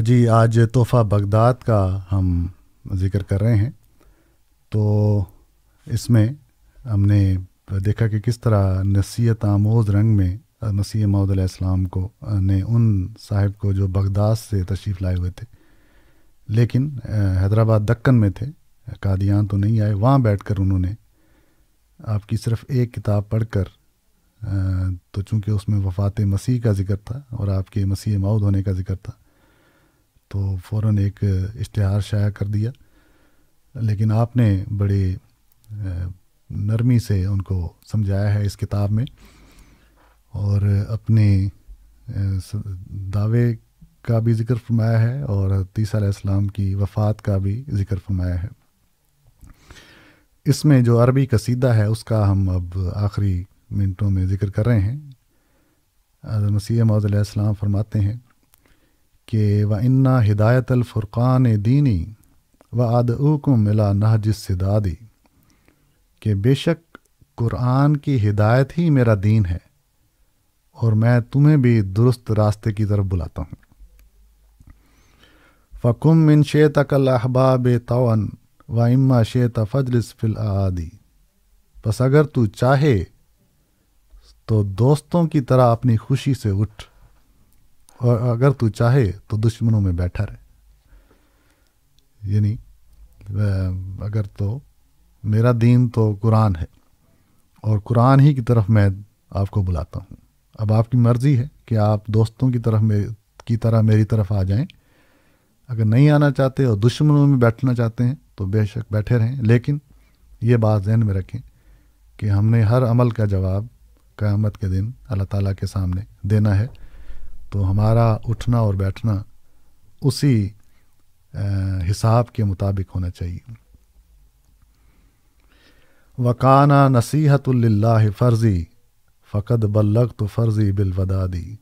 جی آج تحفہ بغداد کا ہم ذکر کر رہے ہیں۔ تو اس میں ہم نے دیکھا کہ کس طرح نصیحت آموز رنگ میں مسیح محدود علیہ السلام کو، نے ان صاحب کو جو بغداد سے تشریف لائے ہوئے تھے۔ لیکن حیدرآباد دکن میں تھے، قادیان تو نہیں آئے، وہاں بیٹھ کر انہوں نے آپ کی صرف ایک کتاب پڑھ کر تو چونکہ اس میں وفات مسیح کا ذکر تھا اور آپ کے مسیح مود ہونے کا ذکر تھا، تو فوراً ایک اشتہار شائع کر دیا۔ لیکن آپ نے بڑے نرمی سے ان کو سمجھایا ہے اس کتاب میں اور اپنے دعوے کا بھی ذکر فرمایا ہے اور تیسہ علیہ السلام کی وفات کا بھی ذکر فرمایا ہے۔ اس میں جو عربی قصیدہ ہے اس کا ہم اب آخری منٹوں میں ذکر کر رہے ہیں۔ مسیح محدود علیہ السلام فرماتے ہیں کہ و انا ہدایت الفرقان دینی و ادعوکم ملا نہج صدادی کہ بے شک قرآن کی ہدایت ہی میرا دین ہے اور میں تمہیں بھی درست راستے کی طرف بلاتا ہوں۔ فکم من شیت اکل احباب تون و اما شیت فجرس فل آدی بس اگر تو چاہے تو دوستوں کی طرح اپنی خوشی سے اٹھ۔ اور اگر تو چاہے تو دشمنوں میں بیٹھا رہے۔ یعنی اگر تو میرا دین تو قرآن ہے۔ اور قرآن ہی کی طرف میں آپ کو بلاتا ہوں۔ اب آپ کی مرضی ہے کہ آپ دوستوں کی طرف میں، کی طرح میری طرف آ جائیں۔ اگر نہیں آنا چاہتے اور دشمنوں میں بیٹھنا چاہتے ہیں تو بے شک بیٹھے رہیں۔ لیکن یہ بات ذہن میں رکھیں کہ ہم نے ہر عمل کا جواب قیامت کے دن اللہ تعالیٰ کے سامنے دینا ہے۔ تو ہمارا اٹھنا اور بیٹھنا اسی حساب کے مطابق ہونا چاہیے۔ وکانہ نصیحت اللہ فرضی فقط بلغ تو فرضی بالودادی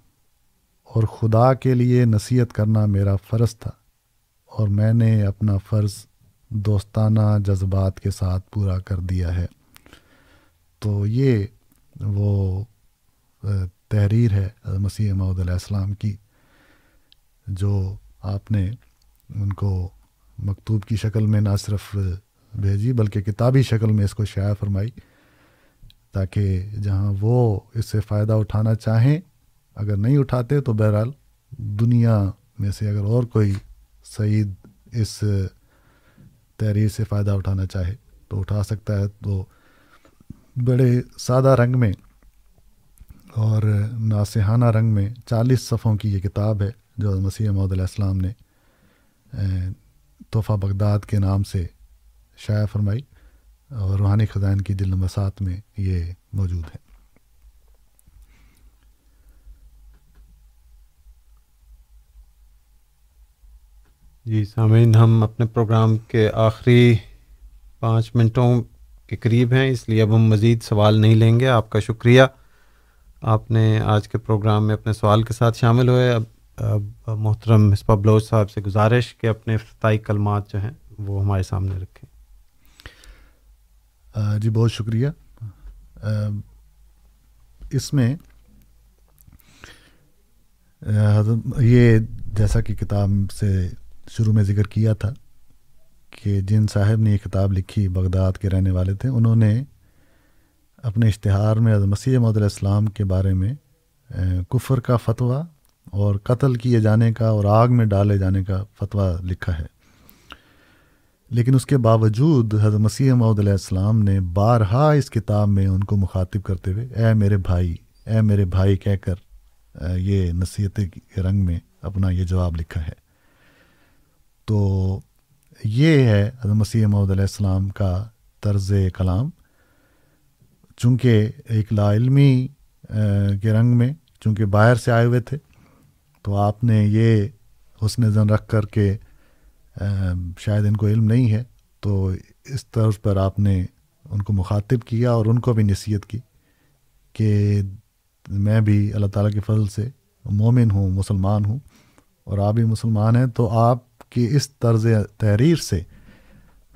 اور خدا کے لیے نصیحت کرنا میرا فرض تھا اور میں نے اپنا فرض دوستانہ جذبات کے ساتھ پورا کر دیا ہے۔ تو یہ وہ تحریر ہے مسیح محدود علیہ السلام کی، جو آپ نے ان کو مکتوب کی شکل میں نہ صرف بھیجی بلکہ کتابی شکل میں اس کو شائع فرمائی تاکہ جہاں وہ اس سے فائدہ اٹھانا چاہیں، اگر نہیں اٹھاتے تو بہرحال دنیا میں سے اگر اور کوئی سعید اس تحریر سے فائدہ اٹھانا چاہے تو اٹھا سکتا ہے، تو بڑے سادہ رنگ میں اور ناسحانہ رنگ میں چالیس صفوں کی یہ کتاب ہے جو مسیح محدود علیہ السلام نے تحفہ بغداد کے نام سے شائع فرمائی اور روحانی خزائن کی دل مسات میں یہ موجود ہے۔ جی سامعین، ہم اپنے پروگرام کے آخری پانچ منٹوں کے قریب ہیں، اس لیے اب ہم مزید سوال نہیں لیں گے۔ آپ کا شکریہ۔ آپ نے آج کے پروگرام میں اپنے سوال کے ساتھ شامل ہوئے۔ اب اب محترم مصباح بلوچ صاحب سے گزارش کہ اپنے افتتاحی کلمات جو ہیں وہ ہمارے سامنے رکھیں۔ جی بہت شکریہ۔ اس میں یہ جیسا کہ کتاب سے شروع میں ذکر کیا تھا کہ جن صاحب نے یہ کتاب لکھی بغداد کے رہنے والے تھے، انہوں نے اپنے اشتہار میں مسیح محدود السلام کے بارے میں کفر کا فتویٰ اور قتل کیے جانے کا اور آگ میں ڈالے جانے کا فتویٰ لکھا ہے۔ لیکن اس کے باوجود حضرت مسیح محدود علیہ السلام نے بارہا اس کتاب میں ان کو مخاطب کرتے ہوئے، اے میرے بھائی، اے میرے بھائی کہہ کر یہ نصیحت کے رنگ میں اپنا یہ جواب لکھا ہے۔ تو یہ ہے حضرت مسیح محدود علیہ السلام کا طرز کلام۔ چونکہ ایک لا علمی کے رنگ میں چونکہ باہر سے آئے ہوئے تھے، تو آپ نے یہ حسن زن رکھ کر کے شاید ان کو علم نہیں ہے، تو اس طرز پر آپ نے ان کو مخاطب کیا اور ان کو بھی نصیحت کی کہ میں بھی اللہ تعالیٰ کے فضل سے مومن ہوں، مسلمان ہوں اور آپ بھی مسلمان ہیں، تو آپ کی اس طرز تحریر سے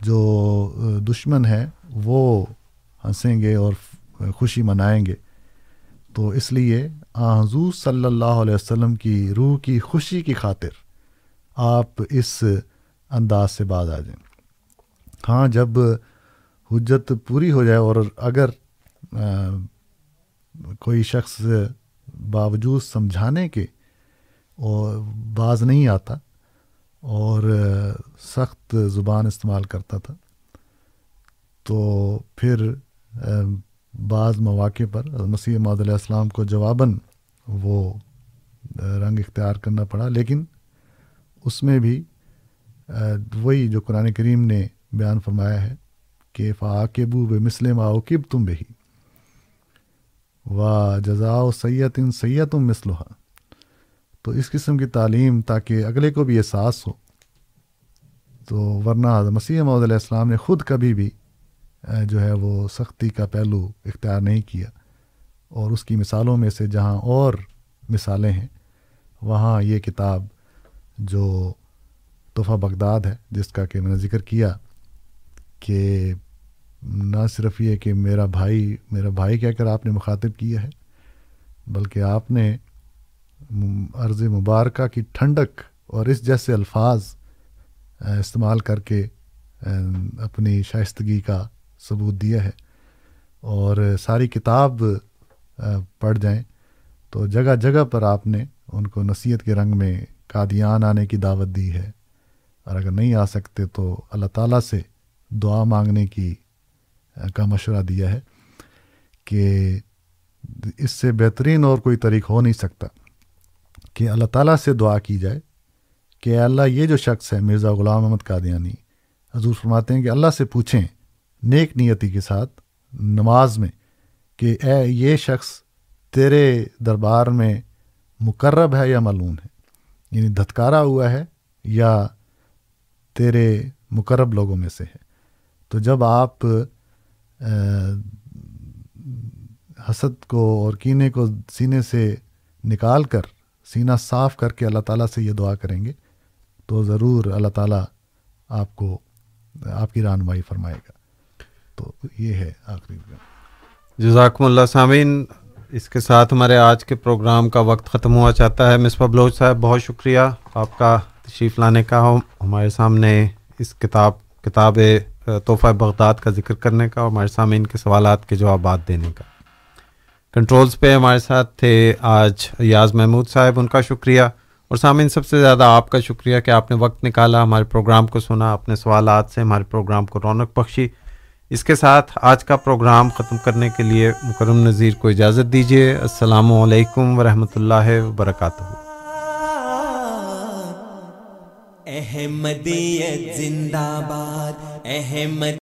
جو دشمن ہے وہ ہنسیں گے اور خوشی منائیں گے۔ تو اس لیے حضور صلی اللہ علیہ وسلم کی روح کی خوشی کی خاطر آپ اس انداز سے بعد آ جائیں۔ ہاں جب حجت پوری ہو جائے اور اگر کوئی شخص باوجود سمجھانے کے اور باز نہیں آتا اور سخت زبان استعمال کرتا تھا۔ تو پھر بعض مواقع پر مسیح محدود علیہ السلام کو جواباً وہ رنگ اختیار کرنا پڑا۔ لیکن اس میں بھی وہی جو قرآن کریم نے بیان فرمایا ہے کہ فاقبو بے مسلم آؤکب تم بہی و جزاؤ سید ان سیتم مسلحہ تو اس قسم کی تعلیم تاکہ اگلے کو بھی احساس ہو۔ تو ورنہ مسیح محدود علیہ السلام نے خود کبھی بھی جو ہے وہ سختی کا پہلو اختیار نہیں کیا۔ اور اس کی مثالوں میں سے جہاں اور مثالیں ہیں، وہاں یہ کتاب جو تحفہ بغداد ہے، جس کا کہ میں نے ذکر کیا کہ نہ صرف یہ کہ میرا بھائی میرا بھائی کہہ کر آپ نے مخاطب کیا ہے، بلکہ آپ نے عرض مبارکہ کی ٹھنڈک اور اس جیسے الفاظ استعمال کر کے اپنی شائستگی کا ثبوت دیا ہے۔ اور ساری کتاب پڑھ جائیں تو جگہ جگہ پر آپ نے ان کو نصیحت کے رنگ میں قادیان آنے کی دعوت دی ہے۔ اور اگر نہیں آ سکتے تو اللہ تعالیٰ سے دعا مانگنے کی کا مشورہ دیا ہے کہ اس سے بہترین اور کوئی طریق ہو نہیں سکتا۔ کہ اللہ تعالیٰ سے دعا کی جائے کہ اللہ یہ جو شخص ہے مرزا غلام احمد قادیانی، حضور فرماتے ہیں کہ اللہ سے پوچھیں نیک نیتی کے ساتھ نماز میں کہ اے یہ شخص تیرے دربار میں مقرب ہے یا معلوم ہے؟ یعنی دھتکارا ہوا ہے یا تیرے مقرب لوگوں میں سے ہے؟ تو جب آپ حسد کو اور کینے کو سینے سے نکال کر سینہ صاف کر کے اللہ تعالیٰ سے یہ دعا کریں گے تو ضرور اللہ تعالیٰ آپ کو، آپ کی رہنمائی فرمائے گا۔ تو یہ ہے آخری جزاکم اللہ سامعین، اس کے ساتھ ہمارے آج کے پروگرام کا وقت ختم ہوا چاہتا ہے۔ مصباح بلوچ صاحب، بہت شکریہ۔ آپ کا تشریف لانے کا ہمارے سامنے اس کتاب کتاب تحفہ بغداد کا ذکر کرنے کا اور ہمارے سامعین کے سوالات کے جوابات دینے کا۔ کنٹرولز پہ ہمارے ساتھ تھے آج ریاض محمود صاحب، ان کا شکریہ۔ اور سامعین، سب سے زیادہ آپ کا شکریہ کہ آپ نے وقت نکالا ہمارے پروگرام کو سنا، اپنے سوالات سے ہمارے پروگرام کو رونق بخشی۔ اس کے ساتھ آج کا پروگرام ختم کرنے کے لیے مکرم نذیر کو اجازت دیجیے السلام علیکم ورحمۃ اللہ وبرکاتہ۔ احمدیت زندہ باد، احمد